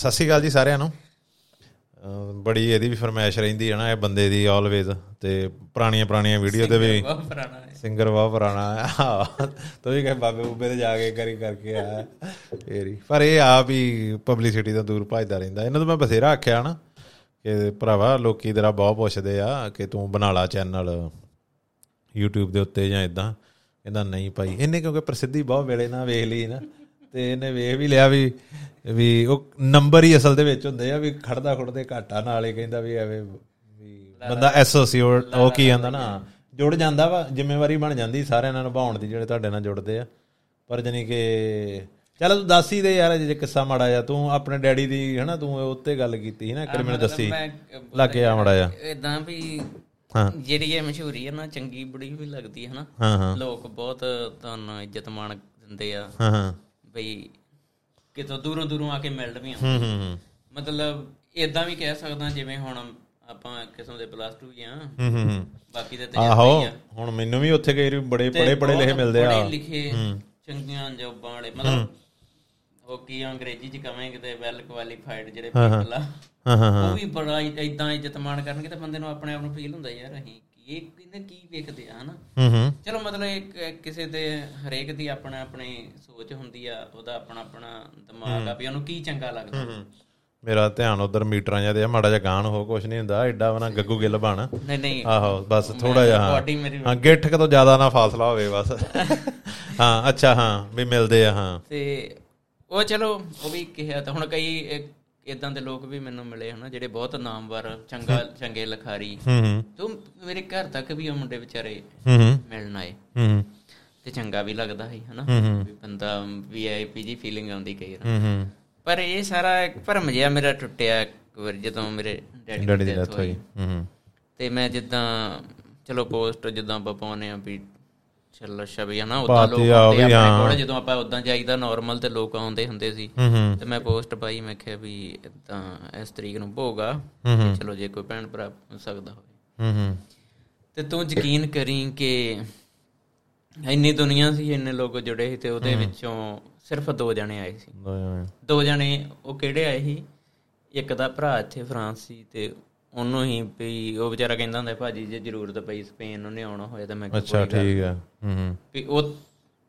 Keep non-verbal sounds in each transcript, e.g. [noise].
ਸਤਿ ਸ਼੍ਰੀ ਅਕਾਲ ਜੀ ਸਾਰਿਆਂ ਨੂੰ। ਬੜੀ ਇਹਦੀ ਵੀ ਫਰਮਾਇਸ਼ ਰਹਿੰਦੀ ਹੈ ਨਾ ਇਹ ਬੰਦੇ ਦੀ ਆਲਵੇਜ਼ ਤੇ ਪੁਰਾਣੀਆਂ ਪੁਰਾਣੀਆਂ ਵੀਡੀਓ ਤੇ ਵੀ ਸਿੰਗਰ ਬਹੁਤ ਪੁਰਾਣਾ ਹੈ। ਤੂੰ ਵੀ ਕਹੇ ਬਾਬੇ ਬੂਬੇ ਤੇ ਜਾ ਕੇ ਕਰੀ ਕਰਕੇ ਆਇਆ ਫੇਰੀ ਪਰ ਇਹ ਆਪ ਹੀ ਪਬਲਿਸਿਟੀ ਤੋਂ ਦੂਰ ਭੱਜਦਾ ਰਹਿੰਦਾ। ਇਹਨਾਂ ਤੋਂ ਮੈਂ ਬਥੇਰਾ ਆਖਿਆ ਨਾ ਕਿ ਭਰਾਵਾ ਲੋਕੀ ਤੇਰਾ ਬਹੁਤ ਪੁੱਛਦੇ ਆ ਕਿ ਤੂੰ ਬਣਾ ਲਾ ਚੈਨਲ YouTube ਦੇ ਉੱਤੇ ਜਾਂ ਇਦਾਂ ਕਹਿੰਦਾ ਨਹੀਂ ਭਾਈ ਇਹਨੇ ਕਿਉਂਕਿ ਪ੍ਰਸਿੱਧੀ ਬਹੁਤ ਵੇਲੇ ਨਾਲ ਵੇਖ ਲਈ ਨਾ। ਤੇ ਇਹਨੇ ਵੇਖ ਵੀ ਲਿਆ ਵੀ ਵੀ ਉਹ ਨੰਬਰ ਹੀ ਅਸਲ ਦੇ ਵਿੱਚ ਹੁੰਦੇ ਆ ਵੀ ਖੜਦਾ ਖੁੜਦੇ ਘਾਟਾ ਨਾਲ ਹੀ ਕਹਿੰਦਾ ਵੀ ਐਵੇਂ ਵੀ ਬੰਦਾ ਐਸੋਸੀਏਟ ਉਹ ਕੀ ਆਂਦਾ ਨਾ ਜੁੜ ਜਾਂਦਾ ਵਾ ਜ਼ਿੰਮੇਵਾਰੀ ਬਣ ਜਾਂਦੀ ਸਾਰਿਆਂ ਨਾਲ ਨਿਭਾਉਣ ਦੀ ਜਿਹੜੇ ਤੁਹਾਡੇ ਨਾਲ ਜੁੜਦੇ ਆ। ਪਰ ਜਾਨੀ ਕਿ ਚੱਲ ਤੂੰ ਦੱਸ ਹੀ ਦੇ ਯਾਰ ਜੇ ਕਿੱਸਾ ਮਾੜਾ ਜਾ ਤੂੰ ਆਪਣੇ ਡੈਡੀ ਦੀ ਹਨਾ ਤੂੰ ਉੱਤੇ ਗੱਲ ਕੀਤੀ ਸੀ ਨਾ ਇੱਕ ਮੈਨੂੰ ਦੱਸੀ ਲੱਗ ਗਿਆ ਮਾੜਾ ਜਾ ਇਦਾਂ ਵੀ ਹਾਂ। ਜਿਹੜੀ ਇਹ ਮਸ਼ਹੂਰੀ ਹੈ ਨਾ ਚੰਗੀ ਬੜੀ ਵੀ ਲੱਗਦੀ ਹੈ ਨਾ ਲੋਕ ਬਹੁਤ ਤੁਹਾਨੂੰ ਇੱਜ਼ਤ ਮਾਣ ਦਿੰਦੇ ਆ। ਹਾਂ ਹਾਂ। ਬਈ ਕਿਤੋਂ ਦੂਰੋਂ ਦੂਰੋਂ ਆ ਕੇ ਮਿਲਣ ਵੀ ਹੂੰ ਹੂੰ ਮਤਲਬ ਇਦਾਂ ਵੀ ਕਹਿ ਸਕਦਾ ਜਿਵੇਂ ਹੁਣ ਆਪਾਂ ਕਿਸਮ ਦੇ ਪਲੱਸ 2 ਹੀ ਆ। ਹੂੰ ਹੂੰ ਬਾਕੀ ਦੇ ਆਹੋ ਤਜਰਬੇ ਹੀ ਆ। ਹੁਣ ਮੈਨੂੰ ਵੀ ਉੱਥੇ ਕਈ ਬੜੇ ਪੜੇ ਪੜੇ ਲਿਖੇ ਮਿਲਦੇ ਆ। ਪੜ੍ਹੇ ਲਿਖੇ ਚੰਗੀਆਂ ਜੋਬਾਂ ਵਾਲੇ। ਮਤਲਬ ਉਹ ਕੀ ਅੰਗਰੇਜ਼ੀ ਚ ਕਵਾਂਗੇ ਤੇ ਵੈਲ ਕੁਆਲੀਫਾਈਡ ਜਿਹੜੇ ਪੀਪਲ ਆ ਹਾਂ ਹਾਂ ਹਾਂ। ਉਹ ਵੀ ਬੜਾ ਇਦਾਂ ਇੱਜ਼ਤ ਮਾਣ ਕਰਨਗੇ ਤੇ ਬੰਦੇ ਨੂੰ ਆਪਣੇ ਆਪ ਨੂੰ ਫੀਲ ਹੁੰਦਾ ਯਾਰ ਅਸੀਂ ਇਹ ਕਿਹਨੇ ਕੀ ਵੇਖਦੇ ਆ ਹਨਾ? ਹੂੰ ਹੂੰ। ਚਲੋ ਮਤਲਬ ਇੱਕ ਕਿਸੇ ਦੇ ਹਰੇਕ ਦੀ ਆਪਣਾ ਆਪਣੀ ਸੋਚ ਹੁੰਦੀ ਆ ਉਹਦਾ ਆਪਣਾ ਆਪਣਾ ਦਿਮਾਗ ਆ ਵੀ ਉਹਨੂੰ ਕੀ ਚੰਗਾ ਲੱਗਦਾ। ਮੇਰਾ ਧਿਆਨ ਉਧਰ ਮੀਟਰਾਂ ਜਾਂ ਤੇ ਆ, ਮਾੜਾ ਜਿਹਾ ਗਾਣ ਹੋ ਕੁਛ ਨਹੀਂ ਹੁੰਦਾ ਐਡਾ ਵਨਾ ਗੱਗੂ ਗਿੱਲ ਬਣ। ਨਹੀਂ ਨਹੀਂ। ਆਹੋ ਬਸ ਥੋੜਾ ਜਿਹਾ ਹਾਂ। ਹਾਂ ਗਿੱਠ ਤੋਂ ਜ਼ਿਆਦਾ ਨਾ ਫਾਸਲਾ ਹੋਵੇ ਬਸ। ਹਾਂ ਅੱਛਾ ਹਾਂ ਵੀ ਮਿਲਦੇ ਆ ਹਾਂ। ਤੇ ਉਹ ਚਲੋ ਉਹ ਵੀ ਕਿਹਾ ਤਾਂ ਹੁਣ ਕਈ ਇਦਾਂ ਦੇ ਲੋਕ ਵੀ ਮੈਨੂੰ ਮਿਲੇ ਹਨਾ ਜਿਹੜੇ ਬਹੁਤ ਨਾਮਵਰ ਚੰਗਾ ਚੰਗੇ ਲਖਾਰੀ। ਹੂੰ ਹੂੰ। ਤੂੰ ਮੇਰੇ ਘਰ ਤੱਕ ਵੀ ਉਹ ਮੁੰਡੇ ਵਿਚਾਰੇ ਹੂੰ ਹੂੰ। ਮਿਲਣ ਆਏ। ਹੂੰ ਤੇ ਚੰਗਾ ਵੀ ਲੱਗਦਾ ਹੈ ਹਨਾ ਵੀ ਬੰਦਾ ਵੀਆਈਪੀ ਜੀ ਫੀਲਿੰਗ ਆਉਂਦੀ ਕਈ ਵਾਰ। ਹੂੰ ਹੂੰ। ਪਰ ਇਹ ਸਾਰਾ ਇੱਕ ਭਰਮ ਜਿਹਾ ਮੇਰਾ ਟੁੱਟਿਆ ਇੱਕ ਵਾਰ ਜਦੋਂ ਮੇਰੇ ਡੈਡੀ ਦੀ ਡੈਥ ਹੋਈ। ਹੂੰ ਹੂੰ। ਤੇ ਮੈਂ ਜਿੱਦਾਂ ਚਲੋ ਪੋਸਟ ਜਿੱਦਾਂ ਆਪਾਂ ਪਾਉਨੇ ਆ ਵੀ ਚੱਲ ਅੱਛਾ ਵੀ ਹਨਾ ਉਦਾਂ ਲੋਕ ਆਉਂਦੇ ਆਪਣੇ। ਕੋਲ ਜਦੋਂ ਆਪਾਂ ਉਦਾਂ ਜਾਈਦਾ ਨਾਰਮਲ ਤੇ ਲੋਕ ਆਉਂਦੇ ਹੁੰਦੇ ਸੀ। ਤੇ ਮੈਂ ਪੋਸਟ ਪਾਈ ਮੈਂ ਕਿਹਾ ਵੀ ਇਦਾਂ ਇਸ ਤਰੀਕ ਨੂੰ ਭੋਗਾ ਚਲੋ ਜੇ ਕੋਈ ਭੈਣ ਭਰਾ ਸਕਦਾ ਹੋਵੇ। ਹੂੰ ਹੂੰ। ਤੇ ਤੂੰ ਯਕੀਨ ਕਰੀ ਕਿ ਇੰਨੀ ਦੁਨੀਆ ਸੀ ਇੰਨੇ ਲੋਕ ਜੁੜੇ ਸੀ ਤੇ ਉਹਦੇ ਵਿੱਚੋਂ ਸਿਰਫ ਦੋ ਜਣੇ ਆਏ ਸੀ। ਦੋ ਜਣੇ ਉਹ ਕਿਹੜੇ ਆਏ ਸੀ? ਇੱਕ ਦਾ ਭਰਾ ਇੱਥੇ ਫਰਾਂਸ ਸੀ ਤੇ ਉਹਨੂੰ ਹੀ ਵੀ ਉਹ ਵਿਚਾਰਾ ਕਹਿੰਦਾ ਹੁੰਦਾ ਭਾਜੀ ਜੇ ਜ਼ਰੂਰਤ ਪਈ ਸਪੇਨ ਉਹਨੇ ਆਉਣਾ ਹੋਇਆ ਤਾਂ ਮੈਂ ਅੱਛਾ ਠੀਕ ਆ ਹੂੰ ਹੂੰ। ਵੀ ਉਹ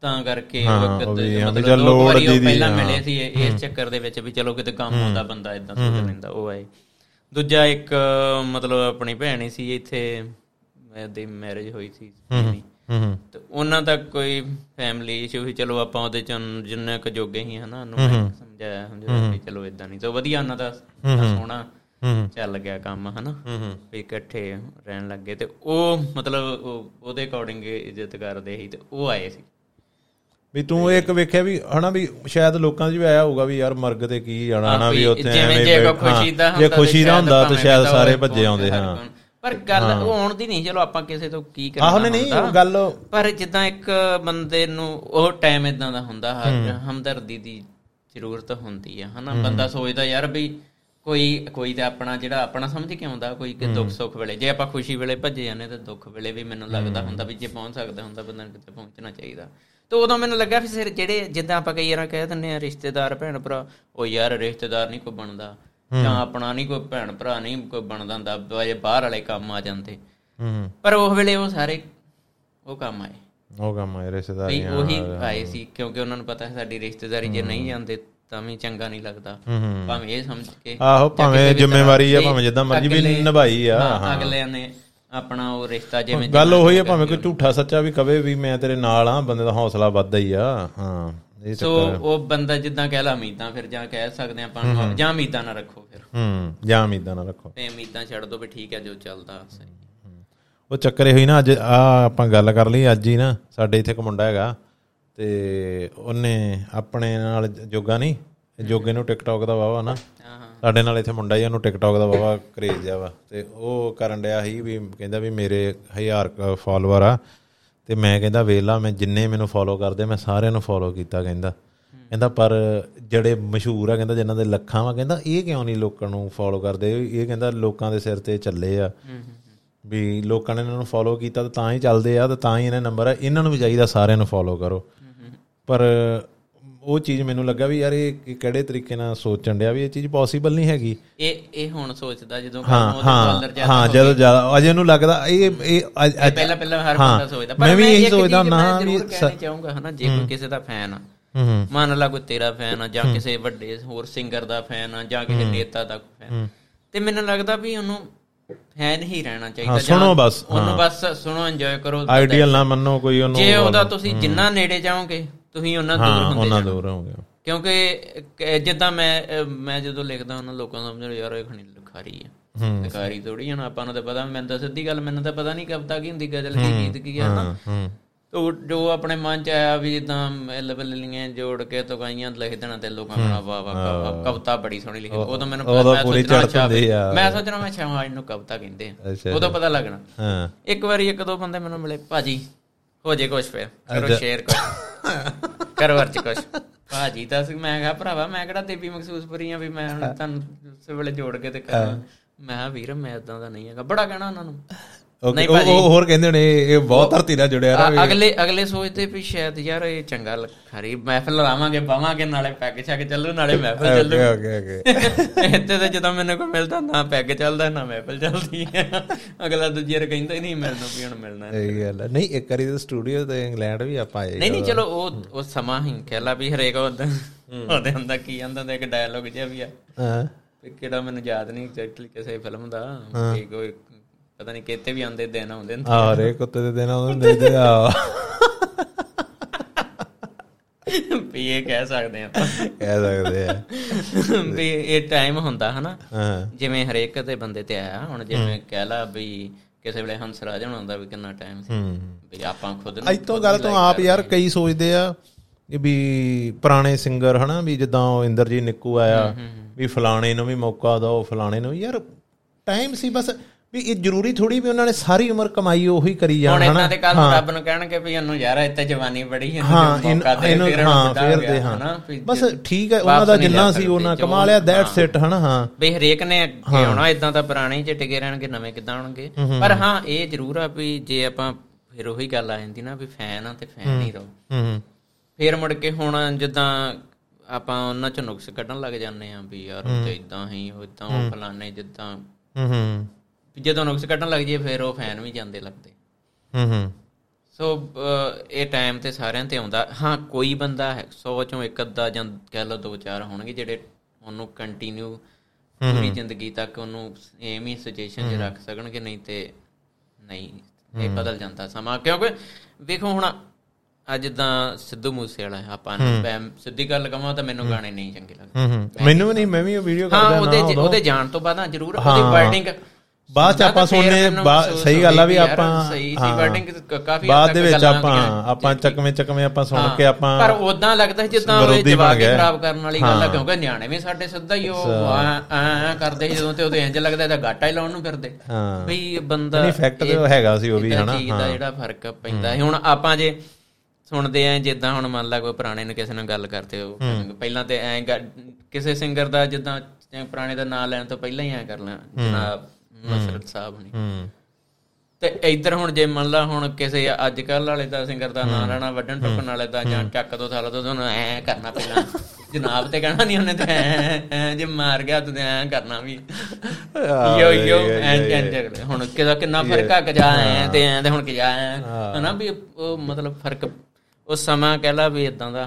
ਤਾਂ ਕਰਕੇ ਹਾਂ, ਉਹ ਉਹ ਵੀ ਕਿਤੇ ਹਾਂ, ਵੀ ਮਤਲਬ ਲੋੜ ਦੀ- ਪਹਿਲਾਂ। ਮਿਲੇ ਸੀ ਇਸ ਚੱਕਰ ਦੇ ਵਿੱਚ ਵੀ ਚਲੋ ਕਿਤੇ ਕੰਮ ਆਉਂਦਾ ਬੰਦਾ ਇਦਾਂ ਸੋਚ ਲੈਂਦਾ ਉਹ ਆਏ। ਦੂਜਾ ਇੱਕ ਮਤਲਬ ਆਪਣੀ ਭੈਣ ਹੀ ਸੀ ਇੱਥੇ ਦੀ ਮੈਰਿਜ ਹੋਈ ਸੀ ਹੂੰ ਹੂੰ। ਤੇ ਉਹਨਾਂ ਦਾ ਕੋਈ ਫੈਮਿਲੀ ਇਸ਼ੂ ਸੀ ਚਲੋ ਆਪਾਂ ਉਹਦੇ ਚ ਜਿੰਨੇ ਕੁ ਜੋਗੇ ਹੀ ਹਨਾ ਉਹਨੂੰ ਸਮਝਾਇਆ ਵੀ ਚਲੋ ਇਦਾਂ ਨਹੀਂ। ਤੇ ਵਧੀਆ ਉਹਨਾਂ ਦਾ ਸੋਹਣਾ ਚੱਲ ਗਿਆ ਕੰਮ ਹਨਾ? ਵੀ ਇਕੱਠੇ ਰਹਿਣ ਲੱਗੇ ਤੇ ਉਹ ਮਤਲਬ ਉਹ- ਉਹਦੇ ਅਕੋਰਡਿੰਗ ਇੱਜ਼ਤ ਕਰਦੇ ਸੀ ਤੇ ਉਹ ਆਏ ਸੀ। ਵੀ ਤੂੰ ਇੱਕ ਵੇਖਿਆ ਵੀ ਹਨਾ ਵੀ ਸ਼ਾਇਦ ਲੋਕਾਂ 'ਚ ਵੀ ਆਇਆ ਹੋਊਗਾ ਵੀ ਯਾਰ ਮਰਗ ਤੇ ਕੀ ਜਾਣਾ ਨਾ ਵੀ ਉੱਥੇ ਜਿਵੇਂ ਐਵੇਂ ਜੇ ਖੁਸ਼ੀ ਦਾ ਹੁੰਦਾ ਖੁਸ਼ੀ ਦਾ ਹੁੰਦਾ ਤਾਂ ਸ਼ਾਇਦ ਸਾਰੇ ਭੱਜੇ ਆਉਂਦੇ ਹਾਂ। ਪਰ ਗੱਲ ਉਹ ਆਉਣ ਦੀ ਨਹੀਂ ਚਲੋ ਆਪਾਂ ਕਿਸੇ ਤੋਂ ਕੀ ਕਰਨਾ ਆਹੋ ਨਹੀਂ ਗੱਲ ਪਰ ਜਿੱਦਾਂ ਇੱਕ ਬੰਦੇ ਨੂੰ ਉਹ ਟਾਈਮ ਇਦਾਂ ਦਾ ਹੁੰਦਾ ਹਰ ਹਮਦਰਦੀ ਦੀ ਜ਼ਰੂਰਤ ਹੁੰਦੀ ਆ ਹਨਾ? ਬੰਦਾ ਸੋਚਦਾ ਯਾਰ ਵੀ ਕੋਈ ਕੋਈ ਤੇ ਆਪਣਾ ਜਿਹੜਾ ਆਪਣਾ ਸਮਝ ਕੇ ਆਉਂਦਾ ਕੋਈ ਕਿ ਦੁੱਖ ਸੁੱਖ ਵੇਲੇ ਜੇ ਆਪਾਂ ਖੁਸ਼ੀ ਵੇਲੇ ਭੱਜੇ ਜਾਂਦੇ ਤਾਂ ਦੁੱਖ ਵੇਲੇ ਵੀ ਮੈਨੂੰ ਲੱਗਦਾ ਹੁੰਦਾ ਵੀ ਜੇ ਪਹੁੰਚ ਸਕਦਾ ਹੁੰਦਾ ਬੰਦਾ ਨੂੰ ਕਿਤੇ ਪਹੁੰਚਣਾ ਚਾਹੀਦਾ। ਤੇ ਉਦੋਂ ਮੈਨੂੰ ਲੱਗਾ ਵੀ ਸਿਰ ਜਿਹੜੇ ਜਿੱਦਾਂ ਆਪਾਂ ਕਈ ਵਾਰ ਕਹਿ ਦਿੰਦੇ ਆ ਰਿਸ਼ਤੇਦਾਰ ਭੈਣ ਭਰਾ ਉਹ ਯਾਰ ਰਿਸ਼ਤੇਦਾਰ ਨਹੀਂ ਕੋਈ ਬਣਦਾ। ਜਾਂ ਆਪਣਾ ਨਹੀਂ ਕੋਈ ਭੈਣ ਭਰਾ ਨਹੀਂ ਕੋਈ ਬਣਦਾ ਹੁੰਦਾ ਬਾਏ ਬਾਹਰ ਵਾਲੇ ਕੰਮ ਆ ਜਾਂਦੇ। ਪਰ ਉਸ ਵੇਲੇ ਉਹ ਸਾਰੇ ਉਹ ਕੰਮ ਆਏ। ਉਹ ਕੰਮ ਵੀ ਰਿਸ਼ਤੇਦਾਰੀਆਂ ਉਹੀ ਆਏ ਸੀ ਕਿਉਂਕਿ ਉਹਨਾਂ ਨੂੰ ਪਤਾ ਹੈ ਸਾਡੀ ਰਿਸ਼ਤੇਦਾਰੀ ਜੇ ਨਹੀਂ ਜਾਂਦੇ ਤਾਂ ਵੀ ਚੰਗਾ ਨਹੀਂ ਲੱਗਦਾ। ਭਾਵੇਂ ਇਹ ਸਮਝ ਕੇ ਆਹੋ ਭਾਵੇਂ ਜ਼ਿੰਮੇਵਾਰੀ ਆ ਭਾਵੇਂ ਜਿੱਦਾਂ ਮਰਜ਼ੀ ਵੀ ਨਿਭਾਈ ਆ ਹਾਂ, ਅਗਲਿਆਂ ਨੇ ਆਪਣਾ ਉਹ ਰਿਸ਼ਤਾ ਜਿਵੇਂ ਗੱਲ ਉਹੀ ਆ ਭਾਵੇਂ ਕੋਈ ਝੂਠਾ ਸੱਚਾ ਵੀ ਕਵੇ ਵੀ ਮੈਂ ਤੇਰੇ ਨਾਲ ਆ ਬੰਦੇ ਦਾ ਹੌਸਲਾ ਵੱਧਦਾ ਹੀ ਆ। ਹਾਂ ਇਹ ਸੋ ਉਹ ਬੰਦਾ ਜਿੱਦਾਂ ਕਹਿ ਲਾ ਉਮੀਦਾਂ ਫਿਰ ਜਾਂ ਕਹਿ ਸਕਦੇ ਆਪਾਂ ਨੂੰ, ਜਾਂ ਉਮੀਦਾਂ ਨਾ ਰੱਖੋ ਫਿਰ। ਹੂੰ ਜਾਂ ਉਮੀਦਾਂ ਨਾ ਰੱਖੋ। ਤੇ ਉਮੀਦਾਂ ਛੱਡ ਦੋ ਵੀ ਠੀਕ ਹੈ ਜੋ ਚੱਲਦਾ ਸਹੀ। ਉਹ ਚੱਕਰ ਹੋਈ ਨਾ ਅੱਜ ਆ ਆਪਾਂ ਗੱਲ ਕਰ ਲਈ ਅੱਜ ਹੀ ਨਾ ਸਾਡੇ ਇੱਥੇ ਇੱਕ ਮੁੰਡਾ ਹੈਗਾ। ਤੇ ਉਹਨੇ ਆਪਣੇ ਨਾਲ ਜੋਗਾ ਨਹੀਂ ਜੋਗੇ ਨੂੰ ਟਿਕਟੌਕ ਦਾ ਵਾਵਾ ਨਾ। ਸਾਡੇ ਨਾਲ ਇੱਥੇ ਮੁੰਡਾ ਹੀ ਉਹਨੂੰ ਟਿਕਟੌਕ ਦਾ ਵਾਵਾ ਕਰੇਜ ਆ ਵਾ। ਤੇ ਉਹ ਕਰਨ ਡਿਆ ਸੀ ਵੀ ਕਹਿੰਦਾ ਵੀ ਮੇਰੇ 1000 ਫਾਲੋਅਰ ਆ। ਤੇ ਮੈਂ ਕਹਿੰਦਾ ਵੇਲਾ ਮੈਂ ਜਿੰਨੇ ਮੈਨੂੰ ਫੋਲੋ ਕਰਦੇ ਮੈਂ ਸਾਰਿਆਂ ਨੂੰ ਫੋਲੋ ਕੀਤਾ ਕਹਿੰਦਾ। ਕਹਿੰਦਾ ਪਰ ਜਿਹੜੇ ਮਸ਼ਹੂਰ ਆ ਕਹਿੰਦਾ ਜਿਨ੍ਹਾਂ ਦੇ ਲੱਖਾਂ ਵਾ ਕਹਿੰਦਾ ਇਹ ਕਿਉਂ ਨਹੀਂ ਲੋਕਾਂ ਨੂੰ ਫੋਲੋ ਕਰਦੇ? ਇਹ ਕਹਿੰਦਾ ਲੋਕਾਂ ਦੇ ਸਿਰ ਤੇ ਚੱਲੇ ਆ। ਵੀ ਲੋਕਾਂ ਨੇ ਇਹਨਾਂ ਨੂੰ ਫੋਲੋ ਕੀਤਾ ਤਾਂ ਤਾਂ ਹੀ ਚੱਲਦੇ ਆ ਤਾਂ ਤਾਂ ਹੀ ਇਹਨਾਂ ਨੰਬਰ ਆ। ਇਹਨਾਂ ਨੂੰ ਵੀ ਚਾਹੀਦਾ ਸਾਰਿਆਂ ਨੂੰ ਫੋਲੋ ਕਰੋ। ਪਰ ਉਹ ਚੀਜ਼ ਮੈਨੂੰ ਲੱਗਾ ਵੀ ਯਾਰ ਇਹ ਕਿਹੜੇ ਤਰੀਕੇ ਨਾਲ ਸੋਚਣ ਡਿਆ ਵੀ ਇਹ ਚੀਜ਼ ਪੋਸੀਬਲ ਨਹੀਂ ਹੈਗੀ। ਇਹ ਇਹ ਹੁਣ ਸੋਚਦਾ ਜਦੋਂ ਕੰਮ ਉਹਦੇ ਡਾਲਰ ਜ਼ਿਆਦਾ ਹਾਂ ਜਦੋਂ ਜ਼ਿਆਦਾ ਅਜੇ ਉਹਨੂੰ ਲੱਗਦਾ ਇਹ ਇਹ ਪਹਿਲਾਂ ਪਹਿਲਾਂ ਹਰ ਬੰਦਾ ਸੋਚਦਾ। ਮੈਂ ਵੀ ਇਹੀ ਸੋਚਦਾ ਨਾ ਵੀ ਚਾਹੂੰਗਾ ਹਨਾ ਜੇ ਕੋਈ ਕਿਸੇ ਦਾ ਫੈਨ ਆ ਮੰਨ ਲਾ ਕੋਈ ਤੇਰਾ ਫੈਨ ਆ ਜਾਂ ਕਿਸੇ ਵੱਡੇ ਹੋਰ ਸਿੰਗਰ ਦਾ ਫੈਨ ਆ ਜਾਂ ਕਿਸੇ ਨੇਤਾ ਦਾ ਫੈਨ ਤੇ ਮੈਨੂੰ ਲੱਗਦਾ ਵੀ ਉਹਨੂੰ ਫੈਨ ਹੀ ਰਹਿਣਾ ਚਾਹੀਦਾ ਸੁਣੋ ਬਸ, ਉਹਨੂੰ ਬਸ ਸੁਣੋ ਇੰਜੋਏ ਕਰੋ ਆਈਡੀਅਲ ਨਾ ਮੰਨੋ ਕੋਈ ਉਹਨੂੰ ਜੇ ਉਹਦਾ ਤੁਸੀਂ ਜਿੰਨਾ ਨੇੜੇ ਜਾਓਗੇ ਤੁਸੀਂ ਉਹਨਾਂ ਦੂਰ ਹਾਂ ਹੁੰਦੇ ਉਹਨਾਂ ਦੂਰ ਹੋਗੇ ਕਿਉਂਕਿ ਜਿੱਦਾਂ ਮੈਂ ਮੈਂ ਜਦੋਂ ਲਿਖਦਾ ਉਹਨਾਂ ਲੋਕਾਂ ਨੂੰ ਸਮਝੋ ਯਾਰ ਇਹ ਖਣੀ ਲਿਖਾਰੀ ਆ। ਲਿਖਾਰੀ ਥੋੜੀ ਜਣਾ ਆਪਾਂ ਨੂੰ ਤਾਂ ਪਤਾ ਮੈਨੂੰ ਤਾਂ ਸਿੱਧੀ ਗੱਲ ਮੈਨੂੰ ਤਾਂ ਪਤਾ ਨਹੀਂ ਕਵਿਤਾ ਕੀ ਹੁੰਦੀ ਗਜ਼ਲ ਕੀ ਗੀਤ ਕੀ ਆ ਨਾ ਤੋ ਜੋ ਆਪਣੇ ਮਨ ਚ ਆਇਆ ਵੀ ਜਿੱਦਾਂ ਲਬਲੀਆਂ ਜੋੜ ਕੇ ਤੁਕਾਈਆਂ ਲਿਖ ਦੇਣਾ ਤੇ ਲੋਕਾਂ ਵਾਹ ਵਾਹ ਕਵ- ਕਵਿਤਾ ਬੜੀ ਸੋਹਣੀ ਲਿਖੀ। ਉਦੋਂ ਮੈਨੂੰ ਪਤਾ ਉਦੋਂ ਮੈਂ ਸੋਚਣਾ ਵੀ-। ਮੈਂ ਸੋਚਣਾ ਮੈਂ ਸ਼ਾਮਾਜ ਨੂੰ ਕਵਿਤਾ ਕਹਿੰਦੇ ਆ। ਉਦੋਂ ਪਤਾ ਲੱਗਣਾ। ਹਾਂ। ਇੱਕ ਵਾਰੀ ਇੱਕ ਦੋ ਬੰਦੇ ਮੈਨੂੰ ਮਿਲੇ ਭਾਜੀ ਹੋ ਜੇ ਕੁਛ ਫੇਰ ਕਰੋ ਸ਼ੇਅਰ ਕੁਛ ਕਰੋ ਵਰਚ ਕੁਛ ਭਾਜੀ ਤਾਂ ਮੈਂ ਕਿਹਾ ਭਰਾਵਾ ਮੈਂ ਕਿਹੜਾ ਦੇਵੀ ਮਖਸੂਸਪੁਰੀ ਆ ਵੀ ਮੈਂ ਹੁਣ ਤੁਹਾਨੂੰ ਉਸੇ ਵੇਲੇ ਜੋੜ ਕੇ ਤੇ ਕਰਾਂ ਮੈਂ ਕਿਹਾ ਵੀਰ ਮੈਂ ਇਦਾਂ ਦਾ ਨਹੀਂ ਹੈਗਾ। ਬੜਾ ਕਹਿਣਾ ਉਹਨਾਂ ਨੂੰ। ਓਕੇ ਉਹ ਉਹ ਹੋਰ ਕਹਿੰਦੇ ਨੇ ਇਹ ਬਹੁਤ ਧਰਤੀ ਨਾਲ ਜੁੜਿਆ ਰਹਾ। ਅਗਲੇ ਅਗਲੇ ਸੋਚਦੇ ਵੀ ਸ਼ਾਇਦ ਯਾਰ ਇਹ ਚੰਗਾ ਖਰੀ ਮਹਿਫਲ ਲਾਵਾਂਗੇ ਬਾਵਾਂਗੇ ਨਾਲੇ ਪੈਗ ਛੱਕ ਚੱਲੂ ਨਾਲੇ ਮਹਿਫਲ ਚੱਲੂ। ਓਕੇ ਓਕੇ ਓਕੇ ਇੱਥੇ ਤਾਂ ਜਦੋਂ ਮੈਨੂੰ ਕੋਈ ਮਿਲਦਾ ਨਾ ਪੈਗ ਚੱਲਦਾ ਨਾ ਮਹਿਫਲ ਚੱਲਦੀ ਹੈ। ਅਗਲਾ ਦੂਜੀ ਵਾਰ ਕਹਿੰਦਾ ਹੀ ਨਹੀਂ ਮਿਲਣਾ ਵੀ ਹੁਣ ਮਿਲਣਾ ਨਹੀਂ। ਇਹ ਗੱਲ ਹੈ। ਨਹੀਂ ਇੱਕ ਵਾਰੀ ਤਾਂ ਸਟੂਡੀਓ ਤੇ ਇੰਗਲੈਂਡ ਵੀ ਆਪਾਂ ਆਏ ਨਹੀਂ ਨਹੀਂ ਚਲੋ ਉਹ ਉਹ ਸਮਾਂ ਹੀ ਕਹਿ ਲਾ ਵੀ ਹਰੇਕ ਉਹਦਾ ਉਹਦੇ ਹੁੰਦਾ ਕੀ ਆਂਦਾ ਤੇ ਇੱਕ ਡਾਇਲੋਗ ਜਿਹਾ ਵੀ ਆ। ਹਾਂ। ਕਿਹੜਾ ਮੈਨੂੰ ਯਾਦ ਨਹੀਂ ਐਗਜ਼ੈਕਟਲੀ ਕਿਸੇ ਫਿਲਮ ਦਾ। ਕੋਈ ਪਤਾ ਨਹੀਂ ਕਿਤੇ ਵੀ ਆਂਦੇ ਦਿਨ ਆਉਂਦੇ ਨੇ ਆ। ਰੇ ਕੁੱਤੇ ਦੇ ਦਿਨ ਆਉਂਦੇ ਹੁੰਦੇ ਆ ਵੀ ਇਹ ਕਹਿ ਸਕਦੇ ਆਪਾਂ। ਕਹਿ ਸਕਦੇ ਆ। ਵੀ ਇਹ ਟਾਈਮ ਹੁੰਦਾ ਹਨਾ? ਜਿਵੇਂ ਹਰੇਕ ਦੇ ਬੰਦੇ ਤੇ ਆਇਆ ਹੁਣ ਜਿਵੇਂ ਕਹਿ ਲਾ ਵੀ ਕਿਸੇ ਵੇਲੇ ਹੰਸਰਾਜ ਹੋਣਾ ਹੁੰਦਾ ਵੀ ਕਿੰਨਾ ਟਾਈਮ ਸੀ। ਵੀ ਆਪਾਂ ਖੁਦ ਨੂੰ ਅੱਜ ਤੋਂ ਗੱਲ ਤੋਂ ਆਪ ਯਾਰ ਕਈ ਸੋਚਦੇ ਆ ਵੀ ਪੁਰਾਣੇ ਸਿੰਗਰ ਹਨਾ ਵੀ ਜਿੱਦਾਂ ਉਹ ਇੰਦਰਜੀਤ ਨਿੱਕੂ ਆਇਆ ਵੀ ਫਲਾਣੇ ਨੂੰ ਵੀ ਮੌਕਾ ਦਿਓ ਫਲਾਣੇ ਨੂੰ ਯਾਰ ਟਾਈਮ ਸੀ ਬਸ ਵੀ ਇਹ ਜ਼ਰੂਰੀ ਥੋੜੀ ਵੀ ਉਹਨਾਂ ਨੇ ਸਾਰੀ ਉਮਰ ਕਮਾਈ ਉਹੀ ਕਰੀ ਹੁਣ ਜਾਣ ਇਹਨਾਂ ਹਨਾ? ਦੇ ਕੱਲ ਰੱਬ ਨੂੰ ਕਹਿਣਗੇ ਵੀ ਇਹਨੂੰ ਯਾਰ ਇੱਥੇ ਜਵਾਨੀ ਬੜੀ ਇਹਨੂੰ ਹਾਂ ਜੇ ਮੌਕਾ ਦੇ ਇਹਨੂੰ ਫਿਰ ਹਾਂ ਫੇਰ ਦੇ ਹਾਂ। ਬਸ ਠੀਕ ਹੈ ਉਹਨਾਂ ਦਾ ਨਹੀਂ ਜਿੰਨਾ ਸੀ ਉਹਨਾਂ ਕਮਾ ਲਿਆ ਦੈਟਸ ਇਟ ਹਨਾ? ਹਾਂ। ਵੀ ਹਰੇਕ ਨੇ ਅੱਗੇ ਆਉਣਾ ਇਦਾਂ ਤਾਂ ਪੁਰਾਣੇ ਚ ਟਿਕੇ ਰਹਿਣਗੇ ਨਵੇਂ ਕਿਦਾਂ ਆਉਣਗੇ। ਪਰ ਹਾਂ। ਇਹ ਜ਼ਰੂਰ ਆ ਵੀ ਜੇ ਆਪਾਂ ਫਿਰ ਉਹੀ ਗੱਲ ਆ ਜਾਂਦੀ ਨਾ ਵੀ ਫੈਨ ਆ ਤੇ ਫੈਨ ਹੀ ਰਹੋ। ਹੂੰ ਹੂੰ। ਫਿਰ ਮੁੜ ਕੇ ਹੁਣ ਜਿੱਦਾਂ ਆਪਾਂ ਉਹਨਾਂ ਚ ਨੁਕਸ ਕੱਢਣ ਲੱਗ ਜਾਂਦੇ ਆ ਵੀ ਯਾਰ ਉਹ ਤੇ ਇਦਾਂ ਹੀ ਉਹ ਇਦਾਂ ਉਹ ਫਲਾਣੇ ਜਿੱਦਾਂ ਹੂੰ। ਜਦੋਂ ਨੁਕਸ ਕੱਢਣ ਲੱਗ ਜਾਈਏ ਫਿਰ ਉਹ ਫੈਨ ਵੀ ਜਾਂਦੇ ਲੱਗਦੇ ਹੂੰ ਹੂੰ। ਸੋ ਇਹ ਟਾਈਮ ਤੇ ਸਾਰਿਆਂ ਤੇ ਆਉਂਦਾ। ਹਾਂ ਕੋਈ ਬੰਦਾ ਹੈ 100 ਚੋਂ ਇੱਕ ਅੱਧਾ ਜਾਂ ਕਹਿ ਲਓ ਦੋ ਚਾਰ ਹੋਣਗੇ ਜਿਹੜੇ ਉਹਨੂੰ ਕੰਟੀਨਿਊ ਪੂਰੀ ਜ਼ਿੰਦਗੀ ਤੱਕ ਉਹਨੂੰ ਸੇਮ ਹੀ ਸੁਜੈਸ਼ਨ 'ਚ ਰੱਖ ਸਕਣਗੇ ਨਹੀਂ ਤੇ ਨਹੀਂ ਇਹ ਬਦਲ ਜਾਂਦਾ ਸਮਾਂ। ਕਿਉਂਕਿ ਵੇਖੋ ਹੁਣ ਅੱਜ ਤਾਂ ਸਿੱਧੂ ਮੂਸੇ ਵਾਲਾ ਹੈ ਆਪਾਂ ਨੂੰ ਸਿੱਧੀ ਗੱਲ ਕਹਾਂ ਤਾਂ ਮੈਨੂੰ ਗਾਣੇ ਨਹੀਂ ਚੰਗੇ ਲੱਗਦੇ। ਹੂੰ ਹੂੰ। ਮੈਨੂੰ ਵੀ ਨਹੀਂ ਮੈਂ ਵੀ ਉਹ ਵੀਡੀਓ ਹਾਂ ਕਰਦਾ ਉਹਦੇ ਨਾ ਉਹਦੇ ਜਾਣ ਤੋਂ ਬਾਅਦ ਨਾ ਜ਼ਰੂਰ ਉਹਦੀ ਵਰਡਿੰਗ ਬਾਅਦ ਚ ਆਪਾਂ ਸੁਣਨੇ ਸਹੀ ਗੱਲ ਆ ਵੀ ਆਪਾਂ ਸਹੀ ਸੀ ਵਰਡਿੰਗ ਕਾਫੀ ਬਾਅਦ ਦੇ ਵਿੱਚ ਆਪਾਂ ਆਪਾਂ ਚੱਕਵੇਂ ਚੱਕਵੇਂ ਆਪਾਂ ਸੁਣ ਕੇ ਆਪਾਂ ਪਰ ਉਦਾਂ ਲੱਗਦਾ ਜਿੱਦਾਂ ਉਹ ਜਵਾਬ। ਖਰਾਬ ਕਰਨ ਵਾਲੀ ਗੱਲ ਆ ਕਿਉਂਕਿ ਨਿਆਣੇ ਵੀ ਸਾਡੇ ਸਿੱਧਾ ਹੀ ਉਹ ਐਂ ਕਰਦੇ ਜਦੋਂ ਤੇ ਉਹਦੇ ਇੰਜ ਲੱਗਦਾ ਇਹਦਾ ਗਾਟਾ ਹੀ ਲਾਉਣ ਨੂੰ ਫਿਰਦੇ ਹਾਂ। ਵੀ ਬੰਦਾ ਨਹੀਂ ਫੈਕਟ ਤੇ ਹੈਗਾ ਸੀ ਉਹ ਵੀ ਹਨਾ? ਦਾ ਜਿਹੜਾ ਫ਼ਰਕ ਪੈਂਦਾ ਹੁਣ ਆਪਾਂ ਜੇ ਸੁਣਦੇ ਆਂ ਜਿੱਦਾਂ ਹੁਣ ਮੰਨ ਲਾ ਕੋਈ ਪੁਰਾਣੇ ਨੂੰ ਕਿਸੇ ਨਾਲ ਗੱਲ ਕਰਦੇ ਹੋ ਪਹਿਲਾਂ ਤੇ ਐ ਕਿਸੇ ਸਿੰਗਰ ਦਾ ਜਿੱਦਾਂ ਪੁਰਾਣੇ ਦਾ ਨਾਮ ਲੈਣ ਤੋਂ ਪਹਿਲਾਂ ਹੀ ਐ ਕਰ ਲੈਣਾ ਜਨਾਬ ਨਸਰਤ ਸਾਹਿਬ ਨੇ। ਤੇ ਇੱਧਰ ਹੁਣ ਜੇ ਮੰਨ ਲਾ ਹੁਣ ਕਿਸੇ ਅੱਜ ਕੱਲ ਵਾਲੇ ਦਾ ਸਿੰਗਰ ਦਾ ਨਾਮ ਲੈਣਾ ਵੱਡਣ ਟੁੱਕਣ ਵਾਲੇ ਦਾ ਜਾਂ ਚੱਕ ਤੋਂ ਸਾਲ ਤੋਂ ਤੁਹਾਨੂੰ ਐ ਕਰਨਾ ਪਹਿਲਾਂ ਜਨਾਬ ਤੇ ਕਹਿਣਾ ਨਹੀਂ ਉਹਨੇ ਤੇ ਜੇ ਮਾਰ ਗਿਆ ਤੂੰ ਐ ਕਰਨਾ ਵੀ। ਯੋ ਯੋ ਐ ਐ ਹੁਣ ਕਿਦਾ ਕਿੰਨਾ ਫ਼ਰਕ ਆ ਕਿ ਜਾ ਐ ਤੇ ਐ ਤੇ ਹੁਣ ਕਿ ਜਾ ਐ ਹਨਾ ਵੀ ਉਹ ਮਤਲਬ ਫ਼ਰਕ ਉਹ ਸਮਾਂ ਕਹਿ ਲਾ ਵੀ ਇਦਾਂ ਦਾ।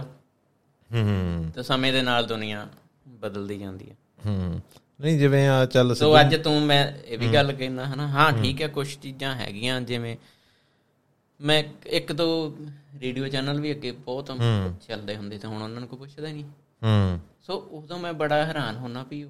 ਹੂੰ। ਤੇ ਸਮੇਂ ਦੇ ਨਾਲ ਦੁਨੀਆ ਬਦਲਦੀ ਜਾਂਦੀ ਹੈ ਹੂੰ। ਨਹੀਂ ਜਿਵੇਂ ਆ ਚੱਲ ਸੋ ਅੱਜ ਤੂੰ ਮੈਂ ਇਹ ਵੀ ਗੱਲ ਕਹਿਣਾ ਹਨਾ? ਹਾਂ ਠੀਕ ਹੈ ਕੁਝ ਚੀਜ਼ਾਂ ਹੈਗੀਆਂ ਜਿਵੇਂ ਮੈਂ ਇੱਕ ਦੋ ਰੇਡੀਓ ਚੈਨਲ ਵੀ ਅੱਗੇ ਬਹੁਤ ਚੱਲਦੇ ਹੁੰਦੇ ਤੇ ਹੁਣ ਉਹਨਾਂ ਨੂੰ ਕੋਈ ਪੁੱਛਦਾ ਨਹੀਂ। ਹੂੰ। ਸੋ ਉਦੋਂ ਮੈਂ ਬੜਾ ਹੈਰਾਨ ਹੁੰਨਾ ਵੀ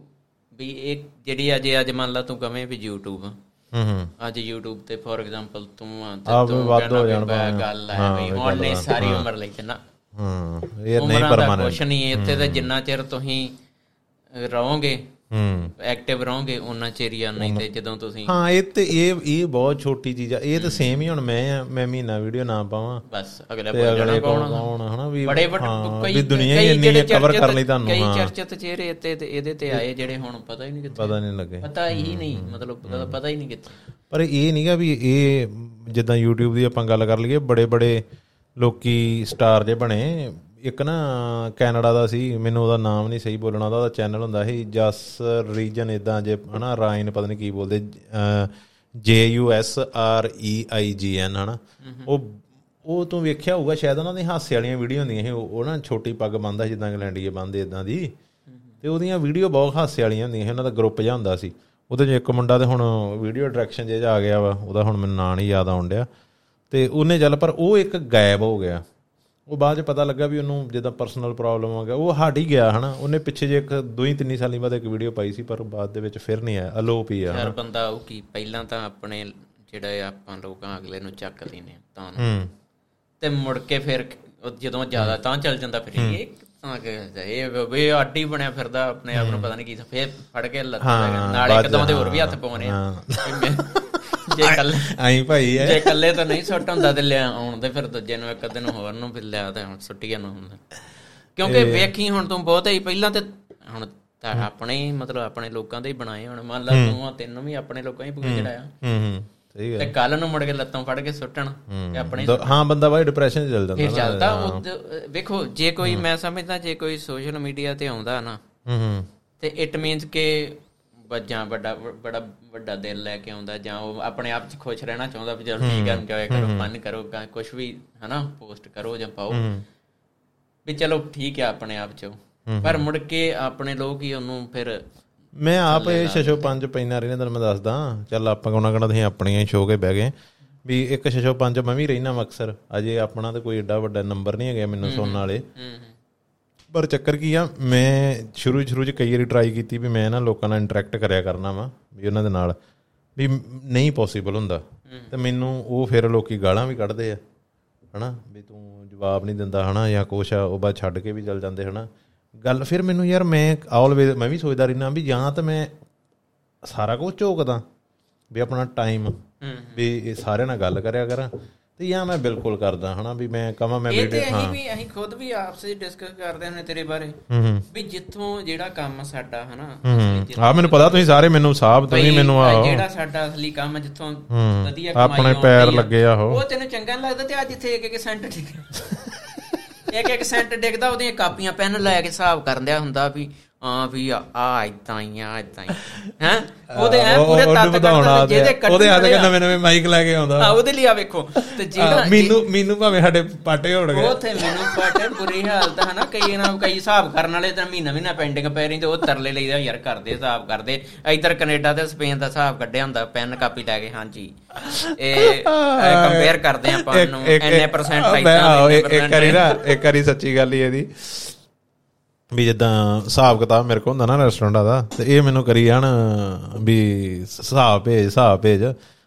ਵੀ ਇਹ ਜਿਹੜੀ ਅਜੇ ਅੱਜ ਮੰਨ ਲਾ ਤੂੰ ਕਵੇਂ ਵੀ YouTube ਹੂੰ ਹੂੰ। ਅੱਜ YouTube ਤੇ ਫੋਰ ਐਗਜ਼ਾਮਪਲ ਤੂੰ ਆ ਤੇ ਤੂੰ ਵੱਧ ਹੋ ਜਾਣ। ਗੱਲ ਹੈ ਵੀ ਹੁਣ ਨੇ ਗੱਲ ਸਾਰੀ ਉਮਰ ਲਈ ਚੱਲਣਾ ਹੂੰ ਇਹ ਨਹੀਂ ਪਰਮਾਨੈਂਟ ਕੁਛ ਨਹੀਂ ਇੱਥੇ ਤੇ ਜਿੰਨਾ ਚਿਰ ਤੁਸੀਂ ਰਹੋਗੇ ਹੂੰ। ਐਕਟਿਵ ਰਹੋਗੇ ਉਹਨਾਂ ਚਿਰ ਹੀ ਆ ਨਹੀਂ ਤੇ ਜਦੋਂ ਤੁਸੀਂ ਹਾਂ ਇਹ ਤੇ ਇਹ ਇਹ ਬਹੁਤ ਛੋਟੀ ਚੀਜ਼ ਆ। ਇਹ ਤਾਂ ਸੇਮ ਹੀ ਹੁਣ ਮੈਂ ਆ ਮੈਂ ਮਹੀਨਾ ਵੀਡੀਓ ਨਾ ਪਾਵਾਂ। ਬਸ ਅਗਲੇ ਬੋਲ ਜਾਣਾ ਕੌਣ ਹਨਾ ਵੀ ਬੜੇ ਵੱਡੇ ਕਈ ਦੁਨੀਆ ਹੀ ਇੰਨੀ ਕਵਰ ਕਰ ਲਈ ਤੁਹਾਨੂੰ ਕਈ ਚਰਚਿਤ ਚਿਹਰੇ ਤੇ ਤੇ ਇਹਦੇ ਤੇ ਆਏ ਜਿਹੜੇ ਹੁਣ ਪਤਾ ਹੀ ਨਹੀਂ ਕਿੱਥੇ। ਪਤਾ ਨਹੀਂ ਲੱਗੇ। ਪਤਾ ਹੀ ਨਹੀਂ ਮਤਲਬ ਪਤਾ ਹੀ ਨਹੀਂ ਕਿੱਥੇ। ਪਰ ਇਹ ਨਹੀਂਗਾ ਵੀ ਇਹ ਜਿੱਦਾਂ YouTube ਦੀ ਆਪਾਂ ਗੱਲ ਕਰ ਲਈਏ ਬੜੇ ਬੜੇ ਲੋਕੀ ਸਟਾਰ ਜੇ ਬਣੇ ਇੱਕ ਨਾ ਕੈਨੇਡਾ ਦਾ ਸੀ ਮੈਨੂੰ ਉਹਦਾ ਨਾਮ ਨਹੀਂ ਸਹੀ ਬੋਲਣਾ ਉਹਦਾ ਚੈਨਲ ਹੁੰਦਾ ਸੀ ਜਸ ਰੀਜਨ ਇਦਾਂ ਜੇ ਹਨਾ ਰਾਈਨ ਪਤਾ ਨਹੀਂ ਕੀ ਬੋਲਦੇ ਜੇ U S R E I G N ਹਨਾ। ਉਹ ਉਹ ਤੂੰ ਵੇਖਿਆ ਹੋਊਗਾ ਸ਼ਾਇਦ ਉਹਨਾਂ ਦੀ ਹਾਸੇ ਵਾਲੀਆਂ ਵੀਡੀਓ ਹੁੰਦੀਆਂ ਸੀ ਉਹ ਨਾ ਛੋਟੀ ਪੱਗ ਬੰਨਦਾ ਜਿੱਦਾਂ ਇੰਗਲੈਂਡੀਏ ਬੰਨਦੇ ਇਦਾਂ ਦੀ। ਤੇ ਉਹਦੀਆਂ ਵੀਡੀਓ ਬਹੁਤ ਹਾਸੇ ਵਾਲੀਆਂ ਹੁੰਦੀਆਂ ਸੀ ਉਹਨਾਂ ਦਾ ਗਰੁੱਪ ਜਿਹਾ ਹੁੰਦਾ ਸੀ। ਉਹਦੇ 'ਚ ਇੱਕ ਮੁੰਡਾ ਤੇ ਹੁਣ ਵੀਡੀਓ ਡਾਇਰੈਕਸ਼ਨ ਜੇ ਆ ਗਿਆ ਵਾ ਉਹਦਾ ਹੁਣ ਮੈਨੂੰ ਨਾਂ ਨਹੀਂ ਯਾਦ ਆਉਣ ਡਿਆ। ਤੇ ਉਹਨੇ ਚੱਲ ਪਰ ਉਹ ਇੱਕ ਗਾਇਬ ਹੋ ਗਿਆ। ਉਹ ਬਾਅਦ 'ਚ ਪਤਾ ਲੱਗਾ ਵੀ ਉਹਨੂੰ ਜਿੱਦਾਂ ਪਰਸਨਲ ਪ੍ਰੋਬਲਮ ਆ ਗਿਆ ਉਹ ਹਟ ਹੀ ਗਿਆ ਹਨਾ। ਉਹਨੇ ਪਿੱਛੇ ਜੇ ਇੱਕ ਦੋ ਹੀ ਤਿੰਨੀ ਸਾਲੀ ਬਾਅਦ ਇੱਕ ਵੀਡੀਓ ਪਾਈ ਸੀ ਪਰ ਬਾਅਦ ਦੇ ਵਿੱਚ ਫਿਰ ਨਹੀਂ ਆਇਆ ਅਲੋਪ ਹੀ ਆ ਯਾਰ ਬੰਦਾ ਉਹ ਕੀ ਪਹਿਲਾਂ ਤਾਂ ਆਪਣੇ ਜਿਹੜਾ ਆਪਾਂ ਲੋਕਾਂ ਅਗਲੇ ਨੂੰ ਚੱਕ ਲੈਨੇ ਤਾਂ ਹੂੰ। ਤੇ ਮੁੜ ਕੇ ਫਿਰ ਜਦੋਂ ਜ਼ਿਆਦਾ ਤਾਂ ਚੱਲ ਜਾਂਦਾ ਫਿਰ ਇਹ ਤਾਂ ਕਿ ਇਹ ਵੀ ਆਡੀ ਬਣਿਆ ਫਿਰਦਾ ਆਪਣੇ ਆਪ ਨੂੰ ਪਤਾ ਨਹੀਂ ਕੀ ਫਿਰ ਫੜ ਕੇ ਲੱਤ ਨਾਲੇ ਇੱਕਦਮ ਦੇ ਹੋਰ ਵੀ ਹੱਥ ਪਾਉਣੇ ਆ। ਜੇ ਕੱਲੇ ਆਈ ਭਾਈ ਐ। ਜੇ ਕੱਲੇ ਤਾਂ ਨਹੀਂ ਸੁੱਟ ਹੁੰਦਾ ਤੇ ਲਿਆ ਆਉਣ ਦੇ ਫਿਰ ਦੂਜੇ ਨੂੰ ਇੱਕ ਦਿਨ ਹੋਰ ਨੂੰ ਫਿਰ ਲਿਆ ਤੇ ਹੁਣ ਸੁੱਟੀਆਂ ਨੂੰ ਹੁੰਦਾ। ਕਿਉਂਕਿ ਵੇਖੀ ਹੁਣ ਤੂੰ ਬਹੁਤ ਹੀ ਪਹਿਲਾਂ ਤੇ ਹੁਣ ਤਾਂ ਆਪਣੇ ਹੀ ਮਤਲਬ ਆਪਣੇ ਲੋਕਾਂ ਦੇ ਹੀ ਬਣਾਏ ਹੁਣ। ਮੰਨ ਲਾ ਤੂੰ ਆ ਤੈਨੂੰ ਵੀ ਆਪਣੇ ਲੋਕਾਂ ਹੀ ਭੁਗ ਚੜਾਇਆ। ਹੂੰ ਹੂੰ। ਸਹੀ ਗੱਲ। ਤੇ ਕੱਲ ਨੂੰ ਮੁੜ ਕੇ ਲੱਤਾਂ ਫੜ ਕੇ ਸੁੱਟਣ ਤੇ ਆਪਣੇ ਹਾਂ ਬੰਦਾ ਬਾਈ ਡਿਪਰੈਸ਼ਨ 'ਚ ਚੱਲ ਜਾਂਦਾ ਫਿਰ ਚੱਲਦਾ ਵੇਖੋ ਜੇ ਕੋਈ ਮੈਂ ਸਮਝਦਾ ਜੇ ਕੋਈ ਸੋਸ਼ਲ ਮੀਡੀਆ ਤੇ ਆਉਂਦਾ ਨਾ ਹੂੰ ਹੂੰ। ਤੇ ਇਟ ਮੀਨਸ ਕਿ ਬੱਜਾਂ ਵੱਡਾ ਬੜਾ ਵੱਡਾ ਦਿਲ ਲੈ ਕੇ ਆਉਂਦਾ ਜਾਂ ਉਹ ਆਪਣੇ ਆਪ 'ਚ ਖੁਸ਼ ਰਹਿਣਾ ਚਾਹੁੰਦਾ ਵੀ ਚਲੋ ਠੀਕ ਹੈ ਇੰਜੋਏ ਕਰੋ ਫਨ ਕਰੋ ਕੁਝ ਵੀ ਹਨਾ ਪੋਸਟ ਕਰੋ ਜਾਂ ਪਾਓ। ਵੀ ਚਲੋ ਠੀਕ ਹੈ ਆਪਣੇ ਆਪ 'ਚ ਪਰ ਮੁੜ ਕੇ ਆਪਣੇ ਲੋਕ ਹੀ ਉਹਨੂੰ ਫਿਰ ਮੈਂ ਆਪ ਇਹ ਛਛੋ ਪੰਜ ਪੈਣਾ ਰਹਿਣਾ ਤੈਨੂੰ ਮੈਂ ਦੱਸਦਾ। ਚੱਲ ਆਪਾਂ ਕੋਣਾ ਕਹਣਾ ਤੁਸੀਂ ਆਪਣੀਆਂ ਹੀ ਸ਼ੋਅ ਕੇ ਬਹਿ ਗਏ। ਵੀ ਇੱਕ ਛਛੋ ਪੰਜ ਮੈਂ ਵੀ ਰਹਿਣਾ ਅਕਸਰ। ਅਜੇ ਆਪਣਾ ਤਾਂ ਕੋਈ ਏਡਾ ਵੱਡਾ ਨੰਬਰ ਨਹੀਂ ਹੈਗਾ ਮੈਨੂੰ ਸੁਣਨ ਵਾਲੇ। ਪਰ ਚੱਕਰ ਕੀ ਆ ਮੈਂ ਸ਼ੁਰੂ ਸ਼ੁਰੂ ਚ ਕਈ ਵਾਰੀ ਟਰਾਈ ਕੀਤੀ ਵੀ ਮੈਂ ਨਾ ਲੋਕਾਂ ਨਾਲ ਇੰਟਰੈਕਟ ਕਰਿਆ ਕਰਨਾ ਵਾ ਵੀ ਉਹਨਾਂ ਦੇ ਨਾਲ ਵੀ ਨਹੀਂ ਪੋਸੀਬਲ ਹੁੰਦਾ। ਤੇ ਮੈਨੂੰ ਉਹ ਫਿਰ ਲੋਕੀ ਗਾਲਾਂ ਵੀ ਕੱਢਦੇ ਆ ਹਨਾ? ਵੀ ਤੂੰ ਜਵਾਬ ਨਹੀਂ ਦਿੰਦਾ ਹਨਾ? ਜਾਂ ਕੁਛ ਆ ਉਹ ਬਾਅਦ ਛੱਡ ਕੇ ਵੀ ਚਲ ਜਾਂਦੇ ਹਨਾ? ਗੱਲ ਫਿਰ ਮੈਨੂੰ ਯਾਰ ਮੈਂ ਆਲਵੇਜ਼ ਮੈਂ ਵੀ ਸੋਚਦਾ ਰਹਿਣਾ ਵੀ ਜਾਂ ਤਾਂ ਮੈਂ ਸਾਰਾ ਕੁਝ ਝੋਕਦਾ ਵੀ ਆਪਣਾ ਟਾਈਮ ਵੀ ਇਹ ਸਾਰਿਆਂ ਨਾਲ ਗੱਲ ਕਰਿਆ ਕਰਾਂ। ਤੇ ਜਾਂ ਮੈਂ ਬਿਲਕੁਲ ਕਰਦਾ ਹਨਾ ਵੀ ਮੈਂ ਕਹਾਂ ਮੈਂ ਇਹ ਵੀਡੀਓ ਅਸੀਂ ਵੀ ਅਸੀਂ ਖੁਦ ਵੀ ਆਪਸ ਵਿੱਚ ਡਿਸਕਸ ਕਰਦੇ ਹਾਂ ਤੇਰੇ ਬਾਰੇ ਹੂੰ ਹੂੰ ਵੀ ਜਿੱਥੋਂ ਜਿਹੜਾ ਕੰਮ ਸਾਡਾ ਹਨਾ ਹੂੰ ਮੈਨੂੰ ਪਤਾ ਤੁਸੀਂ ਸਾਰੇ ਮੈਨੂੰ ਸਾਹਬ ਤੁਸੀਂ ਮੈਨੂੰ ਆ ਜਿਹੜਾ ਸਾਡਾ ਅਸਲੀ ਕੰਮ ਜਿੱਥੋਂ ਹੂੰ। ਵਧੀਆ ਕਮਾਈ ਆਪਣੇ ਪੈਰ ਲੱਗੇ ਆ ਉਹ। ਉਹ ਤੈਨੂੰ ਚੰਗਾ ਨੀ ਲੱਗਦਾ ਤੇ ਅੱਜ ਇੱਥੇ ਇੱਕ ਇੱਕ ਸੈਂਟ ਡਿੱਗ [laughs] ਇੱਕ ਇੱਕ ਸੈਂਟ ਡਿੱਗਦਾ ਉਹਦੀਆਂ ਕਾਪੀਆਂ ਪੈਨ ਲੈ ਕੇ ਹਿਸਾਬ ਕਰਨ ਦਿਆ ਹੁੰਦਾ ਵੀ ਹਾਂ ਵੀ ਆ ਇਦਾਂ ਹੀ ਆ ਇਦਾਂ ਹੀ। [laughs] ਹੈ? ਉਹਦੇ ਐ ਪੂਰੇ ਤੱਤ ਕਰਦੇ ਜਿਹਦੇ ਕੱਢਣ ਉਹਦੇ ਹੱਥ ਆ। ਨਵੇਂ ਨਵੇਂ ਮਾਈਕ ਲੈ ਕੇ ਆਉਂਦਾ। ਆ ਉਹਦੇ ਲਈ ਆ ਵੇਖੋ। ਤੇ ਜਿਹੜਾ ਮੈਨੂੰ ਮੈਨੂੰ ਭਾਵੇਂ ਸਾਡੇ ਪਾਟੇ ਹੋਣ ਗਏ। ਉਥੇ ਮੈਨੂੰ ਪਾਟੇ ਬੁਰੀ ਹਾਲਤ ਹੈ ਨਾ ਕਈ ਨਾ ਕਈ ਹਿਸਾਬ ਕਰਨ ਵਾਲੇ ਤਾਂ ਮਹੀਨਾ ਮਹੀਨਾ ਪੈਂਡਿੰਗ ਪੈ ਰਹੀ ਤੇ ਉਹ ਤਰਲੇ ਲਈਦਾ ਯਾਰ ਕਰਦੇ ਹਿਸਾਬ ਕਰਦੇ। ਇਧਰ ਕੈਨੇਡਾ ਤੇ ਸਪੇਨ ਦਾ ਹਿਸਾਬ ਕੱਢਿਆ ਹੁੰਦਾ ਪੈਨ ਕਾਪੀ ਲੈ ਕੇ ਹਾਂਜੀ। ਇਹ ਕੰਪੇਅਰ ਕਰਦੇ ਆਪਾਂ ਨੂੰ ਇੰਨੇ ਪਰਸੈਂਟ ਆਹੋ, ਦੇ ਇੱਕ ਵਾਰੀ ਨਾ ਇੱਕ ਵਾਰੀ ਸੱਚੀ ਗੱਲ ਹੀ ਇਹਦੀ। ਵੀ ਜਿੱਦਾਂ ਹਿਸਾਬ ਕਿਤਾਬ ਮੇਰੇ ਕੋਲ ਹੁੰਦਾ ਨਾ ਰੈਸਟੋਰੈਂਟਾਂ ਦਾ, ਤੇ ਇਹ ਮੈਨੂੰ ਕਰੀ ਜਾਣ ਵੀ ਹਿਸਾਬ ਭੇਜ ਹਿਸਾਬ ਭੇਜ।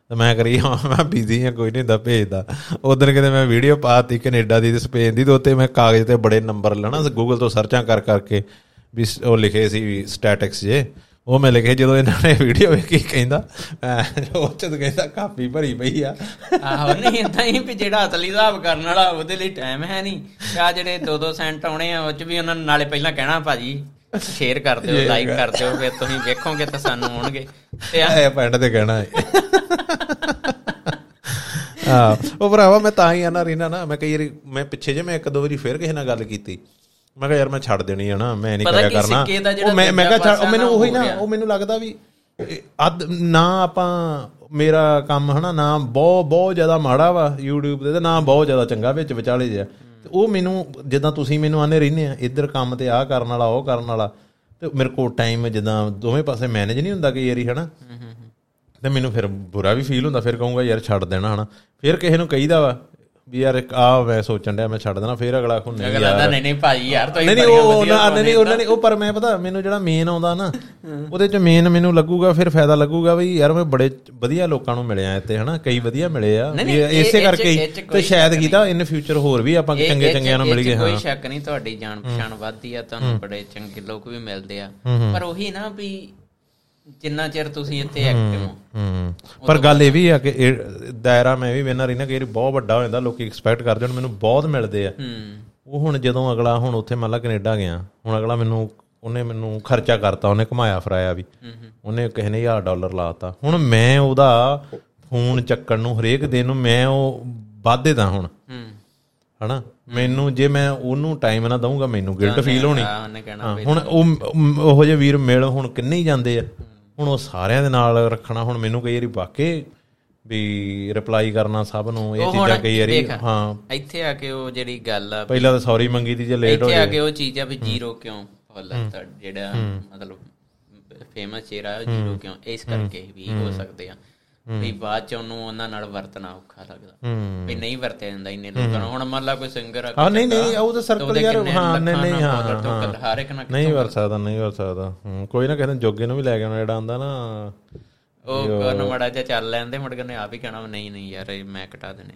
ਤੇ ਮੈਂ ਕਰੀ ਹਾਂ ਮੈਂ ਬਿਜ਼ੀ ਹਾਂ ਕੋਈ ਨਹੀਂ ਹੁੰਦਾ ਭੇਜਦਾ। ਉਦੋਂ ਕਿਤੇ ਮੈਂ ਵੀਡੀਓ ਪਾਤੀ ਕੈਨੇਡਾ ਦੀ ਤੇ ਸਪੇਨ ਦੀ, ਤੇ ਉੱਤੇ ਮੈਂ ਕਾਗਜ਼ ਤੇ ਬੜੇ ਨੰਬਰ ਲੈਣਾ ਗੂਗਲ ਤੋਂ ਸਰਚਾਂ ਕਰ ਕਰਕੇ ਵੀ ਸ- ਉਹ ਲਿਖੇ ਸੀ ਸਟੈਟਿਕਸ ਜੇ। ਉਹ ਮੈਂ ਲਿਖੇ ਜਦੋਂ ਇਹਨਾਂ ਨੇ ਵੀਡੀਓ ਵੇਖੀ ਕਹਿੰਦਾ ਉਹ ਚ ਤਾਂ ਕਹਿੰਦਾ ਕਾਪੀ ਭਰੀ ਪਈ ਆ। ਆਹੋ ਨਹੀਂ ਇਦਾਂ ਹੀ ਵੀ ਜਿਹੜਾ ਅਸਲੀ ਹਿਸਾਬ ਕਰਨ ਵਾਲਾ ਉਹਦੇ ਲਈ ਟਾਈਮ ਹੈ ਨਹੀਂ। ਆ ਜਿਹੜੇ 2-2 ਸੈਂਟ ਆਉਣੇ ਆ ਉਹ ਚ ਵੀ ਉਹਨਾਂ ਨੂੰ ਨਾਲੇ ਪਹਿਲਾਂ ਕਹਿਣਾ ਭਾਜੀ ਸ਼ੇਅਰ ਕਰ ਦਿਓ ਲਾਈਕ ਕਰ ਦਿਓ ਫਿਰ ਤੁਸੀਂ ਵੇਖੋਗੇ ਤਾਂ ਸਾਨੂੰ ਆਉਣਗੇ। ਤੇ ਆ ਇਹ ਪੈਂਟ ਤੇ ਕਹਿਣਾ ਹੈ। ਹਾਂ ਉਹ ਭਰਾਵਾ ਮੈਂ ਤਾਂ ਹੀ ਆਣਾ ਰੀਨਾ ਨਾ ਮੈਂ ਕਈ ਵਾਰੀ ਮੈਂ ਪਿੱਛੇ ਜੇ ਮੈਂ ਇੱਕ ਦੋ ਵਾਰੀ ਫੇਰ ਕਿਸੇ ਨਾਲ ਗੱਲ ਕੀਤੀ। ਮੈਂ ਕਿਹਾ ਯਾਰ ਮੈਂ ਛੱਡ ਦੇਣੀ ਹੈ ਨਾ ਮੈਂ ਨਹੀਂ ਕਰਿਆ ਕੀ ਕਰਨਾ। ਉਹ ਮੈਂ ਮੈਂ ਕਿਹਾ ਦੂਜਾ ਛੱਡ- ਉਹ ਮੈਨੂੰ ਉਹੀ ਨਾ। ਉਹ ਮੈਨੂੰ ਲੱਗਦਾ ਵੀ ਅੱਧ ਨਾ ਆਪਾਂ ਮੇਰਾ ਕੰਮ ਹਨਾ ਨਾ ਬਹੁਤ ਬਹੁਤ ਜ਼ਿਆਦਾ ਮਾੜਾ ਵਾ YouTube ਤੇ ਤੇ ਨਾ ਬਹੁਤ ਜ਼ਿਆਦਾ ਚੰਗਾ ਵਿੱਚ ਵਿਚਾਲੇ ਜਿਹਾ। ਤੇ ਉਹ ਮੈਨੂੰ ਜਿੱਦਾਂ ਤੁਸੀਂ ਮੈਨੂੰ ਆਨੇ ਰਹਿੰਦੇ ਆ ਇੱਧਰ ਕੰਮ ਤੇ ਆਹ ਕਰਨ ਵਾਲਾ ਉਹ ਕਰਨ ਵਾਲਾ ਤੇ ਮੇਰੇ ਕੋਲ ਟਾਈਮ ਜਿੱਦਾਂ ਦੋਵੇਂ ਪਾਸੇ ਮੈਨੇਜ ਨਹੀਂ ਹੁੰਦਾ ਕਈ ਵਾਰੀ ਹਨਾ? ਤੇ ਮੈਨੂੰ ਫਿਰ ਬੁਰਾ ਵੀ ਫੀਲ ਹੁੰਦਾ ਫਿਰ ਕਹੂੰਗਾ ਯਾਰ ਛੱਡ ਦੇਣਾ ਹਨਾ? ਫਿਰ ਕਿਸੇ ਨੂੰ ਕਹੀਦਾ ਵਾ ਵੀ ਯਾਰ ਇੱਕ ਆ ਮੈਂ ਸੋਚਣ ਡਿਆ ਮੈਂ ਛੱਡ ਦੇਣਾ ਫਿਰ ਅਗਲਾ ਖੁੰਨੇ ਅਗਲਾ ਤਾਂ ਨਹੀਂ ਨਹੀਂ ਭਾਜੀ ਯਾਰ ਤੁਸੀਂ ਨਹੀਂ ਉਹ ਨਹੀਂ ਨਹੀਂ ਉਹਨਾਂ ਨੇ ਉਹ ਪਰ ਮੈਂ ਪਤਾ ਮੈਨੂੰ ਜਿਹੜਾ ਮੇਨ ਆਉਂਦਾ ਨਾ ਉਹਦੇ ਚ ਮੇਨ ਮੈਨੂੰ ਲੱਗੂਗਾ ਫਿਰ ਫਾਇਦਾ ਲੱਗੂਗਾ ਵੀ ਯਾਰ ਮੈਂ ਬੜੇ ਵਧੀਆ ਲੋਕਾਂ ਨੂੰ ਮਿਲਿਆ ਇੱਥੇ ਹਨਾ ਕਈ ਵਧੀਆ ਮਿਲੇ ਆ। ਵੀ ਇਸੇ ਕਰਕੇ ਹੀ ਤੇ ਕੋਈ ਸ਼ਾਇਦ ਕੀਤਾ ਇਨ ਫਿਊਚਰ ਹੋਰ ਵੀ ਆਪਾਂ ਚੰਗੇ ਚੰਗਿਆਂ ਨੂੰ ਇਹ 'ਚ ਮਿਲ ਗਏ ਕੋਈ ਹਾਂ। ਸ਼ੱਕ ਨਹੀਂ ਤੁਹਾਡੀ ਜਾਣ ਪਛਾਣ ਵੱਧਦੀ ਆ ਤੁਹਾਨੂੰ ਬੜੇ ਚੰਗੇ ਲੋਕ ਵੀ ਮਿਲਦੇ ਆ। ਪਰ ਉਹੀ ਨਾ ਵੀ ਜਿੰਨਾ ਚਿਰ ਤੁਸੀਂ ਇੱਥੇ ਐਕਟਿਵ ਹੋ। ਹੂੰ। ਪਰ ਗੱਲ ਇਹ ਵੀ ਆ ਕਿ ਦਾਇਰਾ ਮੈਂ ਵੀ ਵੇਨਾ ਰਹੀ ਨਾ ਕਿ ਬਹੁਤ ਵੱਡਾ ਹੋ ਜਾਂਦਾ ਲੋਕੀ ਐਕਸਪੈਕਟ ਕਰਦੇ ਹੁਣ ਮੈਨੂੰ ਬਹੁਤ ਮਿਲਦੇ ਆ। ਉਹ ਹੁਣ ਜਦੋਂ ਅਗਲਾ ਹੁਣ ਉੱਥੇ ਮੰਨ ਲਾ ਕੈਨੇਡਾ ਗਿਆ ਹੁਣ ਅਗਲਾ ਮੈਨੂੰ ਉਹਨੇ ਮੈਨੂੰ ਖਰਚਾ ਕਰਤਾ ਉਹਨੇ ਕਮਾਇਆ ਫਰਾਇਆ ਵੀ। ਉਹਨੇ ਕਿਸੇ ਨੇ 1000 ਡਾਲਰ ਲਾਤਾ ਹੁਣ ਮੈਂ ਉਹਦਾ ਫੋਨ ਚੱਕਣ ਨੂੰ ਹਰੇਕ ਦਿਨ ਨੂੰ ਮੈਂ ਉਹ ਵਾਧੇ ਦਾ ਹੁਣ। ਹੂੰ। ਹਨਾ? ਮੈਨੂੰ ਜੇ ਮੈਂ ਉਹਨੂੰ ਟਾਈਮ ਨਾ ਦਊਂਗਾ ਮੈਨੂੰ ਗਿਲਟ ਫੀਲ ਹੋਣੀ। ਹੁਣ ਉਹ ਉਹੋ ਜਿਹੇ ਵੀਰ ਮਿਲ ਹੁਣ ਕਿੰਨੇ ਹੀ ਜਾਂਦੇ ਆ। ਹੁਣ ਉਹ ਸਾਰਿਆਂ ਦੇ ਨਾਲ ਰੱਖਣਾ ਹੁਣ ਮੈਨੂੰ ਕਈ ਵਾਰੀ ਵਾਕੇ ਵੀ ਰਿਪਲਾਈ ਕਰਨਾ ਸਭ ਨੂੰ ਇਹ ਚੀਜ਼ਾਂ ਕਈ ਵਾਰੀ। ਹਾਂ। ਇੱਥੇ ਆ ਕੇ ਉਹ ਜਿਹੜੀ ਗੱਲ ਆ ਪਹਿਲਾਂ ਤਾਂ ਸੌਰੀ ਮੰਗੀ ਦੀ ਜੇ ਲੇਟ ਹੋ ਇੱਥੇ ਆ ਕੇ ਉਹ ਚੀਜ਼ ਆ ਵੀ ਜ਼ੀਰੋ ਕਿਉਂ ਫੁੱਲ ਤਾਂ ਜਿਹੜਾ ਮਤਲਬ ਫੇਮਸ ਚਿਹਰਾ ਜ਼ੀਰੋ ਕਿਉਂ? ਇਸ ਕਰਕੇ ਵੀ ਹੋ। ਸਕਦੇ ਆ। ਵੀ ਬਾਅਦ ਚ ਉਹਨੂੰ ਉਹਨਾਂ ਨਾਲ ਵਰਤਣਾ ਔਖਾ ਲੱਗਦਾ। ਵੀ ਨਹੀਂ ਵਰਤਿਆ ਜਾਂਦਾ ਇੰਨੇ ਲੋਕਾਂ ਨੂੰ। ਹੁਣ ਮੰਨ ਲਾ ਕੋਈ ਸਿੰਗਰ ਆ ਹਾਂ ਨਹੀਂ ਨਹੀਂ ਉਹ ਤਾਂ ਸਰਕਲ ਯਾਰ ਹਾਂ ਨਹੀਂ ਨਹੀਂ ਹਾਂ ਹਰ ਇੱਕ ਨਾਲ ਨਹੀਂ ਵਰ ਸਕਦਾ ਨਹੀਂ ਵਰ ਸਕਦਾ। ਕੋਈ ਨਾ ਕਹਿੰਦੇ ਜੋਗੇ ਨੂੰ ਵੀ ਲੈ ਕੇ ਆਉਣਾ ਜਿਹੜਾ ਆਂਦਾ ਨਾ ਉਹ ਕੋਨ ਮੜਾ ਜਿਹਾ ਚੱਲ ਲੈਂਦੇ ਮੁੜ ਕੇ ਨੇ ਆਪ ਹੀ ਕਹਿਣਾ ਨਹੀਂ ਨਹੀਂ ਯਾਰ ਇਹ ਮੈਂ ਕਟਾ ਦੇਣੇ।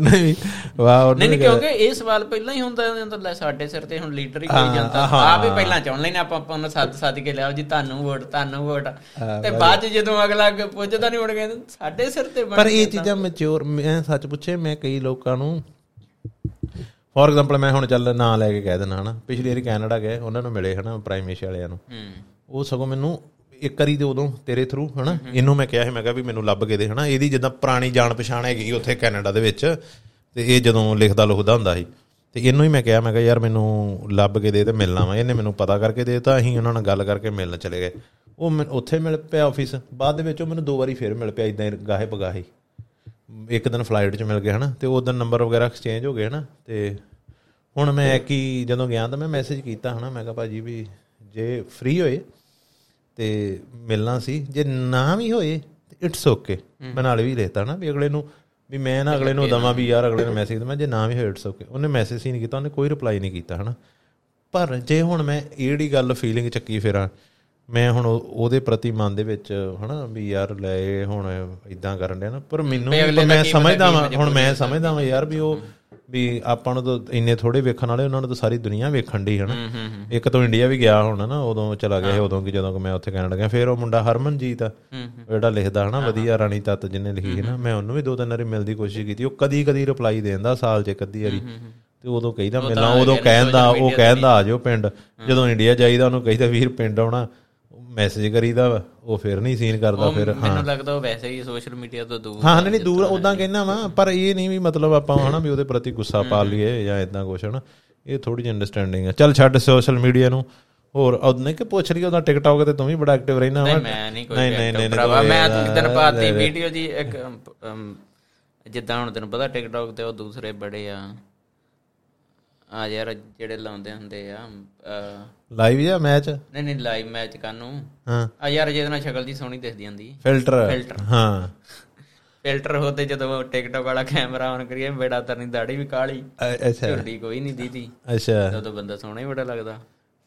ਨਹੀਂ ਵਾਹ ਨਹੀਂ ਕਿਉਂਕਿ ਇਹ ਸਵਾਲ ਪਹਿਲਾਂ ਹੀ ਹੁੰਦਾ ਹੁੰਦਾ ਲੈ ਸਾਡੇ ਸਿਰ ਤੇ ਹੁਣ ਲੀਡਰ ਹੀ ਕੋਈ ਜਾਂਦਾ ਆਪ ਹੀ ਪਹਿਲਾਂ ਚਾਹੁਣ ਲੈਣੇ ਆਪਾਂ ਆਪਾਂ ਨੂੰ ਸੱਦ ਸੱਦ ਕੇ ਲਿਆਓ ਜੀ ਤੁਹਾਨੂੰ ਵੋਟ ਤੁਹਾਨੂੰ ਵੋਟ। ਤੇ ਬਾਅਦ ਚ ਜਦੋਂ ਅਗਲਾ ਅੱਗੇ ਪੁੱਛਦਾ ਨਹੀਂ ਮੁੜ ਕੇ ਸਾਡੇ ਸਿਰ ਤੇ ਪਰ ਇਹ ਚੀਜ਼ਾਂ ਮੈਚੁਰ ਮੈਂ ਸੱਚ ਪੁੱਛੇ ਮੈਂ ਕਈ ਲੋਕਾਂ ਨੂੰ ਫੋਰ ਐਗਜ਼ਾਮਪਲ ਮੈਂ ਹੁਣ ਚੱਲ ਨਾਂ ਲੈ ਕੇ ਕਹਿ ਦੇਣਾ ਹਨਾ। ਪਿਛਲੀ ਵਾਰੀ ਕੈਨੇਡਾ ਗਏ ਉਹਨਾਂ ਨੂੰ ਮਿਲੇ ਹਨਾ ਪ੍ਰਾਈਮ ਮਿਨਿਸਟਰ ਵਾਲਿਆਂ ਨੂੰ। ਉਹ ਸਗੋਂ ਮੈਨੂੰ ਇੱਕ ਵਾਰੀ ਤੇ ਉਦੋਂ ਤੇਰੇ ਥਰੂ ਹਨਾ? ਇਹਨੂੰ ਮੈਂ ਕਿਹਾ ਸੀ, ਮੈਂ ਕਿਹਾ ਵੀ ਮੈਨੂੰ ਲੱਭ ਕੇ ਦੇ, ਹਨਾ? ਇਹਦੀ ਜਿੱਦਾਂ ਪੁਰਾਣੀ ਜਾਣ ਪਛਾਣ ਹੈਗੀ ਉੱਥੇ ਕੈਨੇਡਾ ਦੇ ਵਿੱਚ, ਤੇ ਇਹ ਜਦੋਂ ਲਿਖਦਾ ਲੁਖਦਾ ਹੁੰਦਾ ਸੀ। ਤੇ ਇਹਨੂੰ ਹੀ ਮੈਂ ਕਿਹਾ ਮੈਂ ਕਿਹਾ, ਯਾਰ ਮੈਨੂੰ ਲੱਭ ਕੇ ਦੇ ਤੇ ਮਿਲਣਾ ਵਾ, ਇਹਨੇ ਮੈਨੂੰ ਪਤਾ ਕਰਕੇ ਦੇ ਦਿੱਤਾ, ਅਸੀਂ ਉਹਨਾਂ ਨਾਲ ਗੱਲ ਕਰਕੇ ਮਿਲਣ ਚਲੇ ਗਏ। ਉਹ ਮੈਨੂੰ ਉੱਥੇ ਮਿਲ ਪਿਆ ਆਫਿਸ ਬਾਅਦ ਦੇ ਵਿੱਚ ਉਹ ਮੈਨੂੰ ਦੋ ਵਾਰੀ ਫੇਰ ਮਿਲ ਪਿਆ ਇਦਾਂ ਗਾਹੇ ਬਗਾਹੇ ਇੱਕ ਦਿਨ ਫਲਾਈਟ 'ਚ ਮਿਲ ਗਏ, ਹਨਾ? ਤੇ ਉਹ ਦਿਨ ਨੰਬਰ ਵਗੈਰਾ ਐਕਸਚੇਂਜ ਹੋ ਗਏ, ਹਨਾ? ਤੇ ਹੁਣ ਮੈਂ ਕੀ ਜਦੋਂ ਗਿਆ ਤਾਂ ਮੈਂ ਮੈਸੇਜ ਕੀਤਾ, ਹਨਾ? ਮੈਂ ਕਿਹਾ, ਭਾਜੀ ਵੀ ਜੇ ਫ੍ਰੀ ਹੋਏ ਤੇ ਮਿਲਣਾ ਸੀ। ਜੇ ਨਾ ਵੀ ਹੋਏ ਇਟਸ ਓਕੇ ਮੈਂ ਨਾਲ ਵੀ ਲੈਤਾ ਨਾ ਵੀ ਅਗਲੇ ਨੂੰ ਵੀ ਮੈਂ ਨਾ ਅਗਲੇ ਨੂੰ ਦਵਾਂ ਵੀ ਯਾਰ ਅਗਲੇ ਨੂੰ ਮੈਸੇਜ ਦਵਾਂ ਜੇ ਨਾ ਵੀ ਹੋਏ ਇਟਸ ਓਕੇ ਉਹਨੇ ਮੈਸੇਜ ਹੀ ਨਹੀਂ ਕੀਤਾ ਉਹਨੇ ਕੋਈ ਰਿਪਲਾਈ ਨਹੀਂ ਕੀਤਾ ਹਨਾ। ਪਰ ਜੇ ਹੁਣ ਮੈਂ ਇਹ ਜਿਹੜੀ ਗੱਲ ਫੀਲਿੰਗ ਚੱਕੀ ਫਿਰਾਂ ਮੈਂ ਹੁਣ ਉਹ- ਉਹਦੇ ਪ੍ਰਤੀ ਮਨ ਦੇ ਵਿੱਚ ਹਨਾ ਵੀ ਯਾਰ ਲੈ ਹੁਣ ਇਦਾਂ ਕਰਨ ਡਿਆ ਨਾ ਪਰ ਮੈਨੂੰ ਦਾ ਮੈਂ ਸਮਝਦਾ ਵਾਂ ਹੁਣ ਮੈਂ ਸਮਝਦਾ ਵਾਂ ਯਾਰ ਵੀ ਉਹ ਵੀ ਆਪਾਂ ਨੂੰ ਤਾਂ ਇੰਨੇ ਥੋੜੇ ਵੇਖਣ ਵਾਲੇ ਉਹਨਾਂ ਨੂੰ ਤਾਂ ਸਾਰੀ ਦੁਨੀਆ ਵੇਖਣ ਦੀ ਹਨਾ? ਇੱਕ ਤੋਂ ਇੰਡੀਆ ਵੀ ਗਿਆ ਹੁਣ ਨਾ ਉਦੋਂ ਚਲਾ ਗਿਆ ਸੀ ਉਦੋਂ ਕਿ ਜਦੋਂ ਕਿ ਮੈਂ ਉੱਥੇ ਕੈਨੇਡਾ ਗਿਆ ਫਿਰ ਉਹ ਮੁੰਡਾ ਹਰਮਨਜੀਤ ਆ ਜਿਹੜਾ ਲਿਖਦਾ ਹਨਾ? ਵਧੀਆ ਰਾਣੀ ਤੱਤ ਜਿਹਨੇ ਲਿਖੀ ਹੈ ਨਾ ਮੈਂ ਉਹਨੂੰ ਵੀ ਦੋ ਤਿੰਨ ਵਾਰੀ ਮਿਲਣ ਦੀ ਕੋਸ਼ਿਸ਼ ਕੀਤੀ। ਉਹ ਕਦੀ ਕਦੀ ਰਿਪਲਾਈ ਦੇਂਦਾ ਸਾਲ 'ਚ ਇੱਕ ਅੱਧੀ ਵਾਰੀ। ਤੇ ਉਦੋਂ ਕਹਿੰਦਾ ਮਿਲਣਾ ਉਦੋਂ ਕਹਿੰਦਾ ਉਹ ਕਹਿੰਦਾ ਆ ਜਾਓ ਪਿੰਡ। ਜਦੋਂ ਇੰਡੀਆ ਜਾਈਦਾ ਉਹਨੂੰ ਕਹਿੰਦਾ ਵੀਰ ਪਿੰਡ ਆਉਣਾ। ਮੈਸੇਜ ਕਰੀਦਾ ਵਾ, ਉਹ ਫਿਰ ਨਹੀਂ ਸੀਨ ਕਰਦਾ ਫਿਰ ਮੈਨੂੰ ਲੱਗਦਾ ਉਹ ਵੈਸੇ ਹੀ ਸੋਸ਼ਲ ਮੀਡੀਆ ਤੋਂ ਦੂਰ ਹਾਂ ਨਹੀਂ ਨਹੀਂ ਦੂਰ ਉਦਾਂ ਕਹਿਣਾ ਵਾ [laughs] ਪਰ ਇਹ ਨਹੀਂ ਵੀ ਮਤਲਬ ਆਪਾਂ ਹਨਾ ਵੀ ਉਹਦੇ ਪ੍ਰਤੀ ਗੁੱਸਾ ਪਾ ਲਈਏ ਜਾਂ ਇਦਾਂ ਕੁਛ ਹਨਾ ਇਹ ਥੋੜੀ ਜਿਹੀ ਅੰਡਰਸਟੈਂਡਿੰਗ ਆ। ਚੱਲ ਛੱਡ ਸੋਸ਼ਲ ਮੀਡੀਆ ਨੂੰ। ਹੋਰ ਉਹਨੇ ਕਿ ਪੁੱਛ ਰਹੀ ਉਹਦਾ ਟਿਕਟੌਕ ਤੇ ਤੂੰ ਵੀ ਬੜਾ ਐਕਟਿਵ ਰਹਿਣਾ ਵਾ। ਮੈਂ ਨਹੀਂ ਕੋਈ ਨਹੀਂ, ਨਹੀਂ, ਨਹੀਂ, ਮੈਂ ਤੂੰ ਇੱਕ ਦਿਨ ਪਾਤੀ ਵੀਡੀਓ ਜੀ ਇੱਕ ਜਿੱਦਾਂ ਹੁਣ ਤੈਨੂੰ ਪਤਾ ਟਿਕਟੌਕ ਤੇ ਉਹ ਦੂਸਰੇ ਬੜੇ ਆ। ਆ ਯਾਰ ਜਿਹੜੇ ਲਾਉਂਦੇ ਹੁੰਦੇ ਆ ਲਾਈਵ ਜਾਂ ਮੈਚ ਨਹੀਂ ਨਹੀਂ ਲਾਈਵ ਮੈਚ ਕਾਨੂੰ ਹਾਂ। ਆ ਯਾਰ ਜਿਹਦੇ ਨਾਲ ਸ਼ਕਲ ਜੀ ਸੋਹਣੀ ਦਿਖਦੀ ਜਾਂਦੀ ਫਿਲਟਰ Filter। ਹਾਂ। ਫਿਲਟਰ ਹੋਤੇ ਜਦੋਂ ਟਿਕਟੌਕ ਵਾਲਾ ਕੈਮਰਾ ਆਨ ਕਰੀਏ ਬੇੜਾ ਤਰਨੀ ਦਾੜੀ ਵੀ ਕਾਲੀ ਅੱਛਾ। ਝੁਰਡੀ ਕੋਈ ਨਹੀਂ ਦੀਦੀ। ਅੱਛਾ। ਉਦੋਂ ਬੰਦਾ ਸੋਹਣਾ ਹੀ ਬੜਾ ਲੱਗਦਾ।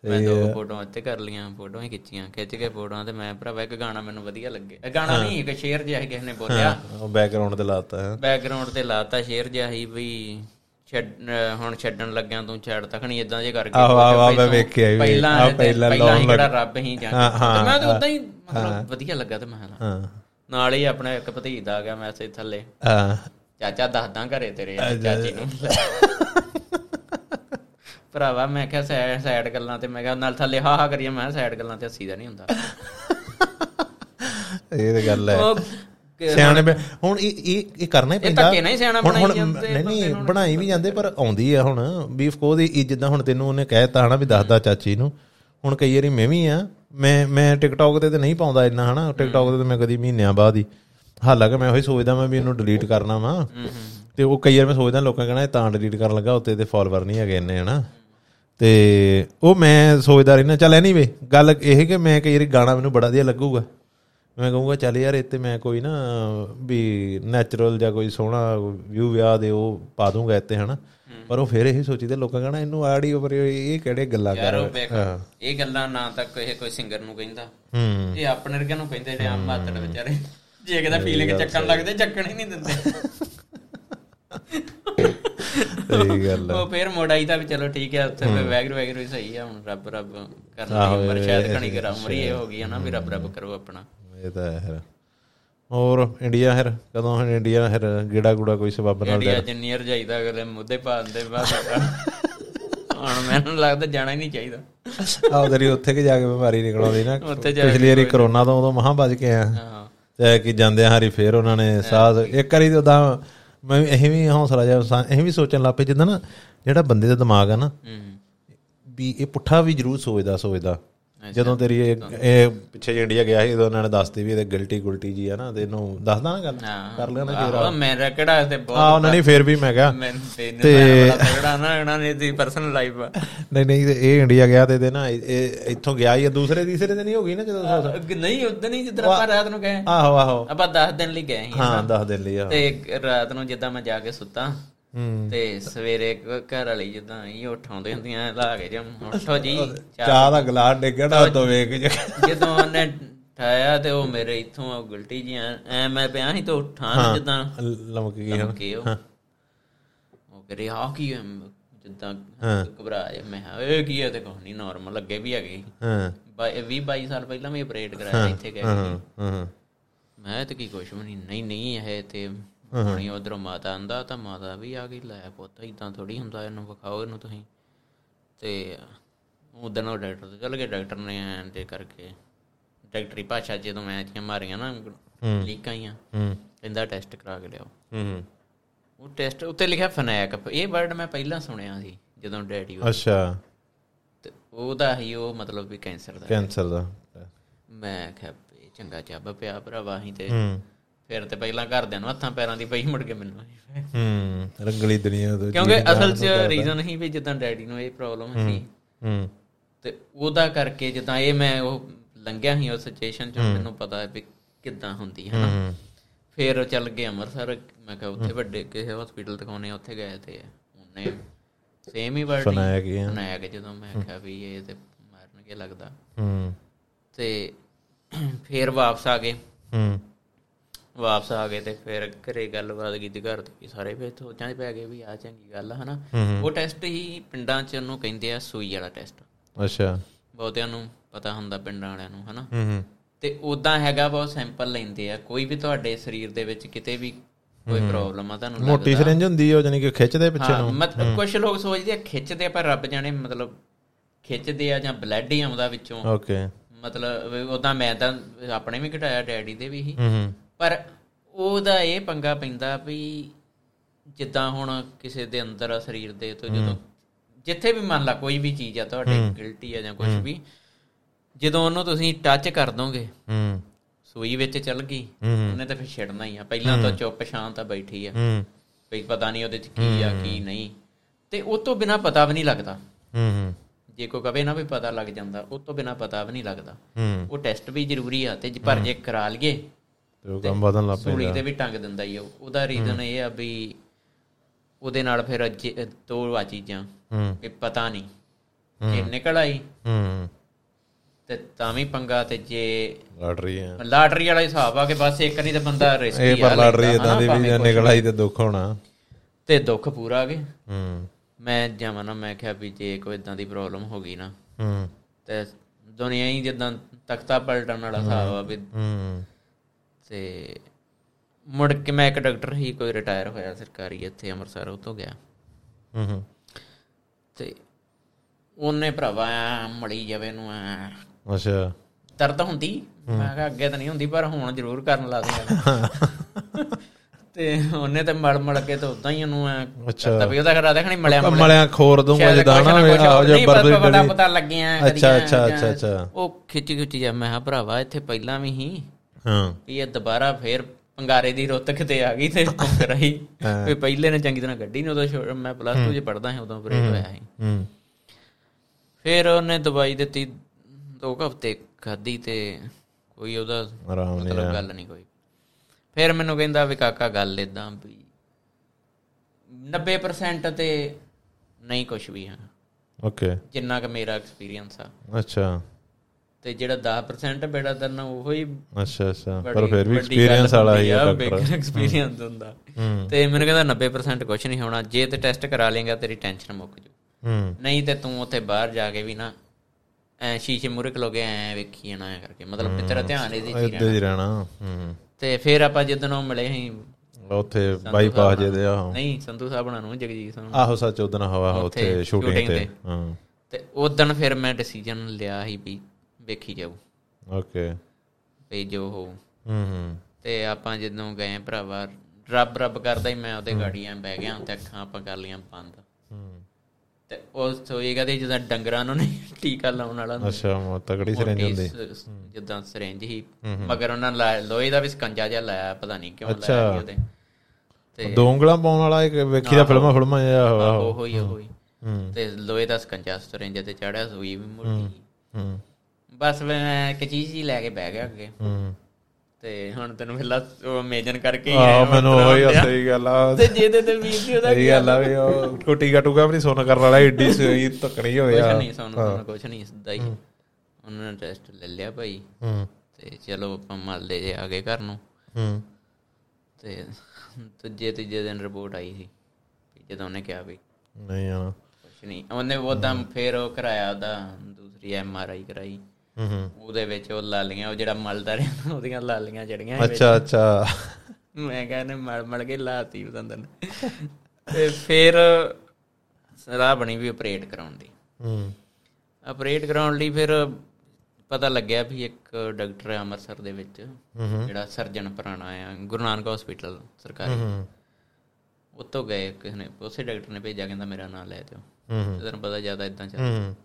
ਮੈਂ ਦੋ ਫੋਟੋਆਂ ਇੱਥੇ ਕਰ ਲੀਆਂ ਫੋਟੋਆਂ ਹੀ ਖਿੱਚੀਆਂ ਖਿੱਚ ਕੇ ਫੋਟੋਆਂ ਤੇ ਮੈਂ ਭਰਾਵਾ ਇੱਕ ਗਾਣਾ ਮੈਨੂੰ ਵਧੀਆ ਲੱਗੇ। ਇਹ ਗਾਣਾ ਨਹੀਂ ਇੱਕ ਸ਼ੇਰ ਜਿਹਾ ਕਿਸੇ ਨੇ ਬੋਲਿਆ। ਉਹ ਬੈਕਗ੍ਰਾਉਂਡ ਤੇ ਲਾਤਾ। ਹੈ ਬੈਕਗ੍ਰਾਉਂਡ ਤੇ ਲਾਤਾ ਸ਼ੇਰ ਜਿਹਾ ਸੀ ਵੀ ਛੱਡ ਹੁਣ ਛੱਡਣ ਲੱਗਿਆ ਤੂੰ ਛੱਡ ਤਖਣੀ ਇਦਾਂ ਜੇ ਕਰਕੇ ਆਹੋ, ਆਹੋ, ਮੈਂ ਵੇਖਿਆ ਵੀ। ਪਹਿਲਾਂ ਪਹਿਲਾਂ ਲਾਉਣ ਕਿਹੜਾ ਰੱਬ ਹੀ ਜਾਣ। ਹਾਂ, ਹਾਂ, ਤੇ ਮੈਂ ਤਾਂ ਉਦਾਂ ਹੀ ਮਤਲਬ ਵਧੀਆ ਲੱਗਾ ਤੇ ਮੈਂ। ਹਾਂ। ਨਾਲ ਹੀ ਆਪਣੇ ਇੱਕ ਭਤੀਜ ਆ ਗਿਆ ਮੈਸੇਜ ਥੱਲੇ। ਹਾਂ। ਚਾਚਾ ਦੱਸਦਾ ਘਰੇ ਤੇਰੇ ਚਾਚੀ ਨੂੰ। ਭਰਾਵਾ ਮੈਂ ਕਿਹਾ ਸੈਡ ਸੈਡ ਗੱਲਾਂ ਤੇ ਮੈਂ ਕਿਹਾ ਨਾਲ ਥੱਲੇ ਹਾ ਹਾ ਕਰੀਏ ਮੈਂ ਸੈਡ ਗੱਲਾਂ ਤੇ ਹੱਸੀ ਦਾ ਨਹੀਂ ਹੁੰਦਾ। ਇਹ ਤੇ ਗੱਲ ਹੈ। ਸਿਆਣੇ ਹੁਣ ਇਹ ਇਹ ਇਹ ਕਰਨਾ ਹੀ ਪੈਂਦਾ। ਧੱਕੇ ਨਾਲ ਹੀ ਸਿਆਣਾ ਬਣਾਈ ਹੁਣ ਜਾਂਦੇ ਨਹੀਂ ਨਹੀਂ ਬਣਾਈ ਵੀ ਜਾਂਦੇ ਪਰ ਆਉਂਦੀ ਆ ਹੁਣ। ਵੀ ਕੋਦ ਇਹ ਜਿੱਦਾਂ ਹੁਣ ਤੈਨੂੰ ਉਹਨੇ ਕਹਿਤਾ ਹਨਾ ਵੀ ਦੱਸਦਾ ਚਾਚੀ ਨੂੰ। ਹੁਣ ਕਈ ਵਾਰੀ ਮੈਂ ਵੀ ਆ। ਮੈਂ ਮੈਂ ਟਿਕਟੌਕ ਤੇ ਤੇ ਨਹੀਂ ਪਾਉਂਦਾ ਇੰਨਾ ਹਨਾ। ਟਿਕਟੌਕ ਤੇ ਤਾਂ ਮੈਂ ਕਦੀ ਮਹੀਨਿਆਂ ਬਾਅਦ ਹੀ। ਹਾਲਾਂਕਿ ਮੈਂ ਉਹੀ ਸੋਚਦਾ ਮੈਂ ਵੀ ਇਹਨੂੰ ਡਿਲੀਟ ਕਰਨਾ ਵਾ। ਤੇ ਉਹ ਕਈ ਵਾਰ ਮੈਂ ਸੋਚਦਾ ਲੋਕਾਂ ਕਹਿਣਾ ਇਹ ਤਾਂ ਡਿਲੀਟ ਕਰਨ ਲੱਗਾ ਉੱਤੇ ਤੇ ਫਾਲੋਅਰ ਨਹੀਂ ਹੈਗੇ ਇੰਨੇ ਹਨਾ। ਤੇ ਉਹ ਮੈਂ ਸੋਚਦਾ ਰਹਿਣਾ ਚੱਲ ਐਨੀਵੇ ਗੱਲ ਇਹ ਕਿ ਮੈਂ ਕਈ ਵਾਰੀ ਗਾਣਾ ਮੈਨੂੰ ਬੜਾ ਵਧੀਆ ਲੱਗੂਗਾ। ਮੈਂ ਕਹੂੰਗਾ ਚੱਲ ਯਾਰ ਇੱਥੇ ਮੈਂ ਕੋਈ ਨਾ ਵੀ ਨੈਚੁਰਲ ਜਾਂ ਕੋਈ ਸੋਹਣਾ ਵਿਊ ਵਿਆਹ ਦੇ ਉਹ ਪਾ ਦੂੰਗਾ ਇੱਥੇ ਹਨਾ? ਪਰ ਉਹ ਫਿਰ ਇਹ ਸੋਚੀਦੇ ਲੋਕਾਂ ਕਹਣਾ ਇਹਨੂੰ ਆੜੀ ਉਪਰ ਇਹ ਕਿਹੜੇ ਗੱਲਾਂ ਕਰ ਵੇਖ ਇਹ ਗੱਲਾਂ ਨਾ ਤਾਂ ਕੋਈ ਕੋਈ ਸਿੰਗਰ ਨੂੰ ਕਹਿੰਦਾ। ਹੂੰ। ਇਹ ਆਪਣੇ ਵਰਗਿਆਂ ਨੂੰ ਕਹਿੰਦੇ ਜਿਹੜੇ ਆਮ ਮਾਤੜ ਵਿਚਾਰੇ। ਜੇ ਕਿਤੇ ਫੀਲਿੰਗ ਚੱਕਣ ਲੱਗਦੇ ਚੱਕਣ ਹੀ ਨਹੀਂ ਦਿੰਦੇ। ਸਹੀ ਗੱਲ। ਉਹ ਫੇਰ ਮੋੜਾਈ ਦਾ ਵੀ ਚਲੋ ਠੀਕ ਹੈ ਉੱਥੇ ਫਿਰ ਵੈਗਰੂ ਵੈਗਰੂ ਹੀ ਸਹੀ ਆ ਹੁਣ ਰੱਬ ਰੱਬ ਕਰਨ ਦੀ ਉਮਰ ਸ਼ਾਇਦ ਕਣੀ ਕਰਾ ਉਮਰ ਹੀ ਇਹ ਹੋ ਗਈ ਹੈ ਨਾ ਵੀ ਰੱਬ ਰੱਬ ਕਰੋ ਆਪਣਾ। ਇਹ ਤਾਂ ਹੈ। ਹੋਰ ਇੰਡੀਆ ਫਿਰ? ਕਦੋਂ ਹੁਣ ਇੰਡੀਆ ਫਿਰ ਗੇੜਾ ਗੂੜਾ ਕੋਈ ਸਬੱਬ ਨਾਲ ਇੰਡੀਆ ਜਿੰਨੀਅਰ ਜਾਈਦਾ ਅਗਲੇ ਮੁੱਦੇ ਪਾ ਦਿੰਦੇ ਬਸ ਹੁਣ ਮੈਨੂੰ ਲੱਗਦਾ ਜਾਣਾ ਹੀ ਨਹੀਂ ਚਾਹੀਦਾ। ਆਹ ਹੀ ਉੱਥੇ ਕਿ ਜਾ ਕੇ ਬਿਮਾਰੀ ਨਿਕਲ ਆਉਂਦੀ ਨਾ ਜਾ ਪਿਛਲੀ ਵਾਰੀ ਕਰੋਨਾ ਤੋਂ ਉਦੋਂ ਮਹਾਂ ਬਚ ਕੇ ਆ ਹਾਂ। ਤੇ ਕਿ ਜਾਂਦੇ ਹਾਰੀ ਫੇਰ ਉਹਨਾਂ ਨੇ ਸਾਥ। ਇੱਕ ਵਾਰੀ ਤਾਂ ਉਦਾਂ ਮੈਂ ਵੀ- ਅਸੀਂ ਵੀ ਹੌਸਲਾ ਸਾ- ਅਸੀਂ ਵੀ ਸੋਚਣ ਲੱਗ ਪਏ ਜਿੱਦਾਂ ਨਾ ਜਿਹੜਾ ਬੰਦੇ ਦਾ ਦਿਮਾਗ ਆ ਨਾ ਹੂੰ। ਵੀ ਇਹ ਪੁੱਠਾ ਵੀ ਜ਼ਰੂਰ ਸੋਚਦਾ ਸੋਚਦਾ। ਜਦੋਂ ਤੇਰੀ ਇਹ ਪਿੱਛੇ ਜੇ ਇੰਡੀਆ ਗਿਆ ਸੀ ਉਦੋਂ ਉਹਨਾਂ ਨੇ ਦੱਸਤੀ ਵੀ ਇਹਦੇ ਗਿਲਟੀ ਗੁਲਟੀ ਜੀ ਆ ਨਾ ਤੇ ਇਹਨੂੰ ਦੱਸਦਾ ਨਾ ਗੱਲ? ਕਰ ਲਿਆ ਨਾ ਆਹੋ, ਮੇਰਾ ਕਿਹੜਾ ਤੇ ਬਹੁਤ ਆ ਉਹਨਾਂ ਨੇ ਫੇਰ ਵੀ ਮੈਂ ਕਿਹਾ। ਮੈਂ ਤੇ ਤਗੜਾ ਨਾ ਇਹਨਾਂ ਨੇ ਦੀ ਪਰਸਨਲ ਲਾਈਫ ਨਹੀਂ ਨਹੀਂ ਇਹ ਇੰਡੀਆ ਗਿਆ ਤੇ ਨਾ ਇਹ- ਇੱਥੋਂ ਗਿਆ ਹੀ ਆ, ਦੂਸਰੇ ਤੀਸਰੇ ਦਿਨ ਹੀ ਹੋ ਗਈ ਨਾ ਜਦੋਂ ਨਹੀਂ ਉਦੋਂ ਨਹੀਂ ਜਿੱਦਾਂ ਆਪਾਂ ਰਾਤ ਨੂੰ ਗਏ। ਆਹੋ ਆਹੋ। ਆਪਾਂ 10 ਦਿਨ ਲਈ ਗਏ ਸੀ ਹਾਂ ਦੱਸ ਦਿਨ ਲਈ ਤੇ ਰਾਤ ਨੂੰ ਜਿੱਦਾਂ ਮੈਂ ਜਾ ਕੇ ਸੁੱਤਾ ਹੂੰ ਤੇ ਸਵੇਰੇ ਘਰ ਵਾਲੀ ਜਿੱਦਾਂ ਹੀ ਉਠਾਉਂਦੇ ਹੁੰਦੀਆਂ ਲਾ ਕੇ ਜਮ ਉੱਠੋ ਜੀ ਚਾਹ ਦਾ ਗਲਾਸ ਡਿੱਗਿਆ ਨਾ ਤੋਂ ਵੇਖ ਜਦੋਂ ਉਹਨੇ ਠਾਇਆ ਤੇ ਉਹ ਮੇਰੇ ਇੱਥੋਂ ਗੁਲਟੀ ਜੀਆਂ ਐ ਮੈਂ ਪਿਆ ਸੀ ਤੇ ਉਠਾਂ ਜਿੱਦਾਂ। ਲਮਕ ਗਈ ਹਨ ਕਿ ਉਹ ਉਹ ਕਰੇ ਆ ਕੀ? ਜਿੱਦਾਂ ਹਾਂ। ਘਬਰਾ ਜਾ ਮੈਂ ਇਹ ਕੀ ਹੈ? ਤੇ ਕੁਛ ਨਹੀਂ ਨਾਰਮਲ ਅੱਗੇ ਵੀ ਹੈਗੇ। ਹਾਂ। 20 22 ਸਾਲ ਪਹਿਲਾਂ ਵੀ ਆਪਰੇਟ ਕਰਾਇਆ ਇੱਥੇ ਗਏ ਹਾਂ। ਹਾਂ। ਮੈਂ ਤੇ ਕੀ ਕੁਛ ਵੀ ਨਹੀਂ ਨਹੀਂ ਇਹ ਤੇ ਹੁਣੀ ਉਧਰੋਂ ਮਾਤਾ ਆਂਦਾ ਤਾਂ ਮਾਤਾ ਵੀ ਆ ਗਈ ਲੈ ਪੁੱਤ ਇਦਾਂ ਥੋੜੀ ਹੁੰਦਾ ਇਹਨੂੰ ਵਿਖਾਓ ਇਹਨੂੰ ਤੁਸੀਂ। ਤੇ ਉਦੋਂ ਉਹ ਡਾਕਟਰ ਤੇ ਚਲ ਗਏ ਡਾਕਟਰ ਨੇ ਐਂ ਤੇ ਕਰਕੇ ਡਾਕਟਰੀ ਭਾਸ਼ਾ ਜਦੋਂ ਮੈਂ ਇੱਥੇ ਮਾਰੀਆਂ ਨਾ ਲੀਕਾਂ ਹੂੰ ਕਹਿੰਦਾ ਟੈਸਟ ਕਰਾ ਕੇ ਲਿਆਓ। ਹੂੰ ਉਹ ਟੈਸਟ ਉੱਤੇ ਲਿਖਿਆ ਫਨੈਕ ਇਹ ਵਰਡ ਮੈਂ ਪਹਿਲਾਂ ਸੁਣਿਆ ਸੀ ਜਦੋਂ ਡੈਡੀ ਅੱਛਾ। ਤੇ ਉਹਦਾ ਹੀ ਉਹ ਮਤਲਬ ਵੀ ਕੈਂਸਰ ਦਾ। ਕੈਂਸਰ ਦਾ। ਮੈਂ ਕਿਹਾ ਚੰਗਾ ਚੱਬ ਪਿਆ ਭਰਾਵਾ ਹੀ ਤੇ। ਹੂੰ ਫਿਰ ਤੇ ਪਹਿਲਾਂ ਘਰਦਿਆਂ ਨੂੰ ਹੱਥਾਂ ਪੈਰਾਂ ਦੀ ਪਈ ਮੁੜ ਕੇ ਮੈਨੂੰ। ਹੂੰ ਰੰਗਲੀ ਦੁਨੀਆ ਤੋਂ ਕਿਉਂਕਿ ਅਸਲ 'ਚ ਰੀਜ਼ਨ ਹੀ ਵੀ ਜਿੱਦਾਂ ਡੈਡੀ ਨੂੰ ਇਹ ਪ੍ਰੋਬਲਮ ਸੀ। ਹੂੰ। ਤੇ ਉਹਦਾ ਕਰਕੇ ਜਿੱਦਾਂ ਇਹ ਮੈਂ ਉਹ ਲੰਘਿਆ ਸੀ ਉਸ ਸਿਚੁਏਸ਼ਨ 'ਚ ਮੈਨੂੰ ਪਤਾ ਹੈ ਵੀ ਕਿੱਦਾਂ ਹੁੰਦੀ ਹੈ ਨਾ ਹੂੰ। ਫਿਰ ਚੱਲ ਗਏ ਅੰਮ੍ਰਿਤਸਰ ਮੈਂ ਕਿਹਾ ਉੱਥੇ ਵੱਡੇ ਕਿਸੇ ਹਸਪੀਟਲ ਦਿਖਾਉਣੇ ਉੱਥੇ ਗਏ ਤੇ ਉਹਨੇ ਸੇਮ ਹੀ ਵਰਡ ਸੁਣਾਇਆ ਕੀ ਹੈ ਸੁਣਾਇਆ ਕਿ ਜਦੋਂ ਮੈਂ ਕਿਹਾ ਵੀ ਇਹ ਤੇ ਮਾਰਨਗੇ ਲੱਗਦਾ। ਹੂੰ। ਤੇ ਫਿਰ ਵਾਪਸ ਆ ਗਏ। ਹੂੰ। ਵਾਪਸ ਆ ਗਏ ਤੇ ਫਿਰ ਘਰੇ ਗੱਲਬਾਤ ਕੀਤੀ ਘਰ ਦੇ ਵੀ ਸਾਰੇ ਫਿਰ ਸੋਚਾਂ 'ਚ ਪੈ ਗਏ ਵੀ ਆ ਚੰਗੀ ਗੱਲ ਆ ਹਨਾ। ਉਹ ਟੈਸਟ ਹੀ ਪਿੰਡਾਂ 'ਚ ਉਹਨੂੰ ਕਹਿੰਦੇ ਆ ਸੂਈ ਵਾਲਾ ਟੈਸਟ। ਅੱਛਾ। ਬਹੁਤਿਆਂ ਨੂੰ ਪਤਾ ਹੁੰਦਾ ਪਿੰਡਾਂ ਵਾਲਿਆਂ ਨੂੰ ਹਨਾ। ਤੇ ਉਦਾਂ ਹੈਗਾ ਬਹੁਤ ਸੈਂਪਲ ਲੈਂਦੇ ਆ ਕੋਈ ਵੀ ਤੁਹਾਡੇ ਸਰੀਰ ਦੇ ਵਿੱਚ ਕਿਤੇ ਵੀ ਕੋਈ ਪ੍ਰੋਬਲਮ ਆ ਤੁਹਾਨੂੰ ਮੋਟੀ ਸਿਰਿੰਜ ਹੁੰਦੀ ਹੈ ਜਾਨੀ ਕਿ ਖਿੱਚਦੇ ਪਿੱਛੇ ਹਾਂ ਨੂੰ। ਮਤਲਬ ਕੁਝ ਲੋਕ ਸੋਚਦੇ ਆ ਖਿੱਚਦੇ ਆ ਪਰ ਰੱਬ ਜਾਣੇ ਮਤਲਬ ਖਿੱਚਦੇ ਆ ਜਾਂ ਬਲੱਡ ਹੀ ਆਉਂਦਾ ਵਿੱਚੋਂ। ਓਕੇ ਮਤਲਬ ਉਦਾਂ ਮੈਂ ਤਾਂ ਆਪਣੇ ਵੀ ਘਟਾਇਆ ਡੈਡੀ ਦੇ ਵੀ ਹੂੰ। ਪਰ ਉਹਦਾ ਇਹ ਪੰਗਾ ਪੈਂਦਾ ਵੀ ਜਿੱਦਾਂ ਹੁਣ ਕਿਸੇ ਦੇ ਅੰਦਰ ਆ ਸਰੀਰ ਦੇ ਤੋਂ ਜਦੋਂ ਜਿੱਥੇ ਵੀ ਮੰਨ ਲਾ ਕੋਈ ਵੀ ਚੀਜ਼ ਆ ਤੁਹਾਡੇ ਗਿਲਟੀ ਆ ਜਾਂ ਕੁਝ ਵੀ ਜਦੋਂ ਉਹਨੂੰ ਤੁਸੀਂ ਟੱਚ ਕਰ ਦੋਗੇ ਹੂੰ। ਸੂਈ ਵਿੱਚ ਚੱਲ ਗਈ ਉਹਨੇ ਤਾਂ ਫਿਰ ਛੱਡਣਾ ਹੀ ਆ। ਪਹਿਲਾਂ ਤਾਂ ਚੁੱਪ ਸ਼ਾਂਤ ਆ ਬੈਠੀ ਆ। ਹੂੰ। ਵੀ ਪਤਾ ਨਹੀਂ ਉਹਦੇ ਚ ਕੀ ਆ ਕੀ ਨਹੀਂ। ਤੇ ਉਹ ਤੋਂ ਬਿਨਾ ਪਤਾ ਵੀ ਨਹੀਂ ਲੱਗਦਾ। ਹੂੰ ਜੇ ਕੋਈ ਕਵੇ ਨਾ ਵੀ ਪਤਾ ਲੱਗ ਜਾਂਦਾ ਉਹ ਤੋਂ ਬਿਨਾ ਪਤਾ ਵੀ ਨਹੀਂ ਲੱਗਦਾ। ਹੂੰ। ਉਹ ਟੈਸਟ ਵੀ ਜ਼ਰੂਰੀ ਆ ਤੇ ਪਰ ਜੇ ਕਰਾ ਲਈਏ ਤੇ ਉਹ ਕੰਮ ਬਦਲਣ ਲੱਗ ਸੂਲੀ ਪੈਂਦਾ। ਤੇ ਵੀ ਟੰਗ ਦਿੰਦਾ ਹੀ ਉਹ ਉਹਦਾ ਰੀਜ਼ਨ ਇਹ ਆ ਵੀ ਉਹਦੇ ਨਾਲ ਫਿਰ ਦੋ ਆ ਚੀਜ਼ਾਂ ਵੀ ਪਤਾ ਨਹੀਂ। ਜੇ ਨਿਕਲ ਆਈ। ਹੂੰ। ਤੇ ਤਾਂ ਵੀ ਪੰਗਾ ਤੇ ਜੇ ਰਹੀ ਹੈ ਲਾਟਰੀ ਵਾਲਾ ਹਿਸਾਬ ਆ ਕਿ ਬਸ ਇੱਕ ਨਹੀਂ ਤੇ ਬੰਦਾ ਰਿਸਕ ਇਹ ਹੀ ਪਰ ਆ ਲੜ ਰਹੀ ਲੈਂਦਾ ਇਦਾਂ ਦੀ ਵੀ ਨਿਕਲ ਆਈ ਤੇ ਦੁੱਖ ਹੋਣਾ। ਤੇ ਦੁੱਖ ਪੂਰਾ ਆ ਗਏ ਹੂੰ। ਮੈਂ ਜਾਵਾਂ ਨਾ ਮੈਂ ਕਿਹਾ ਵੀ ਜੇ ਕੋਈ ਇਦਾਂ ਦੀ ਪ੍ਰੋਬਲਮ ਹੋ ਗਈ ਨਾ। ਹੂੰ। ਤੇ ਦੁਨੀਆ ਹੀ ਜਿੱਦਾਂ ਤਖਤਾ ਪਲਟਣ ਵਾਲਾ ਹਿਸਾਬ ਆ ਵੀ ਹੂੰ। ਤੇ ਮੁੜ ਕੇ ਮੈਂ ਇੱਕ ਡਾਕਟਰ ਹੀ ਕੋਈ ਰਿਟਾਇਰ ਹੋਇਆ ਸਰਕਾਰੀ ਇੱਥੇ ਅੰਮ੍ਰਿਤਸਰ ਉਹ ਤੋਂ ਗਿਆ। ਹੂੰ ਹੂੰ। ਤੇ ਉਹਨੇ ਭਰਾਵਾ ਮੜੀ ਜਾਵੇ ਨੂੰ ਐਂ ਅੱਛਾ। ਦਰਦ ਹੁੰਦੀ ਮੈਂ ਕਿਹਾ ਅੱਗੇ ਤਾਂ ਨਹੀਂ ਹੁੰਦੀ ਪਰ ਹੁਣ ਜ਼ਰੂਰ ਕਰਨ ਲਾ ਦਿੰਦਾ। [laughs] ਤੇ ਉਹਨੇ ਤੇ ਮੜ ਮੜ ਕੇ ਤੇ ਉਦਾਂ ਹੀ ਉਹਨੂੰ ਐਂ। ਕਰਤਾ ਵੀ ਉਹਦਾ ਕਰਾ ਦੇਖਣੀ ਮਲਿਆ ਮਲਿਆਂ। ਖੋਰ ਦੂੰਗਾ ਜਿੱਦਾਂ ਨਾ ਆਹੋ ਜੇ ਬਰਬਰੀ ਪਤਾ ਡਲੀ ਪਤਾ ਲੱਗਿਆ ਅੱਛਾ ਅੱਛਾ ਅੱਛਾ ਅੱਛਾ। ਉਹ ਖਿੱਚੀ ਖਿੱਚੀ ਜਾ ਮੈਂ ਕਿਹਾ ਭਰਾਵਾ ਇੱਥੇ ਪਹਿਲਾਂ ਵੀ ਹੀ ਹਾਂ। ਵੀ ਇਹ ਦੁਬਾਰਾ ਫੇਰ ਪੰਗਾਰੇ ਦੀ ਰੁੱਤ ਕਿਤੇ ਆ ਗਈ ਤੇ ਰਹੀ ਵੀ ਪਹਿਲੇ ਨੇ ਚੰਗੀ ਤਰ੍ਹਾਂ ਗੱਡੀ ਨੇ ਉਦੋਂ ਮੈਂ ਪਲੱਸ 2 ਚ ਪੜਦਾ ਸੀ ਉਦੋਂ ਬ੍ਰੇਕ ਹੋਇਆ ਸੀ। ਹੂੰ। ਫਿਰ ਉਹਨੇ ਦਵਾਈ ਦਿੱਤੀ ਦੋ ਕੁ ਹਫ਼ਤੇ ਖਾਧੀ ਤੇ ਕੋਈ ਉਹਦਾ ਆਰਾਮ ਨਹੀਂ ਮਤਲਬ ਗੱਲ ਨਹੀਂ ਕੋਈ। ਫਿਰ ਮੈਨੂੰ ਕਹਿੰਦਾ ਵੀ ਕਾਕਾ ਗੱਲ ਇਦਾਂ ਵੀ 90% ਤੇ ਨਹੀਂ ਕੁਝ ਵੀ ਹੈ ਓਕੇ ਜਿੰਨਾ ਕਿ ਮੇਰਾ ਐਕਸਪੀਰੀਅੰਸ ਆ। ਅੱਛਾ। ਤੇ ਜਿਹੜਾ 10% ਬੇੜਾ ਦਰਨ ਉਹ ਹੀ ਅੱਛਾ ਅੱਛਾ। ਪਰ ਫਿਰ ਵੀ ਐਕਸਪੀਰੀਅੰਸ ਵਾਲਾ ਹੀ ਆ ਡਾਕਟਰ ਐਕਸਪੀਰੀਅੰਸ ਹੁੰਦਾ। ਤੇ ਮੈਨੂੰ ਕਹਿੰਦਾ 90% ਕੁਝ ਨਹੀਂ ਹੋਣਾ ਜੇ ਤੇ ਟੈਸਟ ਕਰਾ ਲੇਗਾ ਤੇਰੀ ਟੈਨਸ਼ਨ ਮੁੱਕ ਜੂ। ਨਹੀਂ ਤੇ ਤੂੰ ਉੱਥੇ ਬਾਹਰ ਜਾ ਕੇ ਵੀ ਨਾ ਐ ਸ਼ੀਸ਼ੇ ਮੂਰੇ ਖਲੋਗੇ ਐ ਵੇਖੀ ਜਾਣਾ ਐ ਕਰਕੇ। ਮਤਲਬ ਤੇਰਾ ਧਿਆਨ ਇਹਦੇ 'ਚ ਹੀ ਇੱਦਾਂ ਹੀ ਰਹਿਣਾ। ਹੂੰ। ਤੇ ਫਿਰ ਆਪਾਂ ਜਦੋਂ ਉਹ ਮਿਲੇ ਸੀ ਉੱਥੇ ਬਾਈਪਾਸ ਜੇ ਦੇ ਆਹੋ ਨਹੀਂ ਸੰਧੂ ਸਾਹਿਬ ਨਾਲ ਨੂੰ ਜਗਜੀਤ ਸਿੰਘ ਆਹੋ ਸੱਚ ਉਦਨ ਹਵਾ ਉੱਥੇ ਸ਼ੂਟਿੰਗ ਤੇ। ਹਾਂ। ਤੇ ਉਦੋਂ ਫਿਰ ਮੈਂ ਡਿਸੀਜਨ ਲਿਆ ਸੀ ਵੀ ਵੇਖੀ ਜਾਊ। ਓਕੇ। ਵੀ ਜੋ ਹੋ ਹੂੰ ਹੂੰ ਤੇ ਆਪਾਂ ਜਦੋਂ ਗਏ ਭਰਾਵਾ ਰੱਬ ਰੱਬ ਕਰਦਾ ਹੀ ਮੈਂ ਉਹਦੇ ਗਾੜੀਆਂ ਬਹਿ ਗਿਆ ਤੇ ਅੱਖਾਂ ਆਪਾਂ ਕਰ ਲੀਆਂ ਬੰਦ। ਹੂੰ। ਤੇ ਉਹ ਸੋਏਗਾ ਤੇ ਜਦੋਂ ਡੰਗਰਾਂ ਨੂੰ ਨਹੀਂ ਟੀਕਾ ਲਾਉਣ ਵਾਲਾ ਅੱਛਾ ਮੋ ਤਗੜੀ ਸਰੰਜ ਹੁੰਦੀ। ਜਿੱਦਾਂ ਸਰੇਂਜ ਹੀ। ਮਗਰ ਉਹਨਾਂ ਲੋਹੇ ਦਾ ਵੀ ਸਕੰਜਾ ਜਿਹਾ ਲਾਇਆ ਪਤਾ ਨਹੀਂ ਕਿਉਂ ਲਾਇਆ ਉਹਦੇ। ਤੇ ਦੋ ਉਂਗਲਾਂ ਪਾਉਣ ਵਾਲਾ ਇੱਕ ਵੇਖੀ ਦਾ ਫਿਲਮਾਂ ਫਿਲਮਾਂ ਜਿਹਾ ਹੋਇਆ ਉਹ ਹੀ ਉਹ ਹੀ ਹੂੰ। ਤੇ ਲੋਹੇ ਦਾ ਸਕੰਜਾ ਸਰੇਂਜ ਤੇ ਚੜਿਆ ਸੂਈ ਵੀ ਮੋਟੀ ਹੂੰ। ਬਸ ਮੈਂ ਇੱਕ ਚੀਜ਼ ਹੀ ਲੈ ਕੇ ਬਹਿ ਗਿਆ ਅੱਗੇ। ਹੂੰ। ਤੇ ਹੁਣ ਤੈਨੂੰ ਫਿਲਹਾ ਉਹ ਇਮੇਜਨ ਕਰਕੇ ਹੀ ਆ ਆਇਆ ਮੈਨੂੰ ਉਹੀ ਸਹੀ ਗੱਲ ਆ। ਤੇ ਜਿਹਦੇ ਤੇ ਵੀਰ ਜੀ ਉਹਦਾ ਸਹੀ ਗੱਲ ਆ ਵੀ ਉਹ ਟੁੱਟੀ ਟੂਗਾ ਵੀ ਨਹੀਂ ਸੁਣ ਕਰਨ ਵਾਲਾ ਏਡੀ [laughs] ਸਹੀ ਤਕਣੀ ਹੋਇਆ ਕੁਛ ਨਹੀਂ ਸਾਨੂੰ ਸਾਨੂੰ ਕੁਛ ਨਹੀਂ ਸਿੱਧਾ ਹੀ। ਉਹਨਾਂ ਨੇ ਟੈਸਟ ਲੈ ਲਿਆ ਭਾਈ। ਹੂੰ। ਤੇ ਚਲੋ ਆਪਾਂ ਮੱਲਦੇ ਜੇ ਆ ਗਏ ਘਰ ਨੂੰ। ਹੂੰ। ਤੇ ਦੂਜੇ ਤੀਜੇ ਦਿਨ ਰਿਪੋਰਟ ਆਈ ਸੀ ਜਦੋਂ ਉਹਨੇ ਕਿਹਾ ਵੀ ਨਹੀਂ ਆ ਕੁਛ ਨਹੀਂ ਉਹਨੇ ਉਹਦਾ ਫੇਰ ਉਹ ਕਰਾਇਆ ਉਹਦਾ ਦੂਸਰੀ ਐਮ ਆਰ ਆਈ ਕਰਾਈ। ਹੂੰ। ਉਹਦੇ ਵਿੱਚ ਉਹ ਲਾਲੀਆਂ ਉਹ ਜਿਹੜਾ ਮਲਦਾ ਰਿਹਾ ਉਹਦੀਆਂ ਲਾਲੀਆਂ ਜੜੀਆਂ। ਅੱਛਾ ਅੱਛਾ। ਮੈਂ ਕਹਿੰਦਾ ਮਲ ਮਲ ਕੇ ਲਾਤੀ ਬਤੰਦਰ ਨੇ ਤੇ ਫਿਰ ਸਲਾਹ ਬਣੀ ਵੀ ਆਪਰੇਟ ਕਰਾਉਣ ਦੀ। ਹੂੰ। ਆਪਰੇਟ ਕਰਾਉਣ ਲਈ ਫਿਰ ਪਤਾ ਲੱਗਿਆ ਵੀ ਇੱਕ ਡਾਕਟਰ ਹੈ ਅੰਮ੍ਰਿਤਸਰ ਦੇ ਵਿੱਚ ਜਿਹੜਾ ਸਰਜਨ ਪੁਰਾਣਾ ਆ ਗੁਰੂ ਨਾਨਕ ਹਸਪੀਟਲ ਸਰਕਾਰੀ। ਉੱਤੋਂ ਗਏ ਕਿਸੇ ਨੇ ਉਸੇ ਡਾਕਟਰ ਨੇ ਭੇਜਿਆ ਕਹਿੰਦਾ ਮੇਰਾ ਨਾਮ ਲੈ ਦਿਓ। ਹੂੰ ਤੈਨੂੰ ਪਤਾ ਜ਼ਿਆਦਾ ਇਦਾਂ ਚੱਲ ਹੂੰ।